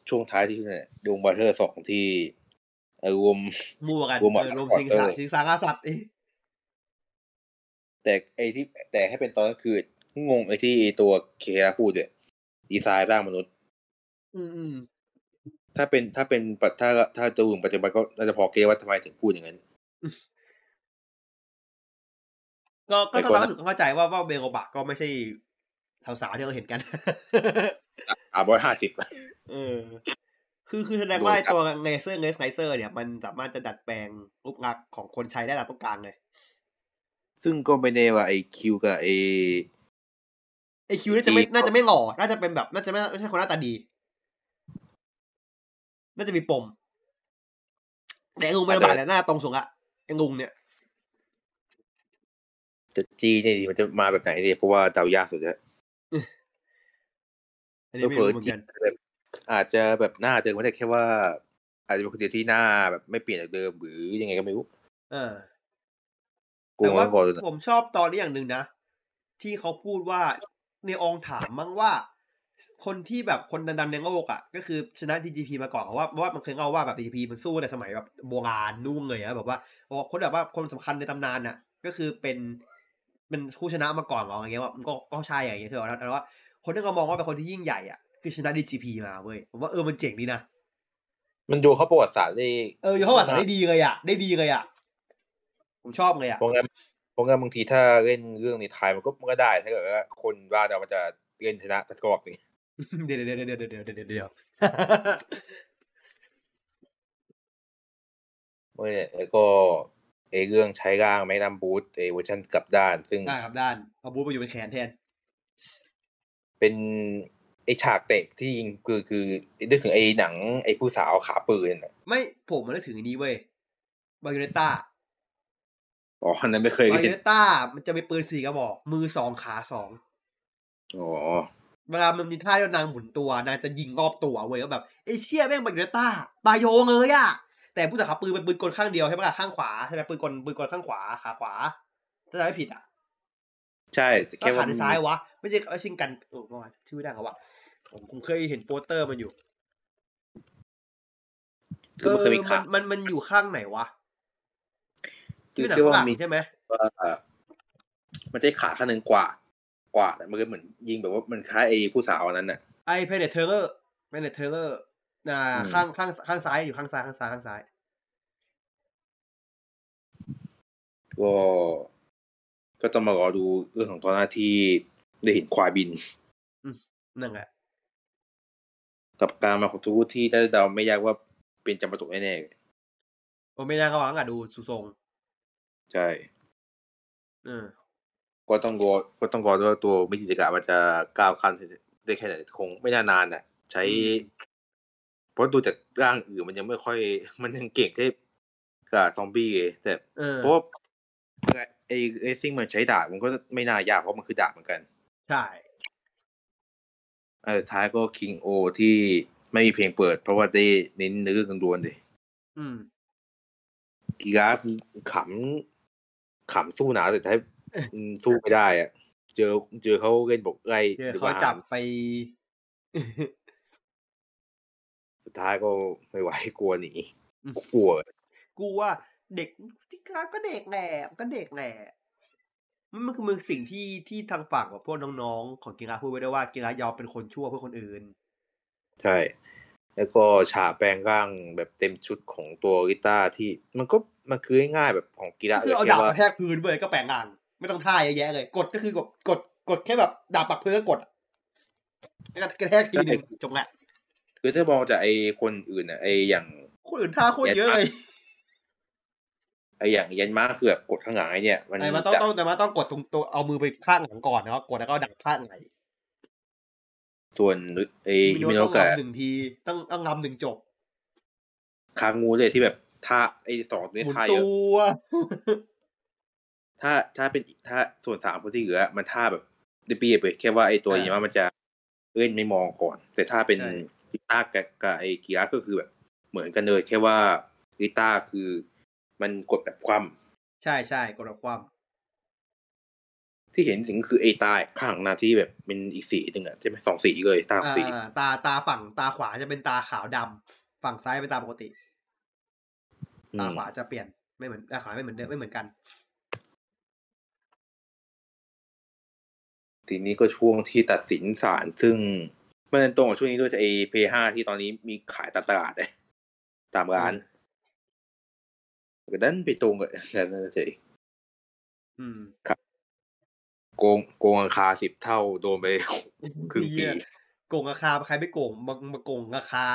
ช่วงท้ายที่เนี่ยดวงบัตเทอร์สองที่ เอ่อรวมมั่วกันรวมหมดเออรวมทั้งสิงหมดสาเออสิงสางาสัตว์เอ้แต่ไอ้ที่แต่ให้เป็นตอนก็คืองงไอ้ที่ไอ้ตัวเคราพูดเนี่ยดีไซน์ร่างมนุษย์ อืมอืมถ้าเป็นถ้าเป็นปัจถ้าถ้าจะวงปัจจุบันก็น่าจะพอเก็ตว่าทำไมถึงพูดอย่างนั้น ก็ก็ไอ้ต้องคนรู้สึกเข้าใจว่าว่าเบโกบะก็ไม่ใช่สาวๆที่เราเห็นกันอ่าร้อยห้าสิบเออ คือคือแสดงโดนว่าไอ้จับตัวเงเซอร์เงสไนเซอร์เนี่ยมันสามารถจะดัดแปลงรูปลักษณ์ของคนใช้ได้ตามต้องการเลย ซึ่งก็ไม่ได้ว่าไอ้คิวกับไอ้ไอคิวน่าจะไม่ที่น่าจะไม่หล่อ น่าจะเป็นแบบ น่าจะไม่ไม่ใช่คนหน้าตาดี น่าจะมีปม แต่ไอ้งุงเป็นบาทแหละหน้าตรงสูงอะไอ้งุงเนี่ยจะจีเนี่ยดีมันจะมาแบบไหนเนี่ยเพราะว่าเดายากสุดแล้วอันนี้ไม่เผลรู้อเหมือๆนจีกันแบบ อาจจะแบบหน้าเดิมไม่ได้แค่ว่า อาจจะเป็นคนเดียวที่หน้าแบบไม่เปลี่ยนจากเดิมหรือยังไงก็ไม่รู้เออกูแต่งว่างก่อนเลยนะผมชอบตอนนี้อย่างหนึ่งนะ ที่เขาพูดว่าในอองถามมั้งว่า คนที่แบบคนดังๆในโลกอะ ก็คือชนะ DGP มาก่อนเพราะว่าเพราะว่ามันเคยเล่าว่าแบบ DGP มันสู้ในสมัยแบบโบราณนู่นเลยอะแบบว่าบอกว่าคนแบบว่าคนสำคัญในตำนานน่ะ ก็คือเป็นเป็นผู้ชนะมาก่อนเหรออย่างเงี้ยว่ามันก็ก็ใช่อย่างเงี้ยเถอะแต่ว่าคนที่เขามองว่าเป็นคนที่ยิ่งใหญ่อะ คือชนะ DGP มาเว้ยผมว่าเออมันเจ๋งดีนะ มันดูเขาประวัติศาสตร์ได้เอออยู่เข้าวัดสารได้ดีเลยอะ ได้ดีเลยอะ ผมชอบเลยอะเพราะงั้นเพราะงั้นบางทีถ้าเล่นเรื่องในไทยมันก็มันก็ได้ ถ้าเกิดว่าคนว่าเรามันจะเล่นชนะสักกรอบหนึงเดี๋ยวเดี๋ยวเดี๋ยวเดี๋ยวเดี๋ยวเดี๋ยวเดี๋ยวเมื่อเนี่ยแล้วก็ไอเรื่องใช้ร่างแมกนัมบูธไอเวอร์ชันกลับด้าน ซึ่งได้ครับด้านเอาบูธมาอยู่เป็นแขนแทน เป็นไอ ฉากเตะที่ยิงคือคือนึกถึงไอหนังไอผู้สาวขาปืนน่ะไม่ผมมันนึกถึงอันนี้เว้ย Bayonettaอ๋ออันนั้นไม่เคยบาเล่ยูนเนต้ามันจะมีปืนสี่กระบอกมือสองขาสองอ๋อเวลามันมีท่าที่นางหมุนตัวนางจะยิงรอบตัวเว้ยก็แบบไอ้เชี่ยแม่ง Bayonetta บาโยเลยอะแต่ผู้สักขับปืนเป็นปืนกลข้างเดียวใช่ไหมล่ะข้างขวาใช่ไหมปืนกลปืนกลข้างขวาขาขวาถ้าจำไม่ผิดอะใช่แต่ก็แค่ขาว่าในซ้ายวะ ไม่ใช่ไม่ใช่กันเออเมื่อวานชื่อไม่ได้เขาวะ ผมคงเคยเห็นโปสเตอร์มันอยู่คือมันเคยมีมัข่าวมันมันอยู่ข้างไหนวะคือหนังแค่ฝว่ารั่งมีใช่ไหมว่ามันใช้ขาข้างหนึ่งกว่ากว่าแต่มันก็เหมือนยิงแบบว่ามันคล้ายไอ้ผู้สาวอันนั้นน่ะไอเพเนเทอร์เพเนเทอร์อ่าอืมข้างข้างข้างซ้ายอยู่ข้างซ้ายข้างซ้ายข้างซ้ายก็ก็ต้องมารอดูเรื่องของตอนหน้าที่ได้เห็นควายบินนั่นแหละ กับการมาของทูตที่ได้เดาไม่ยากว่าเป็นจำปาตุกแน่ผมไม่น่าก็หวังอะดูสุทรงๆใช่เออก็ต้องรอก็ต้องรอด้วยตัวมิจิกะมันจะก้าวขั้นได้แค่ไหนคงไม่นานานน่ะ ใช้ เพราะดูจากร่างอื่นมันยังไม่ค่อย มันยังเก่งแค่กับซอมบี้ไงแต่เออเพราะว่าไอ้ไอ้ซิ่งมันใช้ดาบมันก็ไม่น่ายากเพราะมันคือดาบเหมือนกัน ใช่ อันสุดท้ายก็คิงโอที่ไม่มีเพลงเปิด เพราะว่าได้เน้นเนื้อเรื่องล้วนๆเลยอืมกีราฟขำขำสู้หนาแต่ถ้าอืมสู้ไม่ได้อะเจอเจอเขาเล่นบอกไล่เดี๋ยวหรือเขาว่าจับไป สุดท้ายก็ไม่ไหวกลัวหนีอืมกลัวกูว่าเด็กที่การก็เด็กแหละก็เด็กแหละ มันมันคือมือสิ่งที่ที่ทางฝั่งกับพวกน้องๆ ของกีฬาพูดไว้ด้วยว่ากีฬายอมเป็นคนชั่วเพื่อคนอื่น ใช่ แล้วก็ฉากแปลงร่างแบบเต็มชุดของตัวริต้าที่มันก็มันคือง่ายๆแบบของกีฬาคือเอาแค่ดาบว่กระแทกพื้นเว้ยก็แปลงร่าง ไม่ต้องท่าเยอะแยะเลย กดก็คือกดกดกดแค่แบบดาบปักพื้นก็กดอะแล้วก็กระแทกทีหนึงจบละคือถ้ามองจากไอ้คนอื่นอะไอ้อย่างคนอื่นท่าโคตรเยอะเลย ไอ้อย่างยันมาคือแบบกดข้างหลังไอ้เนี่ย มันไอ้มันต้องจะต้องแต่ว่าต้องกดตรงตัวเอามือไปข้างหลังก่อนนะครับกดแล้วก็ดักข้างไหนส่วนไอ้มิฮิโนมิโนต้องกะรำหนึ่งทีต้องต้องรำหนึ่งจบคางงูเลยที่แบบท่าไอ้สองตัวหนี้มุนท่าเยตัอะวถ้าถ้าเป็นถ้าส่วนสามคนที่เหลือ มันท่าแบบดิปีไปแค่ว่าไอ้ตัวอ่ายันมามันจะเล่นไม่มองก่อน แต่ถ้าเป็นใช่ลิต้ากับกับไอ้กีฬาก็คือแบบ เหมือนกันเลยแค่ว่าลิต้าคือ มันกดแบบคว่ำใช่ใช่กดแบบความที่เห็นถึงคือไอ้ตาข้างหน้าที่แบบเป็นอีกสีหนึ่งอะใช่ไหมสองสีเลยตาอ่าสีตาตาฝั่งตาขวาจะเป็นตาขาวดำฝั่งซ้ายเป็นตาปกติอืตามขวาจะเปลี่ยนไม่เหมือนตาขวาไม่เหมือนเดิมไม่เหมือนกัน ทีนี้ก็ช่วงที่ตัดสินศาลซึ่งมันเป็นตรงกับช่วงนี้ด้วยจะไอเพย์ห้าที่ตอนนี้มีขายตามตลาดเลยตามร้านก็ ดันไปตรงกับกันนั่นเฉยอืมโกงโกงราคาสิบเท่าโดนไปครึ่งปีเหี้ยโกงราคาใครไม่โกงมามาโกงราคา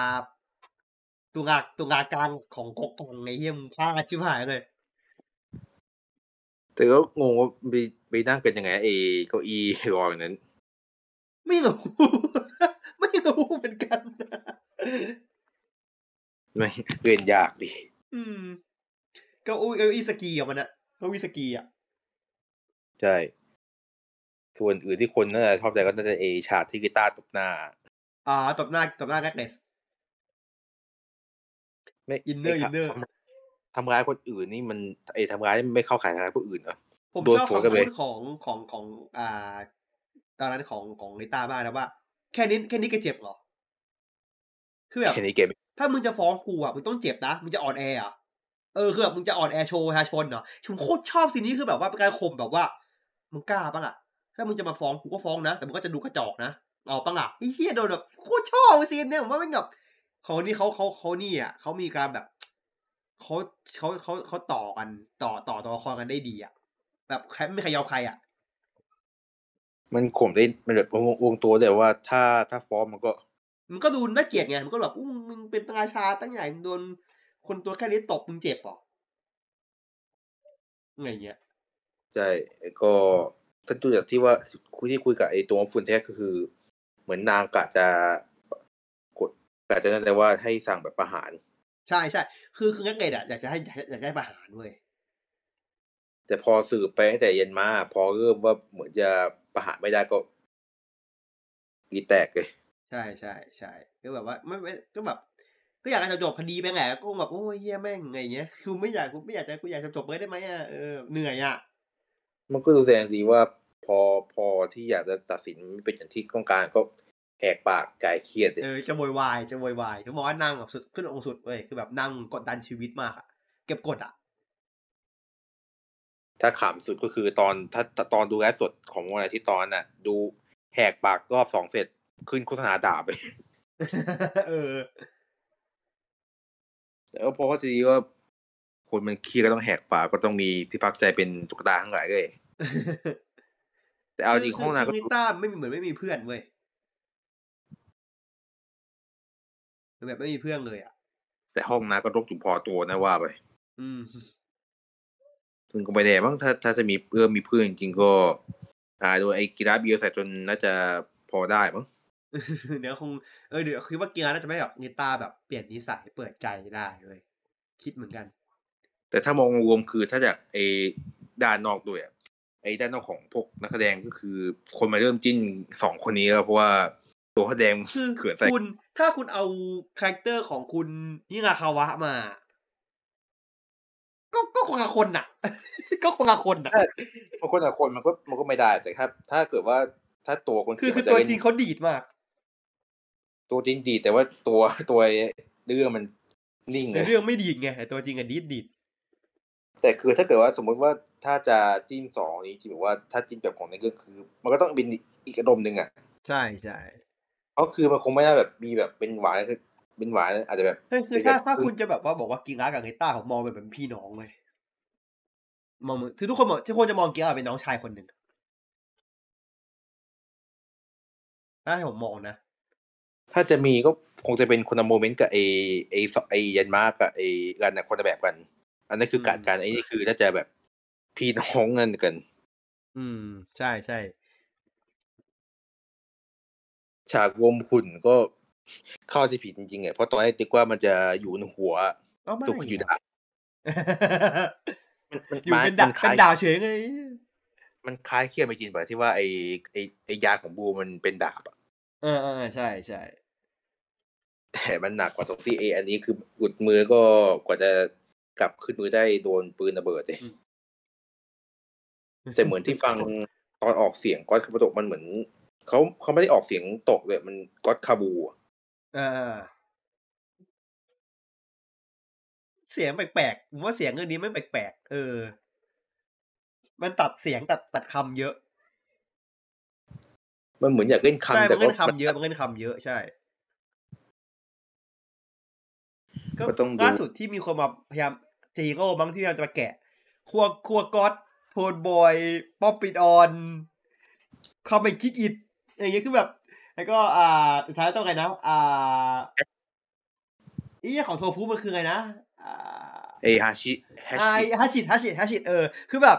ตัวงาตัวงากลางของกกองไอ้เหี้ยมงพลาดชิบหายเลยแต่ก็งงว่าไปไปนั่งกันยังไงไอเก้าอี้รออย่างนั้น ไม่รู้ ไม่รู้เหมือนกันไม่เล่นยากดิ อืม เก็อุ้ยเก้าอี้สกีอะมันอะเก้าอี้สกีอะใช่ ส่วนอื่นที่คนน่าจะชอบใจก็น่าจะเอฉากที่กีตาร์ตบหน้า อ่าตบหน้าตบหน้าแกเนสไม่อินเนอร์ไทำอินเนอร์ทำทำร้ายคนอื่นนี่มันไอทำร้ายไม่เข้าข่ายทำร้ายผู้อื่นเหรอผมโดนชอบสวนกันคำเลพูยดของของของอ่า ตอนนั้นของของลิต้ามากนะว่า แค่นี้แค่นี้ก็เจ็บเหรอคือแบบแค่นี้เกมถ้ามึงจะฟ้องกูอะมึงต้องเจ็บนะมึงจะอ่อนแอเหรอะ เออคือแบบมึงจะอ่อนแอโชว์ประชาชนเหรอผมโคตรชอบสิ่งนี้คือแบบว่าเป็นการข่มแบบว่ามึงกล้าปะล่ะถ้ามึงจะมาฟ้องกูก็ฟ้องนะ แต่มึงก็จะดูกระจอกนะเอาปะล่ะไอ้เฮียโดนแบบโคตรชอบซีนเนี่ยผมว่าเป็นแบบเขานี่เขาเขาเขานี่อะเขามีการแบบเขาเขาเขาเขาต่อกันต่อต่อตัวละครกันได้ดีอะ แบบใครไม่มีใครยอมใครอะ มันข่มได้มันแบบวงวงตัวแต่ว่าถ้าถ้าฟ้องมันก็ มันก็ดูน่าเกลียดไงมันก็แบบอู้มึงเป็นราชาตั้งใหญ่มึงโดน คนตัวแค่นี้ตบมึงเจ็บเหรอไงเงี้ยใช่ก็ถ้าดูจากที่ว่าคุยที่คุยกับไอ้ตัวฟุนแท็กก็คือ เหมือนนางกะจะกดกะจะนั่นแต่ว่าให้สั่งแบบประหาร ใช่ใช่คือคือนักเกตอะอยากจะให้อยากจะให้ประหารด้วยแต่พอสืบไปตั้งแต่เย็นมา พอเริ่มว่าเหมือนจะประหารไม่ได้ก็กีแตกเลย ใช่ใช่ใช่ก็แบบว่าไม่ไม่ก็แบบ ก็อยากจะจบคดีไปแหละก็แบบโอ้ยเฮียแม่งไงเงี้ยคือไม่อยากกูไม่อยากจะกูอยากจะจบเลยได้ไหมอะเออเหนื่อยอะมันก็ดูแสดงดีว่าพอพอที่อยากจะตัดสินไม่เป็นอย่างที่ต้องการก็แหกปากกายเครียดเลยเออจะโวยวายจะโวยวายเขาบอกว่านั่งแบบสุดขึ้นองค์สุดเว้ยคือแบบนั่งกดดันชีวิตมากอะเก็บกดอะถ้าขำสุดก็คือตอนถ้าถ้าตอนดูแลฟ์สดของวันอาทิตย์ตอนนั้นน่ะ ดูแหกปากรอบสองเสร็จขึ้นโฆษณาด่าไป เออ แล้วพอเขาจะดีว่า คนมันเครียดก็ต้องแหกปากก็ต้องมีที่พักใจเป็นตุ๊กตาทั้งหลายเลยแต่เอาจริงคืห้องน้ำก็คืนิต้าไม่มีเหมือนไม่มีเพื่อนเว้ยมันแบบไม่มีเพื่อนเลยอะ แต่ห้องน้ำก็รกจุพอตัวนะว่าไปอืมซึ่งก็ไม่แน่มั้งถ้าถ้าจะมีเพื่อนมีเพื่อนจริงๆก็อ่าโดยไอ้กีฬาเบียร์ใส่จนน่าจะพอได้มั้ง เดี๋ยวคงเออเดี๋ยวคิดว่าเกียร์น่าจะไม่แบบนิต้าแบบเปลี่ยนนิสัยเปิดใจได้เลย คิดเหมือนกัน แต่ถ้ามองรวมคือถ้าจากไอ้ด้านนอกด้วยอะไอ้ด้านนอกของพวกนักแสดงก็คือ คนมาเริ่มจิ้นสองคนนี้แล้วเพราะว่าตัวแสดงคือเขื่อนใส่คุณ ถ้าคุณเอา character ของคุณยิงาคาวะมา ก็ก็คงละคนน่ะ ก็คงละคนน่ะบางคนแต่คนมันก็มันก็ไม่ได้แต่ถ้าถ้าเกิดว่าถ้าตัวคนคือเขียนคือมันตัวจะจริงเขาดีดมาก ตัวจริงดีแต่ว่าตัวตัวเรื่องมันนิ่งในเลยเรื่องไม่ดีดไงแต่ตัวจริงอะดีดดีดแต่คือถ้าเกิดว่าสมมติว่าถ้าจะจิ้นสองนี้จริงๆว่าถ้าจิ้นแบบของในเรื่องคือ มันก็ต้องเป็นอีกอารมณ์หนึ่งอะ ใช่ใช่เพราะคือมันคงไม่ได้แบบมีแบบเป็นหวานคือเป็นหวานอาจจะแบบเฮ้ยคือเป็นถ้าแบบถ้าคุณจะแบบว่าบอกว่ากิงระกับเฮต้าผมมองเป็นพี่น้องเลยมองเหมือนคือทุกคนบอกทุกคนจะมองกิงระเป็นน้องชายคนหนึ่งถ้าให้ผมมองนะ ถ้าจะมีก็คงจะเป็นคนละโมเมนต์กับไอไอไอยันมาร์กกับไอรันนะคนละแบบกัน อันนั้นคือการการไอ้นี่คือน่าจะแบบพี่น้องกันกัน อืม ใช่ใช่ฉากรวมหุ่นก็เข้าใจผิดจริงๆอะเพราะตอนแรกติ๊กว่ามันจะอยู่บนหัวเอ้าไม่สุกอยู่ดาบมันมันอยู่เป็นมันดาบคล้าเป็นยดาวเฉยไงมันคล้ายเคียไปจินไปที่ว่าไอไอไอยาของบูมันเป็นดาบอะเออเออใช่ใช่ แต่มันหนักกว่าตรงที่เออันนี้คือหลุดมือก็กว่าจะกลับขึ้นมือได้โดนปืนระเบิดเลยแต่เหมือนที่ฟังตอนออกเสียงก๊อตคาบุโตะมันเหมือนเขาเขาไม่ได้ออกเสียงตกเลยมันก๊อตคาบูอะเออเออเสียงแปลกๆผมว่าเสียงเรื่องนี้ไม่แปลกๆเออ มันตัดเสียงตัดตัดคำเยอะ มันเหมือนอยากเล่นใช่คำแต่มันก็เล่นคำเยอะมันเล่นคำเยอะใช่ ก็ก็ต้องดูล่าสุดที่มีคนมาพยายามเจโร่บางที่เราจะมาแกะ ครัวครัวก๊อตโทนบอย ป๊อปปิดออนคอมเมนคิดอิดอย่างเงี้ยคือแบบ แล้วก็อ่าสุดท้ายต้องไงนะ อ่าอีของโทฟูมันคือไงนะอ่าไอฮาชิแฮชไอฮัชิดฮัชิดฮัชิดเออ คือแบบ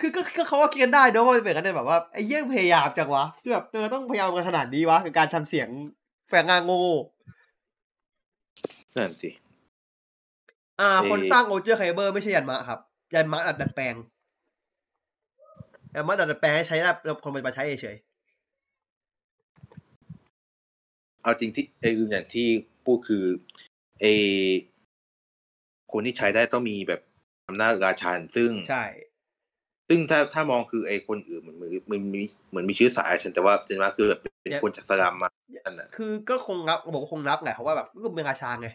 คือก็ก็เขาว่ากินกันได้เนอะว่าเป็นกันได้แบบว่าไอ้เยี่ยงพยายามจังวะคือแบบเออต้องพยายามกันขนาดนี้วะกับการทำเสียงแฝงงานโง่ นั่นสิๆอ่าเอ่อคนสร้างโอเจอร์ไคเบอร์ไม่ใช่ยันมะครับ ยันมะดัดดัดแปลงยันมะดัดดัดแปลงให้ใช้ได้แล้วคนมาใช้เฉยเอาจริงที่ไอลืมอย่างที่พูดคือไอคนที่ใช้ได้ต้องมีแบบอำนาจราชันซึ่งๆใช่ ซึ่งถ้าถ้ามองคือไอคนอื่นเหมือนเหมือนเหมือนมีเหมือนมีชื่อสายฉันแต่ว่าเจนมาคือแบบ เป็นคนจากสลัมมาอันน่ะคือก็คงนับบอกว่าคงนับแหละเพราะว่าแบบก็เป็นราชาไง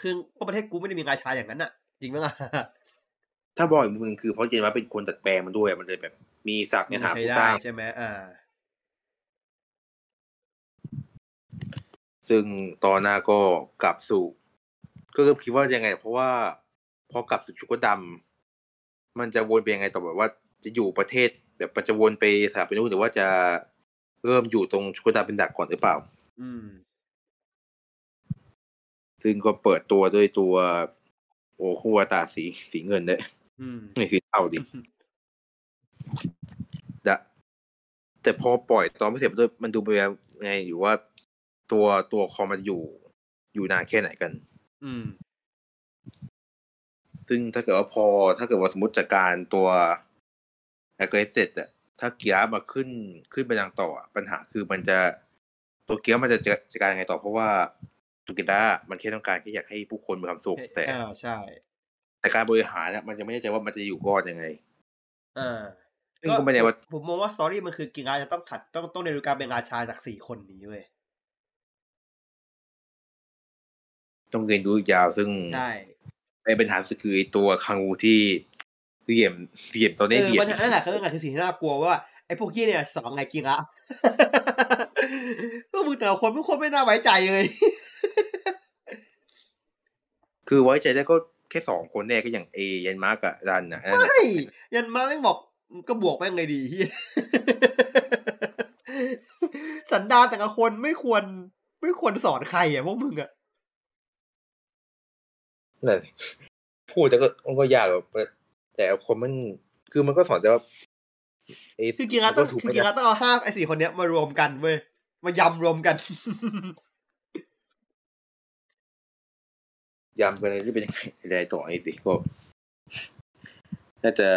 คือก็ประเทศกูไม่ได้มีราชาอย่างนั้นน่ะ จริงไหมล่ะถ้ามองอีกมุมหนึงคือเพราะเจนมาเป็นคนตัดแปลงมันด้วยมันเลยแบบ มีศักดิ์ในฐานะใช้ผู้สได้ร้างใช่ไหมอ่า ซึ่งตอนหน้าก็กลับสู่ ก็เริ่มคิดว่ายังไง เพราะว่าพอกลับสู่ชุกดำมันจะวนไปยังไงต่อแบบว่าจะอยู่ประเทศแบบมันจะวนไปสถาปนิกหรือว่าจะ เริ่มอยู่ตรงชุกดำเป็นดักก่อนหรือเปล่า อืม ซึ่งก็เปิดตัวด้วยตัว โอ้คู่วตาสีสีเงินเนี่ยอืมนี่คือเท่าดิแต่แต่พอปล่อยตอนไม่เสร็จมันดูมันดูไปไงอยู่ว่าตัวตัวคอมมันอยู่ อยู่นานแค่ไหนกัน อืม ซึ่งถ้าเกิดว่าพอถ้าเกิดว่าสมมติจากการตัวแอคเกรสเซตอะ ถ้าเกียร์มาขึ้นขึ้นไปยังต่ออะปัญหาคือมันจะตัวเกียร์มันจะจะจัดการยังไงต่อเพราะว่าตุกิดามันแค่ต้องการแค่อยากให้ผู้คนมีความสุขแต่อ่าใช่ แต่การบริหารเนี่ยมันยังไม่แน่ใจว่ามันจะอยู่รอดยังไงอ่าซึ่งก็ไม่แน่ว่าผมมองว่าสตอรี่มันคือกิงราจะต้องขัดต้องต้องเรียนรู้การเป็นราชาจากสี่คนนี้เว้ยต้องเรียนรู้อีกยาวซึ่งใช่ไอ้ปัญหาคือไอ้ตัวคังอูที่ เหลี่ยมเหลี่ยมตัวเอนี้อเหลี่ยปัมญหานั่นแหละคือนั่นแหละคือสิ่งที่น่ากลัวว่าไอ้พวกยี่เนี่ยสองไงกิงระพวกมึงแต่ละคนพวกคนไม่น่าไว้ใจเลย คือไว้ใจได้ก็แค่สองคนแน่ก็อย่างเอยันมาร์กกับรันนะนั่นแหละใช่ยันมาแม่งบอกก็บวกแม่งไงดีเฮียสันดานแต่ละคนไม่ควร ไม่ควรสอนใครอะพวกมึงอะนั่นพูดแต่ก็มันก็ยากแบบ แต่คนมันคือมันก็สอนแต่ว่าไอ้คือกิงระต้องมันถูกคือไม่กิงได้ระต้องเอาห้าไอ้สี่คนเนี้ยมารวมกันเว้ยมายำรวมกันยำกันเลยที่เป็นยังไงอะไรต่อไอ้สิก็น่าจะ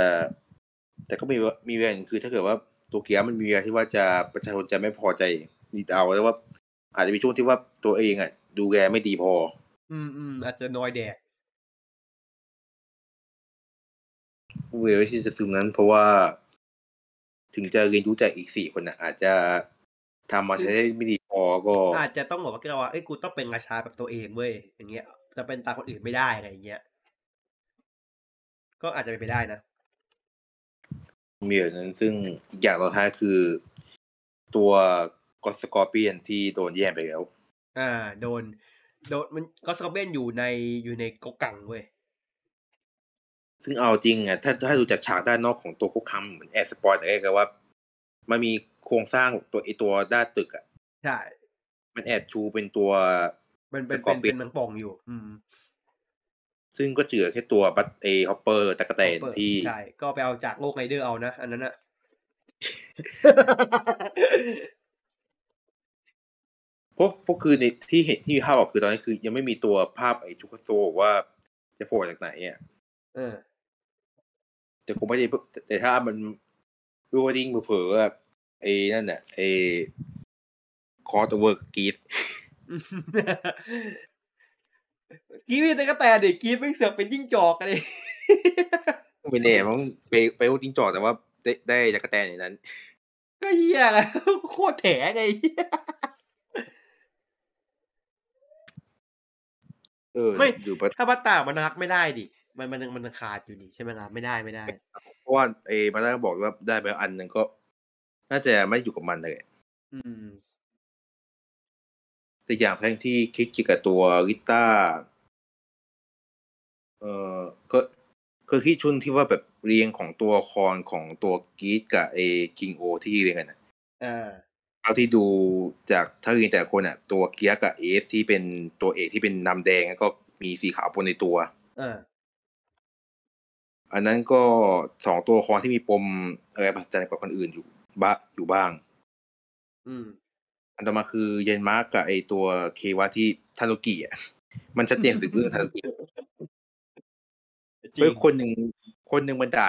แต่ก็มีว่ามีเวลาคือถ้าเกิดว่าตัวเกียร์มันมีเวลาที่ว่าจะประชาชนจะไม่พอใจนี่เอาแล้วว่า อาจจะมีช่วงที่ว่าตัวเองอะ ดูแลไม่ดีพอ อืมอืมอาจจะน้อยแดก เวลาที่จะซึมนั้น เพราะว่า ถึงจะเรียนรู้จากอีกสี่คนน่ะอาจจะทำมาใช้ได้ไม่ดีพอก็ อาจจะต้องบอกว่าก็ว่าเอ้ยกูต้องเป็นราชาแบบตัวเองเว้ยอย่างเงี้ยจะเป็นตามคนอื่นไม่ได้อะไรอย่างเงี้ยก็อาจจะเป็นไปได้นะมีแบบนั้นซึ่งอีกอย่างเราท้ายคือ ตัวกอสกอร์เปียนที่โดนแย่งไปแล้ว อ่า โดน โดนมันก็สกอเบนอยู่ในอยู่ในกกกังเว้ย ซึ่งเอาจริงอะถ้าถ้าดูจากฉากด้านนอกของตัวคุกคัมเหมือนแอร์สปอยล์แต่แรกว่า มันมีโครงสร้างตัวไอตัวด้านตึกอะใช่ มันแอบชูเป็นตัวมันเป็นสกอเป็นร์เปียเป็นนแมังป่องอยู่ อืม ซึ่งก็เจือแค่ตัวบัตเอฮอปเปอร์ตะกะแตนเปิดที่ใช่ก็ไปเอาจากโลกไรเดอร์เอานะอันนั้นอะพวกพวกคือในที่เห็นที่ภาพออกคือตอนนี้คือ ยังไม่มีตัวภาพไอ้ชุกโซว่าจะโผล่จากไหนอะเออ แต่คงไม่ได้แต่ถ้ามันรู้ว่าดิ้งเผลอๆว่าไอ้นั่นน่ะไอ้คอร์ดเวิร์กกีดกีวีแต่ก็แต่เด็กกีฟไม่งเสือกเป็นยิ่งจอกกันเลยไม่แน่มั้งไปไปว่าดิ้งจอดแต่ว่าได้ได้จักรแตนในนั้น ก็เหี้ยอะโคตรแถไงเออไม่อยู่ปะถ้าบัตตามันรักไม่ได้ดิ มันมันมันขาดอยู่นี่ใช่ไหมครับไม่ได้ไม่ได้ เพราะว่าไอ้มาได้ก็บอกว่าได้ไปแล้วอันหนึงก็ น่าจะไม่อยู่กับมันเลยอืม แต่อย่างแรกที่คิดเกี่ยวกับตัวลิต้าเออก็ก็ที่ชุนที่ว่าแบบเรียงของตัวละครของตัวกีดกับเอคิงโอที่เรียงกันนะอ่าเอาที่ดูจากถ้าเรียงแต่ละคนอะ ตัวเกียร์กับเอสที่เป็นตัวเอกที่เป็นนำแดงแล้วก็มีสีขาวปนในตัวอ่า อันนั้นก็สองตัวละครที่มีปมอะไรประจันกว่าคนอื่นอยู่บ้าอยู่บ้าง อืม อันต่อมาคือเยนมาร์กกับไอตัวเควะที่ทาโนกิอะมันชัดเจนสุดเรื่องทาโนกิจริเฮ้ยคนหนึ่งคนหนึ่งมันด่า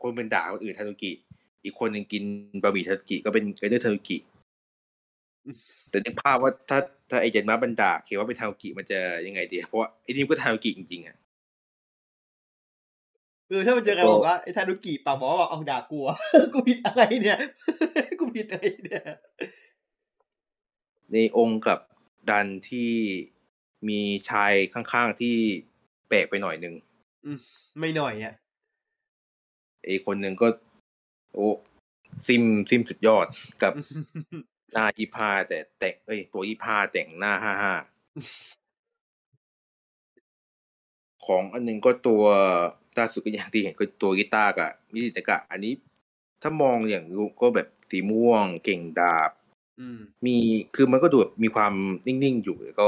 คนเป็นด่าคนอื่นทาโนกิ อีกคนหนึ่งกินบะหมี่ทาโนกิก็เป็นไรเดอร์ทาโนกิแต่นึกภาพว่าถ้าถ้าไอเจนมาร์กมันด่าเควะเป็นทาโนกิมันจะยังไงดีเพราะว่าไอนี่มันก็ทาโนกิจริงๆอะ เออถ้ามันเจอกันบอกว่าไอ้ทานุกิปากหมอบอกเอาด่ากูอะกูผิดอะไรเนี่ย กูผิดอะไรเนี่ยในองค์กับดันที่มีชายข้างๆที่แปลกไปหน่อยหนึ่งอืมไม่หน่อยอะไอคนหนึ่งก็ โอ้ซิมซิมสุดยอดกับหน้ายี่ห้าแต่แต่งเอ้ยตัวยี่ห้าแต่งหน้าห้าห้าของอันหนึงก็ตัว ล่าสุดก็อย่างที่เห็นก็ตัวกีตาร์กับมิจิตะกะ อันนี้ ถ้ามองอย่างรู้ก็แบบสีม่วง เก่งดาบอืมมีคือมันก็ดูแบบมีความนิ่งๆอยู่แล้วก็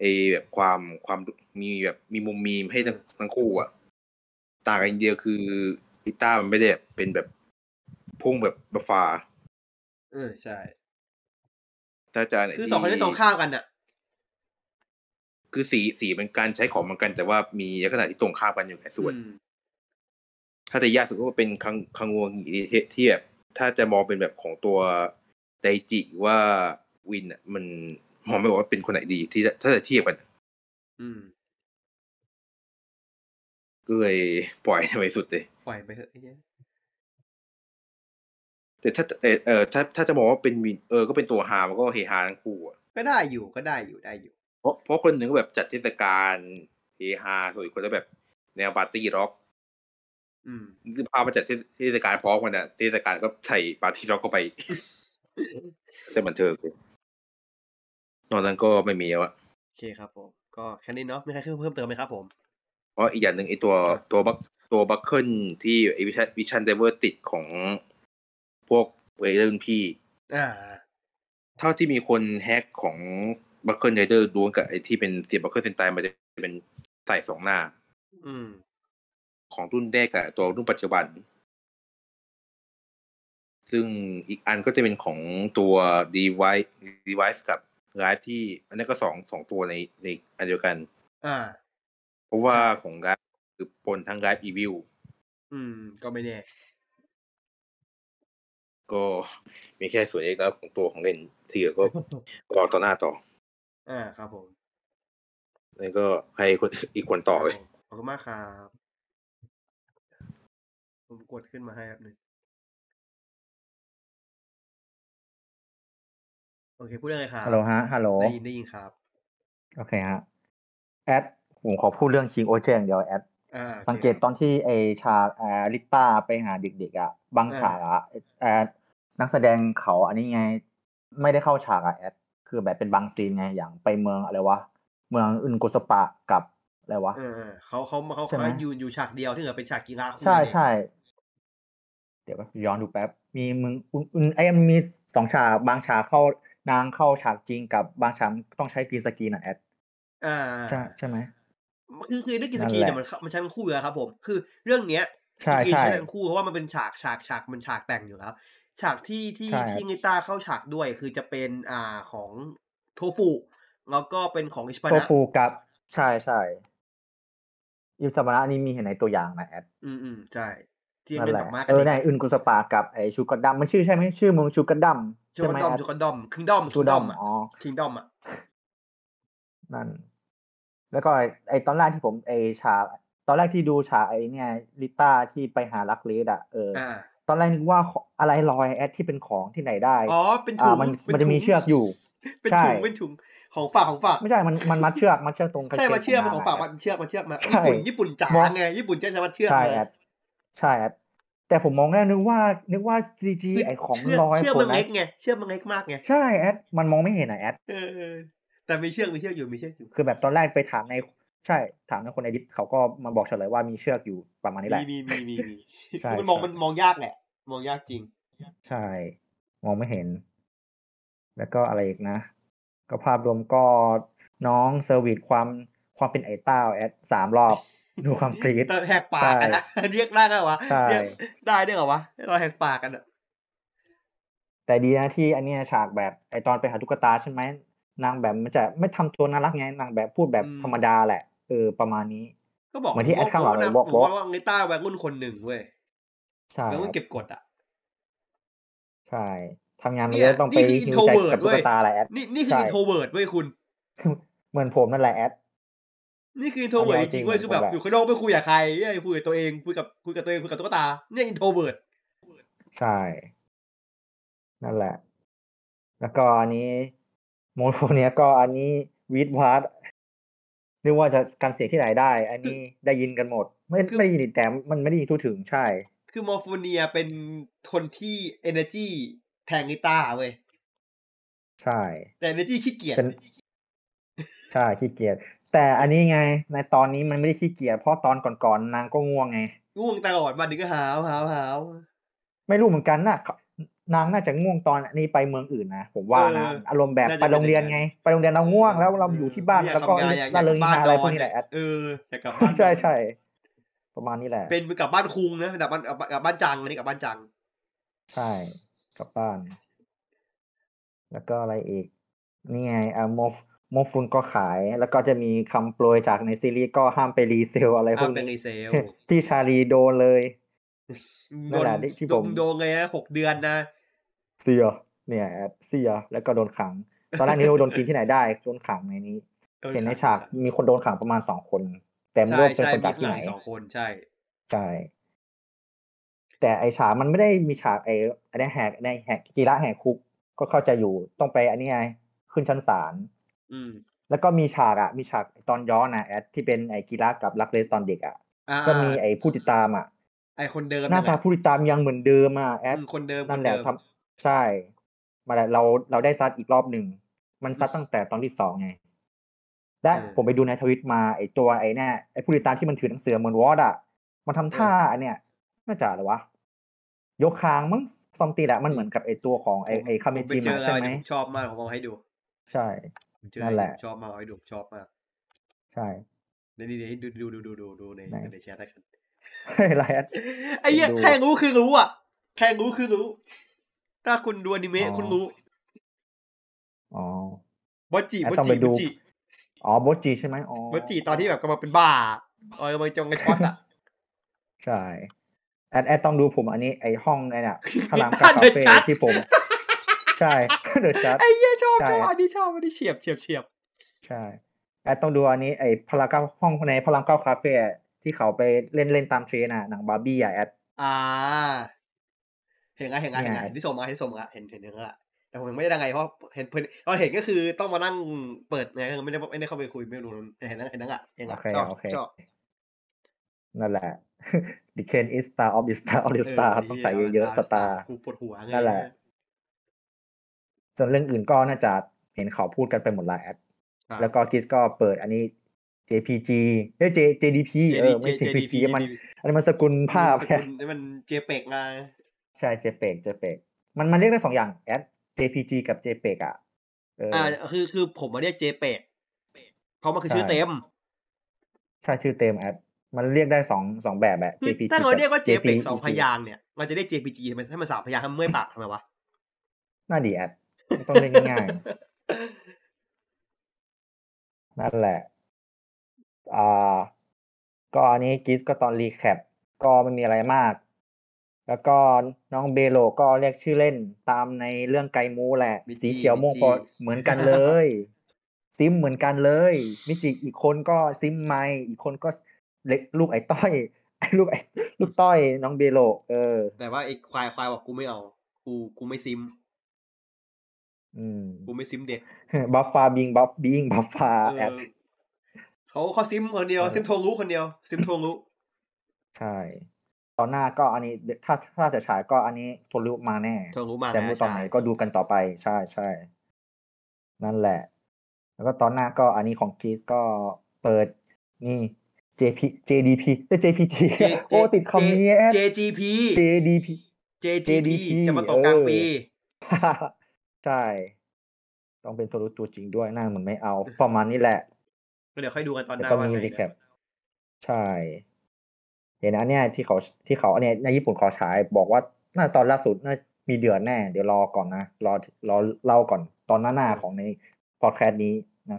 ไอแบบความความมีแบบมีมุมมีมให้ทั้งทั้งคู่อะ ต่างกันอย่างเดียวคือพิต้ามันไม่ได้แบบเป็นแบบพุ่งแบบบัฟฟ้าเออใช่ถ้าจะไหนคือสองคนนี้ตรงข้ามกันอะ คือสีสีเป็นการใช้ของเหมือนกัน แต่ว่ามีลักษณะที่ตรงข้ามกันอยู่หลายส่วนอืมถ้าจะยากสุดก็เป็นคังคังวงที่ที่แบบถ้าจะมองเป็นแบบของตัวไดจิว่าวินอะ มันมองไม่ออกว่าเป็นคนไหนดีที่จะถ้าจะเทียบกันอืมก็เลยปล่อยไปสุดเลยปล่อยไปเถอะไอ้เหี้ยแต่ถ้าเออเออถ้าถ้าจะมองว่าเป็นวินเออก็เป็นตัวฮามันก็เฮฮาทั้งคู่อะก็ได้อยู่ก็ได้อยู่ได้อยู่ เพราะเพราะคนหนึ่งก็แบบจัดเทศกาลเฮฮาส่วนอีกคนก็แบบแนวปาร์ตี้ร็อกอืมคือพามาจัดเทศเทศกาลพร้อมกันอะเทศกาลก็ใส่ปาร์ตี้ร็อกเข้าไปแต่บันเทิงเลยนอกนั้นก็ไม่มีแล้วอะโอเคครับผม ก็แค่นี้เนาะมีใครเพิ่มเติมไหมครับผมเพราะอีกอย่างหนึ่งไอตัวครับตัวบัคตัวบัคเคิลที่ไอวิชันวิชันเดเวอร์ติดของพวกเวเรุ่นพี่ อ่า เท่าที่มีคนแฮกของ บัคเคิลไรเดอร์ดวงกับไอที่เป็นเสียบบัคเคิลเซนไตมันจะเป็นใส่สองหน้า อืม ของรุ่นแรกกับตัวรุ่นปัจจุบัน ซึ่งอีกอันก็จะเป็นของตัว device device กับ Live ที่ อันนั้นก็สองสองตัวในในอันเดียวกัน อ่า เพราะว่าของ Live คือปนทั้ง Live Evil อืม ก็ไม่แน่ก็มีแค่ส่วนเล็กแล้วของตัวของเล่นที่เหลือก็รอต่อหน้าต่อ อ่าครับผม แล้วก็ให้คนอีกคนต่อเลยครับผมขอบคุณมากครับ ผมกดขึ้นมาให้ครับหนึ่งโอเค พูดเรื่องอะไรครับฮัลโหลฮะ ฮัลโหล ได้ยินได้ยินครับ โอเคฮะ แอด ผมขอพูดเรื่องคิงโอเจอร์อย่างเดียวแอด อ่าโอคสังเกตตอนที่ไอฉากแอลิต้าไปหาเด็กๆอะ บางอ่า ฉากอะแอดนักแสดงเขาอันนี้ไง ไม่ได้เข้าฉากอะแอด คือแบบเป็นบาง scene ไงอย่างไปเมืองอะไรวะเมืองอึนกุสปะกับอะไรวะเออเขาเขาเขาใช่ไหมเขาอยู่อยู่ฉากเดียวที่เหลือเป็นฉากกีฬาคู่ใช่เนี่ยใช่เดี๋ยวย้อนดูแป๊บมีมึงอุนอุนไอ้มันมีสองฉากบางฉากเข้านางเข้าฉากจริงกับบางฉากต้องใช้กรีนสกรีนอะแอดอ่าใช่ใช่ไหมคือคือเรื่องกินนั่สนกีแหละเนี่ยมันเข้ามันใช้ทั้งคู่อยู่แล้วครับผม คือเรื่องเนี้ยใช่กินสกีใช่ใช้ทั้งคู่เพราะว่ามันเป็นฉากฉากฉากมันฉากแต่งอยู่แล้ว ฉากที่ที่ใช่ที่งิต้าเข้าฉากด้วยคือจะเป็นอ่าของโทฟุแล้วก็เป็นของอิชปาโทนะฟูกับใช่ใช่อิสมานะอันนี้มีเห็นในตัวอย่างนะแอดอืมอืมใช่ที่นั่นเป็นแหดละอกไม้กัเอนอเด็กในอึนกุสปากับไอชูกัดดัมมันชื่อใช่ไหมชื่อเมืองชูกัดดัมจูใช่กัไหมนดอมแอดจูกันดอมคิงดอมชูคิงดดออมมอะอ๋อคิงดอมอะนั่น แล้วก็ไอ้ไอตอนแรกที่ผมไอฉากตอนแรกที่ดูฉากไอเนี่ยลิต้าที่ไปหาลักเลสอะเออออ่า ตอนแรกนึกว่าของอะไรลอยแอดที่เป็นของที่ไหนได้อ๋อเป็นถุอ่างมันเป็มันจะมีถุงเชือกอยู่เป็นใช่ถุงเป็นถุงของฝากของฝากไม่ใช่มันมันมัดเชือกมัดเชือกตรงกางใช่เกงมาเชือกขมาองของนางฝากอะมาเชือกมาเชือกมาใช่ญี่ปุ่นญี่ปุ่นจ๋ามองไงญี่ปุ่นจะใช้มาเชือกใช่มาแอดใช่แอดแต่ผมมองแล้วนึกว่า นึกว่าซีจีคือไอของเชือกลอยเชือกคมันนนะเล็กไงเชือกมันเล็กมากไงใช่แอดมันมองไม่เห็นอะแอดเออเออแต่มีเชือกมีเชือกอยู่มีเชือกอยู่คือแบบตอนแรกไปถามใน ใช่ถามในคนในดิสเขาก็มาบอกเฉลยว่ามีเชือกอยู่ประมาณนี้แหมีละ มีมีมีมีใช่มันมองใช่มันมองยากแหละ มองยากจริง ใช่ มองไม่เห็น แล้วก็อะไรอีกนะ ก็ภาพรวมก็น้องเซอร์วิสความความเป็นไอต้าแอดสามรอบ ดูความกรี๊ดแต่แหกปากกันนะเรียกได้ก็วะใช่เรียกได้ด้วยเหรอวะเราแหกปากกันอะแต่ดีนะที่อันเนี้ยฉากแบบไอตอนไปหาตุ๊กตาใช่ไหมนางแบบมันจะไม่ทำตัวน่ารักไงนางแบบพูดแบบธรรมดาแหละ เออประมาณนี้ ก็บอกเหมือนที่แอดข้างหลังเลยบบออกกบอกว่าว่าไงต้าแวงรุ่นคนหนึ่งเว้ยใช่แวงรุ่นเก็บกดอะใช่ทำงานมันเนี่เยยอะต้องไปนี่คือหิวใจ introvert กับตุ๊กเว้ยตาแหละแอดนี่นี่คือใช่อินโทรเวิร์ดเว้ยคุณ เหมือนผมนั่นแหละแอดนี่คืออินโทรเวิร์ดอัจนนี้ริงๆเว้ยเอาจริงคือแบบผมแบบอยู่ข้างนอกไม่คุยกับใครไม่คุยกับตัวเองคุยกับคุยกับตัวเองคุยกับตุ๊กตาเนี่ยอินโทรเวิร์ดใช่ นั่นแหละ แล้วก็อันนี้โมโฟเนี้ยก็อันนี้วีดวาร์ด นึกว่าจะการเสียงที่ไหนได้ อันนี้ได้ยินกันหมด ไม่ไม่ได้ยินแต่มันไม่ได้ยินทั่วถึงใช่ คือมอร์ฟูเนียเป็นคนที่ energy แทงกีตาร์เว้ยใช่ แต่ energy ขี้เกียจเป็นใช่ขี้เกียจแต่อันนี้ไง ในตอนนี้มันไม่ได้ขี้เกียจเพราะตอนก่อนๆนางก็ง่วงไงง่วงตลอดวันนึงก็หาวหาวหาวไม่รู้เหมือนกันนะ นางน่าจะง่วงตอนนี้ไปเมืองอื่นนะผมว่านะอารมณ์แบบไปโรงเรียนไง ไปโรงเรียนเราง่วงแล้วเราอยู่ที่บ้านไม่อยแล้วก็ทำงานอยากอยาล่ากเริงกลับฮาบ้านอะไรนพวอกนนี้แหละแอดเอออยากกลับบ้านใช่ใช่ประมาณนี้แหละ เป็นกลับบ้านคุงนะกลับบ้านกลับกลับบ้านจังอันนี้กลับบ้านจัง ใช่กลับบ้าน แล้วก็อะไรอีก นี่ไงอ่าโมฟโมฟุนก็ขาย แล้วก็จะมีคำโปรยจากในซีรีส์ก็ห้ามไปรีเซลอะไรพวอ่ากเป็นนี้รีเซลที่ชาลีโดนเลยโดนั่นนแหละที่โดผนมโดนไงนะหกเดือนนะ เสียเนี่ยแอดเสียแล้วก็โดนขัง ตอนแรกนี่ว่าโดนกินที่ไหนได้โดนขังในนี้โดเห็นในขังฉากมีคนโดนขังประมาณสองคนแต่ไม่ใช่รู้ว่าเป็นใช่คนมีจากข้างที่หไหลันงสองคนใช่ใช่แต่ไอฉากมันไม่ได้มีฉากไออันนี้แหกในแหกกีฬาแหกคุกก็เข้าใจอยู่ต้องไปอันนี้ไงขึ้นชั้นศาลอืมแล้วก็มีฉากอะมีฉากตอนย้อนนะแอดที่เป็นไอกีฬากับลักเลสตอนเด็กอะอ่าก็มีไอผู้ติดตามอะไอคนเดิมหน้าตาแะผู้ติดตามยังเหมือนเดิมอะแอดอืมคนเดิมนั่นคแหละเดิมทำ ใช่มาแล้วเราเราได้ซัดอีกรอบหนึ่งมันซัดตั้งแต่ตอนที่สองไงและผมไปดูในทวิตมาไอตัวไอเนี่ยไอผู้ติดตามที่มันถือหนังสือเหมือนวอดอะ มันทำท่าอันเนี้ยน่าจะอะไรวะยกคางมั้งซอมตีแหละมันเหมือนกับไอตัวของไอไอคาเมผมไปจิเจมาอใช่แล้วไหมเดี๋ยวผมชอบมากผมเอาให้ดู ใช่ผมเจอนั่นแหละผมชอบมากเอาให้ดูผมชอบมาก ใช่เดี๋ยวนี่ดูดูดูดูดูดูในไหนในแชทได้กันไรแอดไอ้เหี้ยดูแค่รู้คือรู้อะแค่รู้คือรู้ ถ้าคุณดูอนิเมะอ๋อคุณรู้อ๋อบอจิแอดบอต้องจิไปดูบอจิอ๋อโบจีใช่ไหมอ๋อบอจิตอนที่แบบกำลังเป็นบ้าเออกำลังจงกระช็อตอะใช่แอดแอดต้องดูผมอันนี้ไอห้องไอ้เนี่ยพารามมีกาบ้านคาเดอะเฟ่ชัดที่ผม ใช่เดอะชัดไอ้เหี้ยชอบใช่ชอบอันนี้ชอบอันนี้เฉียบเฉียบเฉียบใช่แอดต้องดูอันนี้ไอพารามเก้าห้องในพารามเก้าคาเฟ่อะที่เขาไปเล่นเล่นตามเทรนอะหนังบาร์บี้อะแอดอ่า เห็นไงเห็นไงเห็นไงเนี่ยที่ส่งมาที่ส่งมาเห็นเห็นเห็นละแต่ผมยังไม่ได้ดังไงเพราะเห็นเพิ่นตอนเห็นก็คือต้องมานั่งเปิดไงไม่ได้ไม่ได้เข้าไปคุยไม่รู้เห็นนั่งเห็นนั่งอะเองโออะเคชอบโอเคชอบนั่นแหละ The Ken is star of the star of the star ต้องใส่เยอะๆสตาร์กูปวดหัวไงนั่นแหละ ส่วนเรื่องอื่นก็น่าจะเห็นเขาพูดกันไปหมดและแอดอ่าแล้วก็กิสก็เปิดอันนี้ JPG เอ้ย J JDP เออไม่ JPG มัน อันนี้มันสกุลภาพมันสกุลนี่มันเจเปกไง ใช่ JPEG JPEG มันมันเรียกได้สองอย่างแอด JPG กับ JPEG อะเออออ่าคือคือผมมาเรียกเจเปกเพราะมันคือชื่อใช่เต็ม ใช่ชื่อเต็มแอดมันเรียกได้สองสองแบบแหละคือ JPG ถ้าเราเรียกว่าบเจเปก JPEG สองพยางค์เนี่ย มันจะเรียก JPG ทำไมให้มันสามพยางค์ให้มันเมื่อยปากทำไมวะน่าดีแอดไม่ต้องเรียกง่ายๆนั่นแหละอ่าก็อันนี้กิสก็ตอน recap ก็ไม่มีอะไรมาก แล้วก็น้องเบโลก็เรียกชื่อเล่นตามในเรื่องไกมูแหละมิจิสีเขียวม่วงมิจิพอเหมือนกันเลย simp เหมือนกันเลย มิจิอีกคนก็ simp ไมอีกคนก็เล็กลูกไอ้ต้อยไอ้ลูกไอ้ลูกต้อย น้องเบโลเออ แต่ว่าไอ้ควายควายบอกกูไม่เอา กูกูไม่ซิม อืม กูไม่ซิมเด็กบัฟฟาบิงบัฟบิงบัฟฟาเอแอดอเขาเขาซิมคนเดียว เออ ซิมโทงรู้คนเดียว ซิมโทงรู้ ใช่ ตอนหน้าก็อันนี้ถ้าถ้าจะฉายก็อันนี้โทรุมาแน่โทงรู้มาแต่แน่เมื่อตอนไหนใช่ก็ดูกันต่อไปใช่ใช่นั่นแหละ แล้วก็ตอนหน้าก็อันนี้ของคีสก็เปิดนี่ JP JDP เอ้ย JPG เจโอ้ติดคำนี้แอด JGP JDP JGP JDP จะมาตกกลางปี ใช่ ต้องเป็นโทรุตัวจริงด้วยหน้าเหมือนไม่เอา ประมาณนี้แหละ ก็เดี๋ยวค่อยดูกันตอนหแล้วน้าก็ว่ามีไงรีแคปใช่ เห็นอันเนี้ยที่เขาที่เขาอันเนี้ยในญี่ปุ่นเขาฉายบอกว่าน่าตอนล่าสุดน่ามีเดือนแน่ เดี๋ยวรอก่อนนะรอรอเล่าก่อนตอนหน้าหน้าของในพอดแคสต์นี้นะ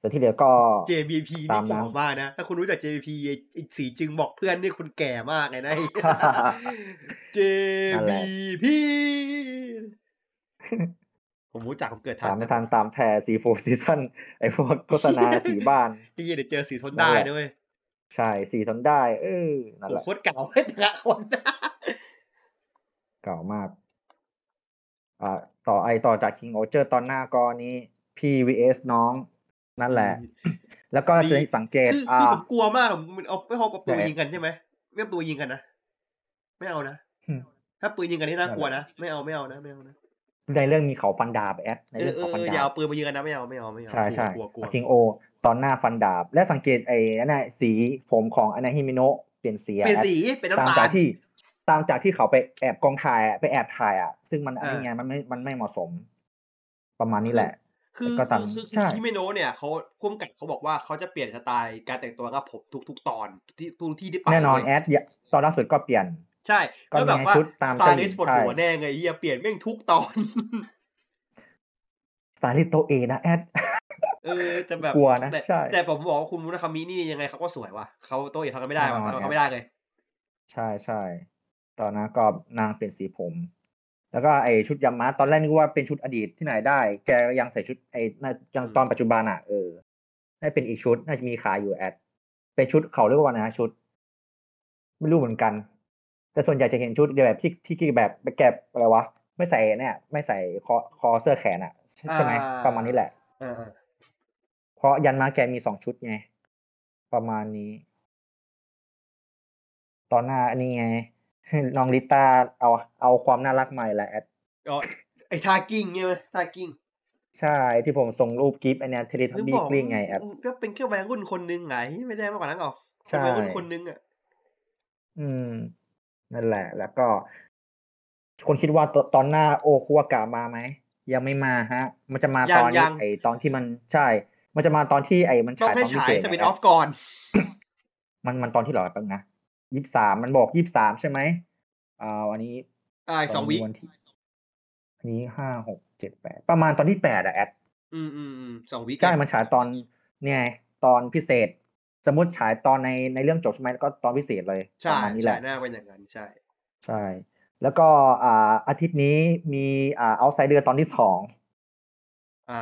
แต่ที่เหลือก็ JBP ตานี่มนั้นเก่ามากนะ ถ้าคุณรู้จัก JBP ไอีกสีจึงบอกเพื่อนนี่คุณแก่มากเลยนะนั่นแหละ JBP ผมรู้จักผมเกิดทัตามนไม่ทันตามแทซีโฟซีซันไอพวกโฆษณาสีบ้านที่เดี๋ยวเจอสีทนได้นั่นแหละด้วย ใช่สีทนได้ เออนั่นโอ้แหละโคตรเก่าแต่ละคนเก่ามาก อ่า ต่อไอต่อจาก King o c h e r ตอนหน้าก็นี้พี่ vs น้อง นั่นแหละ แล้วก็ดีจะสังเกตคืออ่าคือผมกลัวมากมันเอาไม่เอาปืนแต่มายิงกันใช่ไหมไม่เอาปืนมายิงกันนะไม่เอานะอืมถ้าปืนยิงกันนี่น่ากลัวนั่นะนแหละไม่เอาไม่เอานะไม่เอานะ ในเรื่องมีเขาฟันดาบแอดในเออเรื่องเออเขาฟันเออดาอย่าบเอาปืนมายิงกันนะไม่เอาไม่เอาไม่เอาไม่เอาใช่ใช่กลัวกลัวกลัวคิงโอ ตอนหน้าฟันดาบ และสังเกตไอ้นั่นน่ะสีผมของอนาฮิมิโนะเปลี่ยนสีอะเป็นแอดสีเป็นตามน้ำตาจากลที่ตามจากที่เขาไปแอบกองถ่ายอะไปแอบถ่ายอะ ซึ่งมันอันนี้อ่าไงมันไม่มันไม่เหมาะสม ประมาณนี้แหละ คือแล้วก็คืตามอคือคือใช่คิเมโนะเนี่ยเขาพุ่มกับเขาบอกว่าเขาจะเปลี่ยนสไตล์การแต่งตัวกับผมทุก ๆ ตอนที่ทุกที่ที่ไปแน่นอนเลยแอดอย่าตอนล่าสุดก็เปลี่ยน ใช่ก็แล้วแบบมีว่าชุดตามสไตเจ้าหญิลิงสต์ปวดใช่หัวแน่ไงเฮียเปลี่ยนแม่งทุกตอนสไตลิสต์โตเอนะแอดเออแต่แบบกลัวนะแต่ใช่แต่ผมบอกว่าคุณมุราคามินี่ยังไงเขาก็สวยว่ะเขาโตอีกทำกันไม่ได้ว่ะแน่นอนทำกันไม่ได้เลย ใช่ใช่ตอนนั้นก็นางเปลี่ยนสีผม แล้วก็ไอชุดยามาตอนแรกนึกว่าเป็นชุดอดีตที่ไหนได้ แกยังใส่ชุดไอน่ายังตอนปัจจุบันอะเออน่าเป็นอีกชุดน่าจะมีขายอยู่แอดเป็นชุดเขาเรียกว่านะชุด ไม่รู้เหมือนกัน แต่ส่วนใหญ่จะเห็นชุดแบบที่ที่ที่แบบไปแก็บอะไรวะไม่ใส่เนี่ยไม่ใส่คอคอเสื้อแขนอะใช่ใช่ไหมอ่าประมาณนี้แหละเออเออเพราะยันมาแกมีสองชุดไง ประมาณนี้ ตอนหน้าอันนี้ไงน้องลิต้าเอาเอาความน่ารักใหม่แหละแอดอ๋อไอ้ทากิ้งใช่ไหมทากิ้งใช่ที่ผมส่งรูปกิฟต์อันเนี้ยเทเลทับนึกบี้บอกกลิ้งไงแอดก็เป็นแค่วัยรุ่นคนนึงไง ไม่ได้มากกว่านั้นหรอกใช่เป็นวัยรุ่นคนนึงอะอืม นั่นแหละ แล้วก็ คนคิดว่าตตอนหน้าโอคุวากะมาไหมยังไม่มาฮะ มันจะมาตอนนี้ไอตอนที่มันใช่ มันจะมาตอนที่ไอมันต้องฉายให้ตอนพิฉายเศษสปินไงออฟก่อน มันมันตอนที่เหรอแป๊บนะยี่สิบสามมันบอกยี่สิบสามใช่ไหมอ่าวันนี้อ่าอีกสองวิวันที่อันนี้ห้าหกเจ็ดแปดประมาณตอนที่แปดอะแอดอืมอืมอืมสองวิใช่มันฉายตอนเนี่ยตอนพิเศษ สมมติฉายตอนในในเรื่องจบใช่ไหมก็ตอนพิเศษเลยปใช่ระมาณนี้แหใช่ละน่าเป็นอย่างนั้นใช่ ใช่ แล้วก็อ่าอาทิตย์นี้มีอ่าเอาไซเดอร์ตอนที่สองอ่า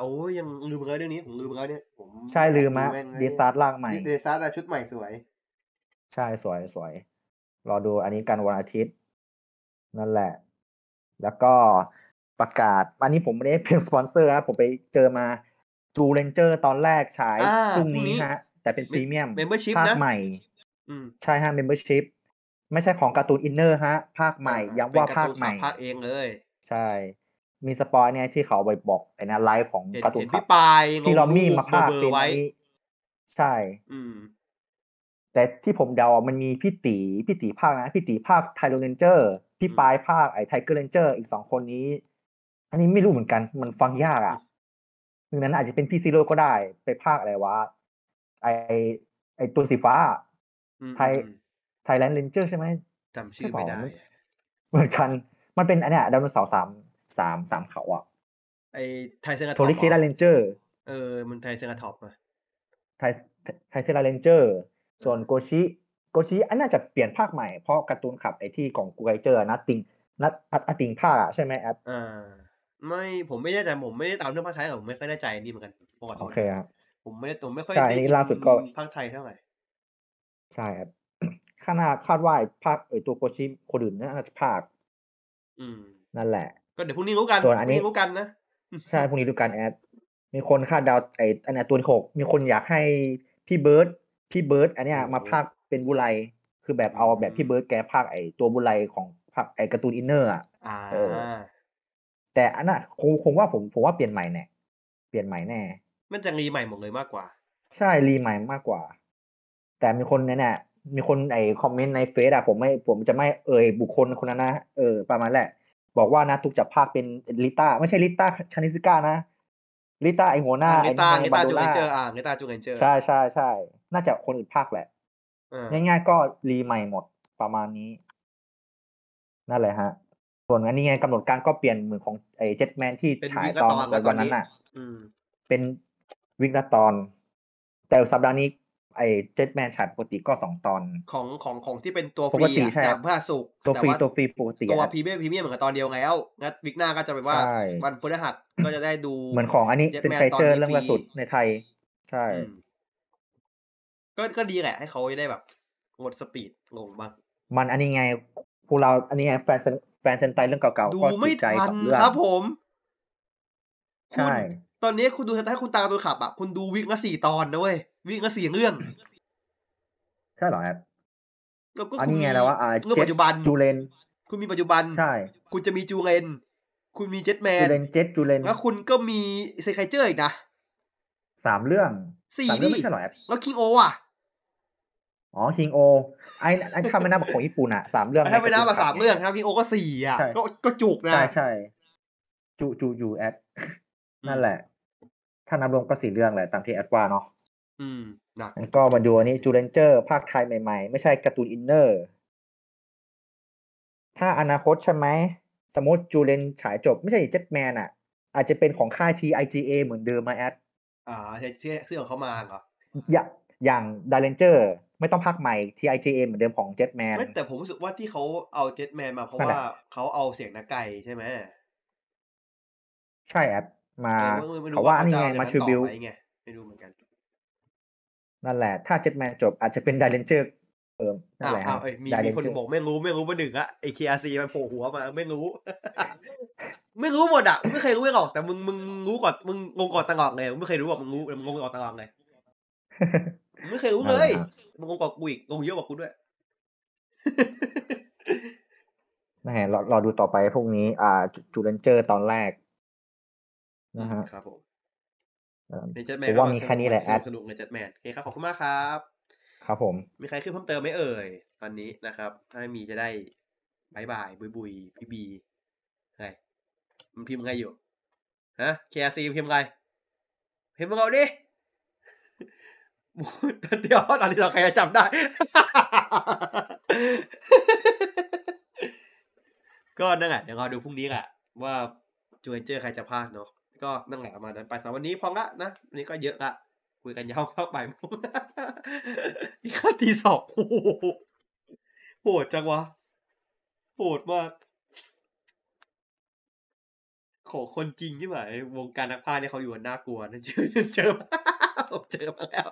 โอ้ยยังลืมไปแล้วเรื่องนี้ผมลืมไปแล้วเนี่ยผมใช่ลืมมะแงเดซาร์ล่างใหม่เดซาร์ดชุดใหม่สวย ใช่สวยสวยรอดูอันนี้กันวันอาทิตย์ นั่นแหละ แล้วก็ประกาศอันนี้ผมไม่ได้เป็นสปอนเซอร์นะผมไปเจอมาจูเลนเจอร์ตอนแรกฉายอ่าพรุ่งพรุ่งนี้นี้ฮะ แต่เป็นพรีเมียม Membership ภาคนะ ใหม่อืมใช่ฮะ membership ไม่ใช่ของการ์ตูนอินเนอร์ฮะ ภาคใหม่ย้ำว่าเป็นกภาคร์ตูนใหม่ภาคเองเลยใช่ มีสปอยเนี่ยที่เขาไปบอกไอ้นะไลฟ์ของเห็นการ์ตูนเห็นครัพี่บปายที่เรามีมาภาคเบอเป็นร์ไว้อันนี้ใช่ อืม แต่ที่ผมเดาอะมันมีพี่ตีพี่ตีภาคนะพี่ตีภาคไทโรเรนเจอร์พี่อืม ปายภาคไอ้ไทเกอร์เรนเจอร์อีกสองคนนี้ อันนี้ไม่รู้เหมือนกันมันฟังยากอะดังนั้นอาจจะเป็นพี่ซีโร่ก็ได้ไปภาคอะไรวะ ไอไอตัวสีฟ้าอืมไทยไทยแลนด์เรนเจอร์ใช่ไหมจำชื่อไม่ได้ใช่เปล่าเหมือนกัน มันเป็นอันเนี้ยไดโนเสาร์สามสามสามเขาอะ ไอไทยเซนกาโทริเคดาเรนเจอร์ เออ มันไทยเซนกาท็อปมาไทยไทยเซราเรนเจอร์ ส่วนโกชิโกชิอันน่าจะเปลี่ยนภาคใหม่เพราะการ์ตูนขับไอที่ของกูไกเจอร์นัตติงนัตอัตติงภาคอะใช่ไหมแอปอ่าไม่ผมไม่แน่ใจผมไม่ได้ตามเรื่องภาคไทยแต่ผมไม่ค่อยแน่ใจนี่เหมือนกันปกติโอเคครับ ผมไม่ได้ผมไม่ค่อยใช่ได้นี่อิล่าสุดก็ภาคไทยเท่าไหร่ใช่ครับข้างหน้าคาดว่าไอ้ภาคไอตัวโกชิคนอื่นน่าจะภาคอืม นั่นแหละ ก็เดี๋ยวพรุ่งนี้รู้กันส่วนอันนี้พรุ่งรู้กันนะใช่พรุ่งนี้ดูการแอดมีคนคาดเดาไออันเนี้ยตัวที่หกมีคนอยากให้พี่เบิร์ดพี่เบิร์ดอันเนี้ยมาภาคเป็นบุไรคือแบบเอาแบบพี่เบิร์ดแกภาคไอตัวบุไรของภาคไอการ์ตูนอินเนอร์อะอ่าเออแต่อันน่ะคงคงว่าผมผมว่าเปลี่ยนใหม่แน่เปลี่ยนใหม่แน่ มันจะรีใหม่หมดเลยมากกว่า ใช่รีใหม่มากกว่า แต่มีคนเนี่ยนะมีคนไอคอมเมนต์ในเฟซอะผมไม่ผมจะไม่เอ่ยบุคคลคนนั้นนะเออประมาณแหละ บอกว่านะทุกจะภาคเป็นลิต้าไม่ใช่ลิต้าชานิสก้านะลิต้าไอหัวหน้าอ่าไอเงตาในเงบาตาโดจูเรล่านเจอร์อ่าเงตาจูเรนเจอร์ใช่ใช่ใช่น่าจะคนอื่นภาคแหละอ่าง่ายๆก็รีใหม่หมดประมาณนี้ นั่นแหละฮะ ส่วนอันนี้ไงกำหนดการก็เปลี่ยนเหมือนของไอ้เจ็ตแมนที่เป็นฉายวิกตอนตอนแล้วตวัอนนนั้นี้นน่ะอืมเป็น วิกละตอน แต่สัปดาห์นี้ ไอ้เจ็ตแมนฉายปกติก็สองตอน ของของของที่เป็นตัวฟปรีกติอะใช่จากพฤหัสศุกร์ตัวฟรีแาตัวฟรีปกติตัวอะพรีเมียมพรีเมียมเหมือนกับตอนเดียวแล้วงั้นวิกหน้าก็จะเป็นว่าใช่วันพฤหัสก็จะได้ดูเหมือนของอันนี้ Jetman เซนไคเจอตร์นนี้เรื่องล่าสุดฟในไทย ใช่อืมก็ก็ดีแหละให้เขาได้แบบงดสปีดงงบ้างมันอันนี้ไงพวกเราอันนี้ไงแฟนเซนแฟนเซนไตเรื่องเก่าๆดูก็ไม่ติดใจทันกับเรื่องครับผมใช่คุณ ตอนนี้คุณดูถ้าคุณตามตัวขับอะคุณดูวิกละสี่ตอนนะเว้ยวิกละสี่เรื่อง ใช่เหรอแอดแล้วก็อันคุณนี้มีไงแล้วว่าอ่าเรื่องเจ็ปัจจุบันจูเลน คุณมีปัจจุบันใช่ คุณจะมีจูเรนคุณมีเจ็ตแมจูนเลนเจ็ตจูเลนแล้วคุณก็มีเซคไคเจอร์อีกนะสามเรื่องสี่สามเรื่องดิไม่ใช่เหรอแอดแล้วคิงโออะอ๋อคิงโอไอ้ไอ้ถ้าไม่นับของญี่ปุ่นอะสามเรื่องถ้าไม่นับแบบในกสามตูนเรื่องถ้าคิงโอก็สี่อะใช่ก็ก็จุกนะใช่ใช่จูจูจูแอดอืมนั่นแหละ ถ้านับรวมก็สี่เรื่องแหละตามที่แอดว่าเนาะอืมหนักงั้นก็มาดูอันนี้จูเลนเจอร์ภาคไทยใหม่ๆ ไม่ใช่การ์ตูนอินเนอร์ ถ้าอนาคตใช่ไหม สมมติจูเลนฉายจบ ไม่ใช่เจ็ตแมนอะ อาจจะเป็นของค่าย TIGA เหมือนเดิมมาแอดอ่าใช่เสื้อเสื้อของเขามาเหรออย่างอย่างดาเลนเจอร์ไม่ต้องภาคใหม่ TIGA เหมือนเดิมของเจ็ตแมนไม่แต่ผมรู้สึกว่าที่เขาเอาเจ็ตแมนมาเพราะนั่นแหว่าละเขาเอาเสียงนักไก่ใช่ไหมใช่แอด มาเออไม่รู้เขาว่าเขานี่จะไงเอาอย่างมานั้นทริต่อบิวไหมไงไม่รู้เหมือนกันนั่นแหละ ถ้าเจ็ตแมนจบอาจจะเป็นดาเลนเจอร์เออนั่นอ้าวแหละอ้าวเอ้ยมีดาเลมีนคนเจอร์บอกไม่รู้ไม่รู้มาหนึ่งอะไอเคอาซีมันโผล่หัวมา ไม่รู้ ไม่รู้หมดอะไม่เคยรู้ไม่หรอกแต่มึงมึงรู้ก่อนมึงงงก่อนตังออกเลยมึงไม่เคยรู้หรอกมึงรู้มึงงงก่อนตังออกเลยมึงไม่เคยรู้เลยมึงงงกว่ากูอีกงงเยอะกว่ากูด้วยนะฮะรอรอดูต่อไปพวกนี้ อ่าจูเลนเจอร์ตอนแรก นะฮะครับผมเอ่อในเจ็ตแมผนมว่ามีแค่นี้แหละแอดสนุกในเจ็ตแมนโอเคครับขอบคุณมากครับ ครับผม มีใครขึ้นเพิ่มเติมไหมเอ่ยตอนนี้นะครับ ถ้าไม่มีจะได้บายบายบุยบุยพี่บีไงมันพิมพ์ไงอยู่ ฮะเคซีพิมพ์ไงพิมพ์มาเอาดิเดี๋ยวตอนนี้เราใครจะจำได้ ก็นั่นแหละเดี๋ยวเราดูพรุ่งนี้แหละว่าจูเอนเจอร์ใครจะพลาดเนาะ ก็นั่นแหละมานั้นไปสำหรับวันนี้พอละนะวันนี้ก็เยอะละคุยกันยาวเข้าไปนี่ค่าตีสองโอ้โหดจังวะโหดมากขอคนจริงที่ไหมวงการนักพากย์เนี่ยเขาอยู่กันน่ากลัวนะเจอเจอมาผมเจอมาแล้ว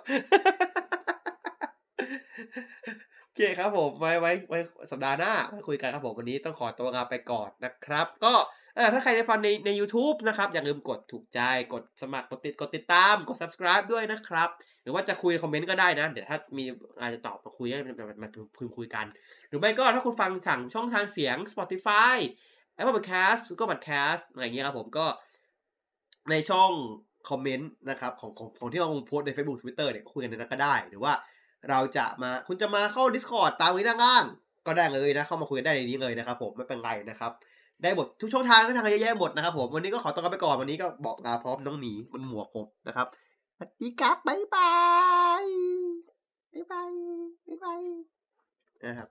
โอเคครับผมไว้ไว้ไว้สัปดาห์หน้าไว้คุยกันครับผมวันนี้ต้องขอตัวลาไปก่อนนะครับ ก็ อ่อถ้าใครได้ฟังในใน u t u b e นะครับ อย่าลืมกดถูกใจกดสมัครกดติดกดติดตามกด subscribe ด้วยนะครับ หรือว่าจะคุยคอมเมนต์ก็ได้นะ เดี๋ยวถ้ามีอาจจะตอบมาคุยให้มันมันมันคุยคุยกัน หรือไม่ก็ถ้าคุณฟังทางช่องทางเสียง Spotify Apple Podcast Google Podcast อะไรอย่างเงี้ยครับผมก็ในช่องคอมเมนต์นะครับของของของที่เราลงโพสใน Facebook Twitter เนี่ยก็คุยกันในนั้นก็ได้ หรือว่าเราจะมาคุณจะมาเข้า Discord ตามไว้ด้านล่างก็ได้เลยนะ เข้ามาคุยกันได้ในนี้เลยนะครับผมไม่เป็นไรนะครับ ได้หมดทุกช่องทางก็ทางเยอะแยะหมดนะครับผมวันนี้ก็ขอตัวกันไปก่อนวันนี้ก็บอกลาพร้อมน้องหมีบนหมวกผมนะครับสวัสดีครับบ๊ายบายบ๊ายบายบ๊ายบายนะครับ